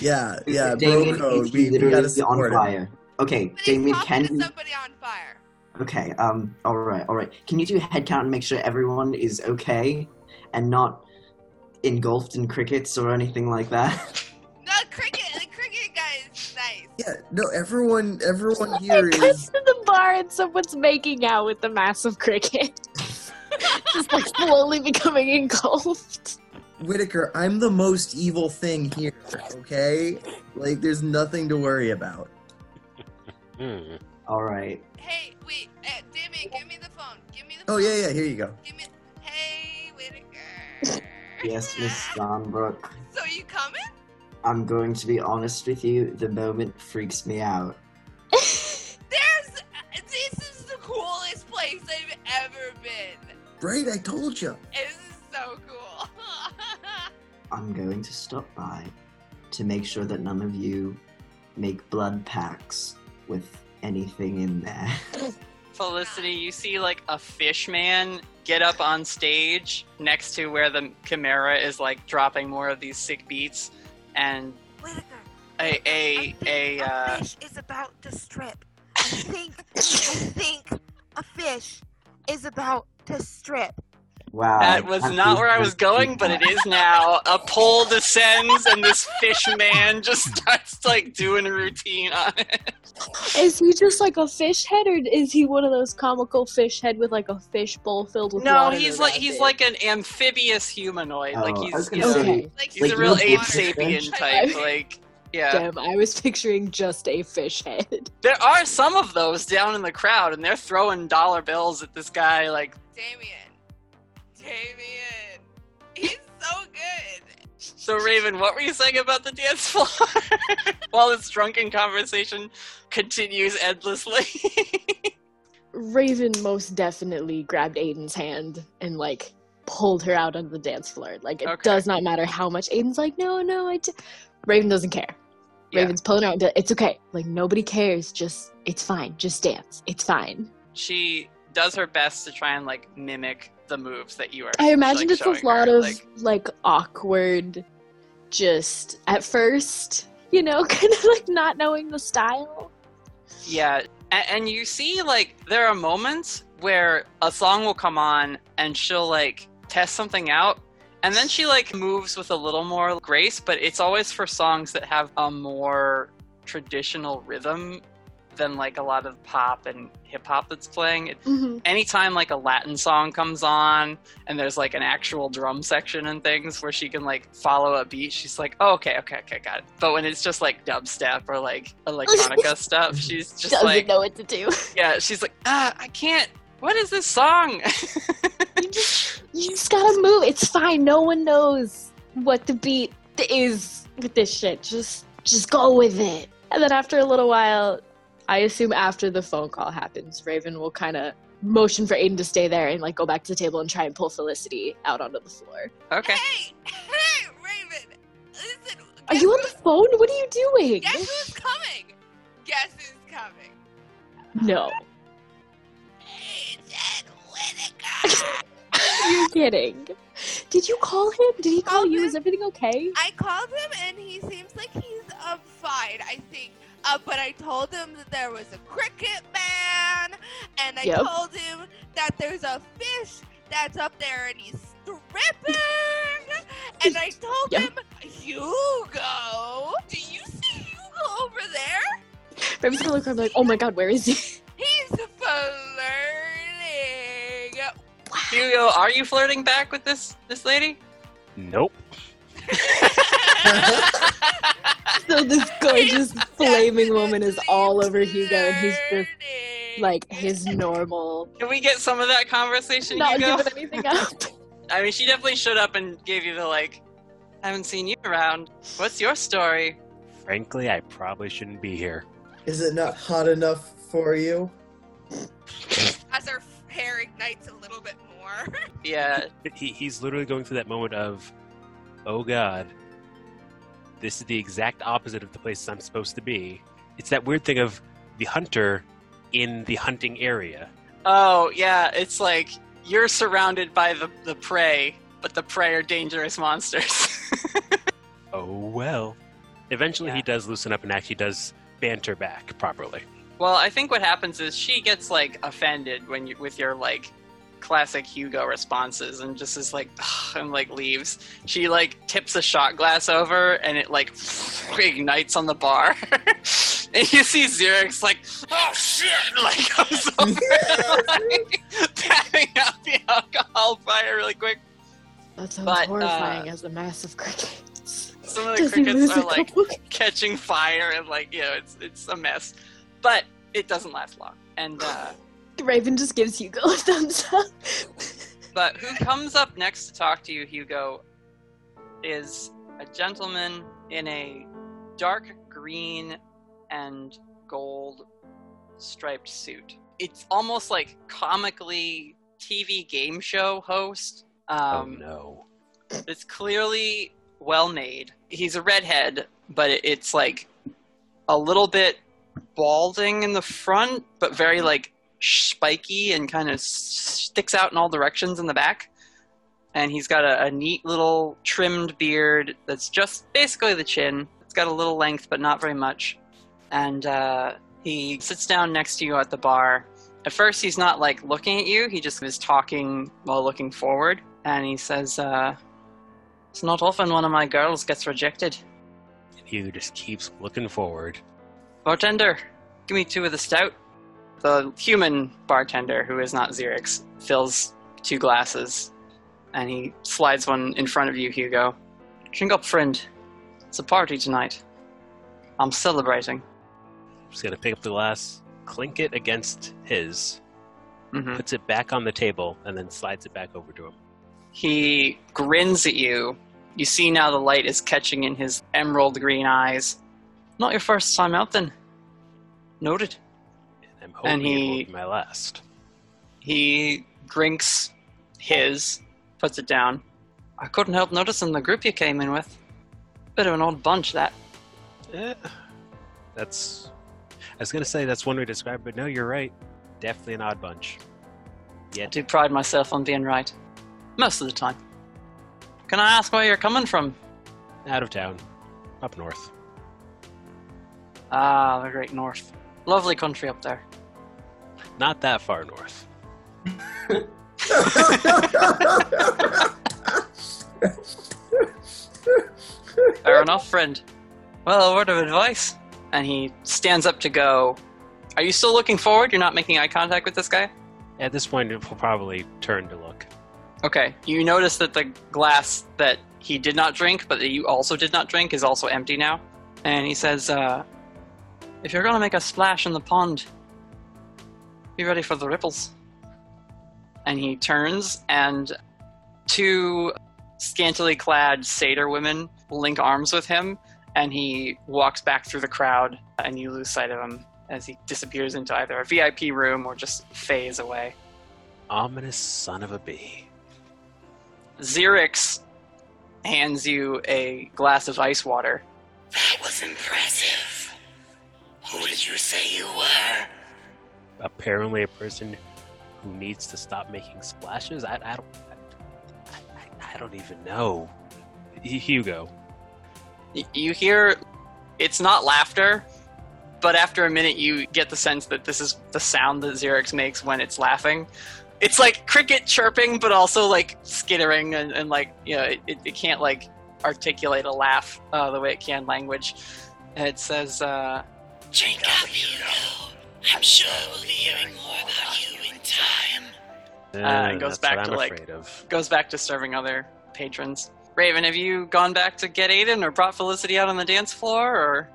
Yeah, yeah, bro code. is We, we literally gotta on support him. fire. Okay, But Damien, talking can you? somebody on fire. Okay, um, all right, all right. Can you do a head count and make sure everyone is okay and not engulfed in crickets or anything like that? (laughs) Yeah, no, everyone, everyone here It is. to the bar and someone's making out with the massive cricket. (laughs) Just like slowly becoming engulfed. Whittaker, I'm the most evil thing here. Okay, like there's nothing to worry about. Hmm. all right. Hey, wait, uh, Damien, give me the phone. Give me the Oh phone. yeah, yeah. Here you go. Give me. Hey, Whittaker. Yes, Miss Starnbrook. So you coming? I'm going to be honest with you. The moment freaks me out. (laughs) There's. This is the coolest place I've ever been. Right, I told you. This is so cool. (laughs) I'm going to stop by to make sure that none of you make blood packs with anything in there. (laughs) Felicity, you see like a fish man get up on stage next to where the chimera is like dropping more of these sick beats, and Whittaker, a a a uh, fish is about to strip. I think. I think a fish is about to strip. Wow. that was can't where I was going, but it is now. A pole descends, and this fish man just starts like doing a routine on it. Is he just like a fish head, or is he one of those comical fish head with like a fish bowl filled with No, water? he's like he's it? like an amphibious humanoid. like Oh, I was he's gonna he's, a, say, Like he's like, a real know, ape water sapien type. Like yeah. Damn, I was picturing just a fish head. There are some of those down in the crowd, and they're throwing dollar bills at this guy. Like, Damien. Damien. He's so good. so Raven, what were you saying about the dance floor? (laughs) While this drunken conversation continues endlessly. (laughs) Raven most definitely grabbed Aidan's hand and like pulled her out on the dance floor. Like it Okay. does not matter how much Aidan's like, no, no, I. D-. Raven doesn't care. Yeah. Raven's pulling her out. and It's okay. Like nobody cares. Just it's fine. Just dance. It's fine. she does her best to try and like mimic the moves that you are. I imagine like, it's a lot her. of like, like awkward, just at first, you know, (laughs) kind of like not knowing the style. Yeah, and, and you see, like, there are moments where a song will come on and she'll, like, test something out, and then she, like, moves with a little more grace, but it's always for songs that have a more traditional rhythm than, like, a lot of pop and hip hop that's playing. It, Mm-hmm. anytime, like, a Latin song comes on and there's, like, an actual drum section and things where she can, like, follow a beat, she's like, oh, okay, okay, okay, got it. But when it's just, like, dubstep or, like, electronica (laughs) stuff, she's just, Doesn't like, know what to do. (laughs) yeah, she's like, ah, I can't. What is this song? (laughs) you just you just gotta move. It's fine. No one knows what the beat is with this shit. Just just go with it. And then after a little while, I assume after the phone call happens, Raven will kind of motion for Aidan to stay there and like go back to the table and try and pull Felicity out onto the floor. okay. Hey, (laughs) hey, Raven. Listen. Are you on the phone? What are you doing? Guess who's coming? Guess who's coming? No, Agent Whittaker. you're kidding. Did you call him? Did he call you? him. Is everything okay? I called him and he seems like he's um fine. I think. Uh, but I told him that there was a cricket man, and I Yep. told him that there's a fish that's up there and he's stripping. and I told Yep. him, Hugo, do you see Hugo over there? Raven's gonna look around and like, oh my god, where is he? (laughs) He's flirting. Hugo, are you flirting back with this this lady? Nope. (laughs) (laughs) So this gorgeous flaming woman is all over Hugo, and he's just like his normal, Can we get some of that conversation, not Hugo? giving anything up. (laughs) I mean, she definitely showed up and gave you the like. I Haven't seen you around. What's your story? Frankly, I probably shouldn't be here. Is it not hot enough for you? as her hair ignites a little bit more. (laughs) Yeah, He, he's literally going through that moment of, oh god, this is the exact opposite of the place I'm supposed to be. It's that weird thing of the hunter in the hunting area. Oh yeah, it's like you're surrounded by the the prey, but the prey are dangerous monsters. (laughs) Oh well. Eventually, Yeah. he does loosen up and actually does banter back properly. well, I think what happens is she gets like offended when you with your like classic Hugo responses and just is like "Ugh," and like leaves. She like tips a shot glass over and it like (laughs) ignites on the bar. (laughs) and you see Xerix like, oh shit, like comes over (laughs) like, patting out the alcohol fire really quick. That sounds But, uh, horrifying as a massive cricket. Some of the Does he crickets lose are like catching fire and like you know it's it's a mess, but it doesn't last long. And uh, Raven just gives Hugo a thumbs up. but who comes up next to talk to you, Hugo, is a gentleman in a dark green and gold striped suit. It's almost like comically TV game show host. Um, oh no. It's clearly well made. He's a redhead, but it's like a little bit balding in the front, but very like spiky and kind of sticks out in all directions in the back. And he's got a, a neat little trimmed beard that's just basically the chin. It's got a little length, but not very much. And uh, he sits down next to you at the bar. At first, he's not like looking at you. He just is talking while looking forward. And he says, uh, "It's not often one of my girls gets rejected." And he just keeps looking forward. Bartender, give me two of the stout. The human bartender, who is not Xerix, fills two glasses, and he slides one in front of you, Hugo. Drink up, friend. It's a party tonight. I'm celebrating. Just gonna pick up the glass, clink it against his, hmm puts it back on the table, and then slides it back over to him. He grins at you. You see now the light is catching in his emerald green eyes. Not your first time out, then. Noted. And he- will be my last. He drinks his, puts it down. I couldn't help noticing the group you came in with. Bit of an odd bunch, that. Eh, that's. I was gonna say that's one way to describe, it, but no, you're right. Definitely an odd bunch. I do pride myself on being right. Most of the time. Can I ask where you're coming from? out of town, up north. Ah, the great north. Lovely country up there. Not that far north. Fair enough, friend. Well, a word of advice. And he stands up to go. Are you still looking forward? You're not making eye contact with this guy? At this point, it will probably turn to look. Okay. You notice that the glass that he did not drink, but that you also did not drink, is also empty now. And he says, uh, If you're going to make a splash in the pond, be ready for the ripples. And he turns, and two scantily clad satyr women link arms with him, and he walks back through the crowd, and you lose sight of him as he disappears into either a VIP room or just phase away. Ominous son of a bee. Xerix hands you a glass of ice water. That was impressive. Who did you say you were? Apparently, a person who needs to stop making splashes. I, I don't. I, I, I don't even know. Hugo. You hear it's not laughter, but after a minute, you get the sense that this is the sound that Xerix makes when it's laughing. It's like cricket chirping, but also like skittering, and, and like, you know, it, it, it can't like articulate a laugh uh, the way it can language. And it says, uh, Drink up, Hugo. I'm sure we'll be hearing more about you in time. Uh, it goes back to, like- afraid of. goes back to serving other patrons. Raven, have you gone back to get Aidan or brought Felicity out on the dance floor or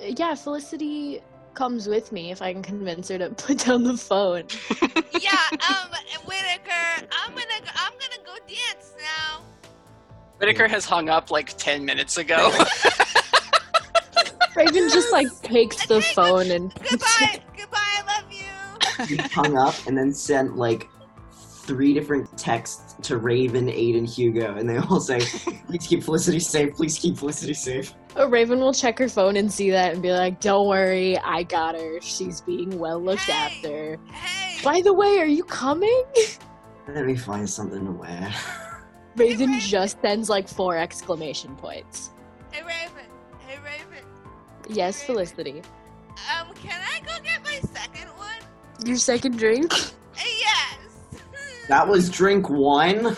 Yeah, Felicity comes with me if I can convince her to (laughs) put down the phone. (laughs) yeah, um, Whittaker, I'm gonna go, I'm gonna go dance now. Whittaker has hung up like 10 minutes ago. (laughs) Raven just like (laughs) takes the phone and (laughs) Goodbye, goodbye, I love you. (laughs) He hung up and then sent like three different texts to Raven, Aidan, Hugo, and they all say, "Please keep Felicity safe. Please keep Felicity safe." A Raven will check her phone and see that and be like, "Don't worry, I got her. She's being well looked Hey! after." Hey, By the way, are you coming? Let me find something to wear. Raven just sends like four exclamation points. hey Raven. Yes, Felicity. Um, can I go get my second one? Your second drink? (laughs) Yes. That was drink one.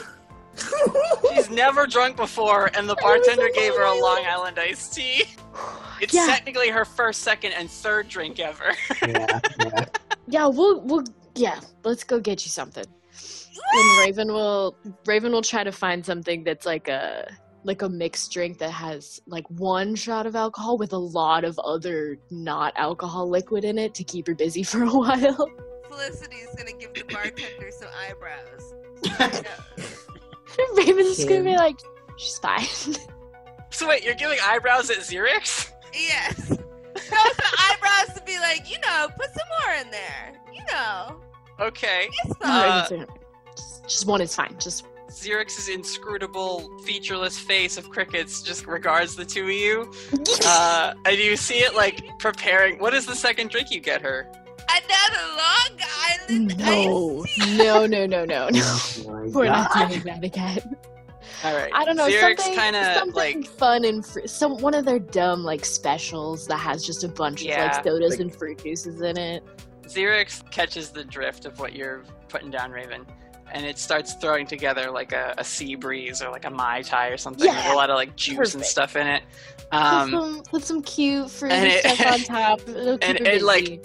She's never drunk before, and the bartender gave her a Long Island iced tea. (sighs) It's Yeah. technically her first, second, and third drink ever. Yeah, yeah. (laughs) Yeah, we'll we'll yeah, let's go get you something. And Raven will Raven will try to find something that's like a like a mixed drink that has like one shot of alcohol with a lot of other not alcohol liquid in it to keep her busy (laughs) for a while. Felicity's gonna give the bartender some eyebrows. (laughs) Raven's gonna be like, she's fine. (laughs) so wait, you're giving eyebrows at Xerix? Yes. No, some eyebrows to be like, you know, put some more in there. You know, Okay. it's Uh, fine. Raven's just, just one is fine. Just Xerix's inscrutable, featureless face of crickets just regards the two of you. (laughs) Uh, and you see it like preparing. What is the second drink you get her? Another Long Island no, iced tea. no, no, no, no, no. (laughs) Oh (laughs) We're not doing that again. All right. I don't know, Xerix something, kind of something like fun and fr- some one of their dumb like specials that has just a bunch of like sodas like- and fruit juices in it. Xerix catches the drift of what you're putting down, Raven, and it starts throwing together like a, a sea breeze or like a mai tai or something with a lot of like juice and stuff in it. put, Um, some, put some cute fruit and it- stuff on top. (laughs) It'll keep and her it, like,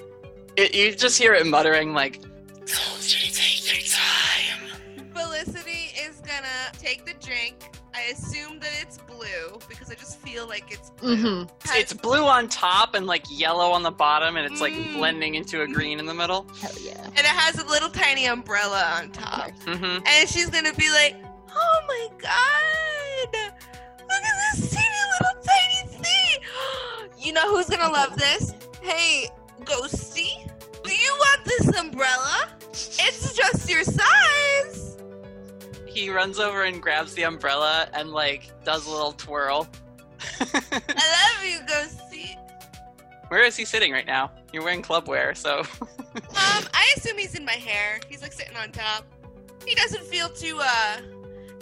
it, you just hear it muttering like, Told you take your time. Felicity is gonna take the drink. I assume that it's blue because I just feel like it's blue. Mhm. Has- it's blue on top and like yellow on the bottom, and it's like Mm. blending into a green in the middle. Hell yeah. and it has a little tiny umbrella on top. hmm And she's gonna be like, "Oh my god! Look at this teeny little tiny thing! (gasps) You know who's gonna love this? Hey, runs over and grabs the umbrella and like does a little twirl. (laughs) I love you, Ghosty. Where is he sitting right now? You're wearing club wear, so (laughs) Um, I assume he's in my hair. He's like sitting on top. He doesn't feel too uh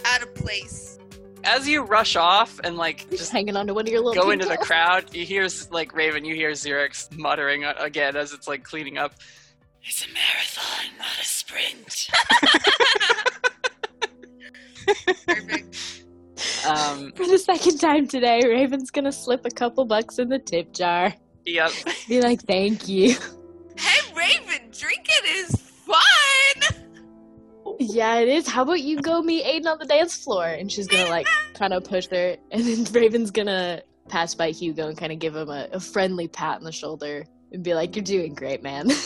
out of place. as you rush off and like Just just hanging on to one of your little go into the crowd, you hear like Raven, you hear Xerix muttering again as it's like cleaning up. It's a marathon, not a sprint. (laughs) Perfect. Um, For the second time today, Raven's gonna slip a couple bucks in the tip jar. yep. Be like, thank you. hey, Raven, drinking is fun. Yeah, it is. How about you go meet Aidan on the dance floor? And she's gonna like (laughs) kind of push her, and then Raven's gonna pass by Hugo and kind of give him a, a friendly pat on the shoulder and be like, "You're doing great, man." (laughs)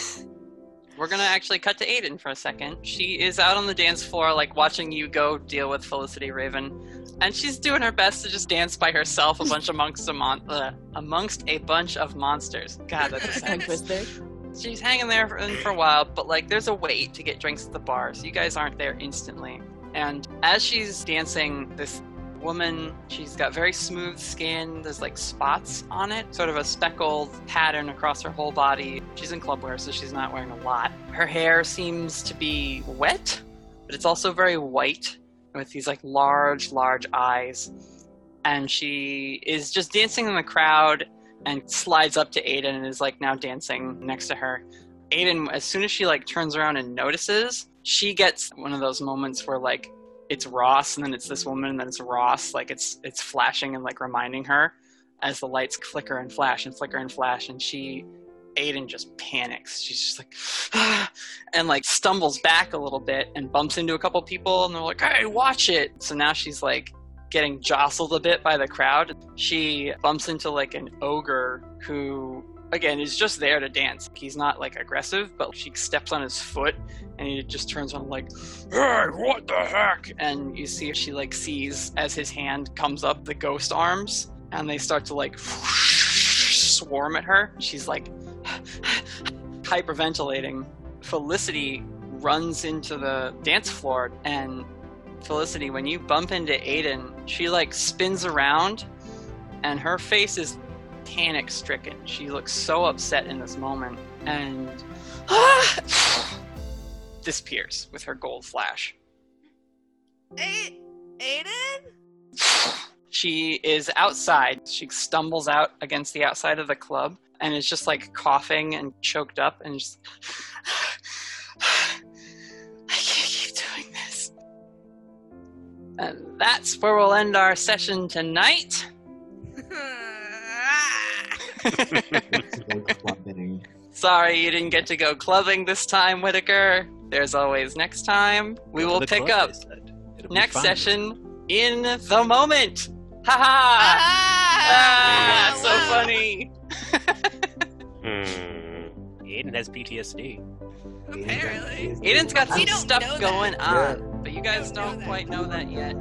We're gonna actually cut to Aidan for a second. She is out on the dance floor, like watching you go deal with Felicity Raven, and she's doing her best to just dance by herself, a bunch (laughs) amongst a mon- uh, amongst a bunch of monsters. God, that's a twister. She's hanging there for, for a while, but like there's a wait to get drinks at the bar, so you guys aren't there instantly. And as she's dancing, this woman, she's got very smooth skin. There's like spots on it, sort of a speckled pattern across her whole body. She's in clubwear, so she's not wearing a lot. Her hair seems to be wet, but it's also very white with these like large, large eyes. And she is just dancing in the crowd and slides up to Aidan and is like now dancing next to her. Aidan, as soon as she like turns around and notices, she gets one of those moments where like it's Ross and then it's this woman and then it's Ross. Like it's it's flashing and like reminding her as the lights flicker and flash and flicker and flash and she Aidan just panics. She's just like (sighs) and like stumbles back a little bit and bumps into a couple people and they're like, Hey, watch it. So now she's like getting jostled a bit by the crowd. She bumps into like an ogre who again is just there to dance. He's not like aggressive, but she steps on his foot and he just turns on like, Hey, what the heck? And you see if she like sees as his hand comes up the ghost arms and they start to like swarm at her. She's like (sighs) hyperventilating. Felicity runs into the dance floor and Felicity, when you bump into Aidan, she like spins around and her face is panic stricken. She looks so upset in this moment and (sighs) disappears with her gold flash. A- Aidan? She is outside. She stumbles out against the outside of the club and is just like coughing and choked up and just. (sighs) I can't keep doing this. And that's where we'll end our session tonight. (laughs) Clubbing. Sorry you didn't get to go clubbing this time, Whittaker. There's always next time. We will pick up I said. It'll be next fun. session in the moment. Ha ha! Ah, so Wow. funny. Hmm. Aidan has PTSD. Apparently. Aidan's got some stuff know that. going Yeah. on, but you guys don't don't that. quite know that yet.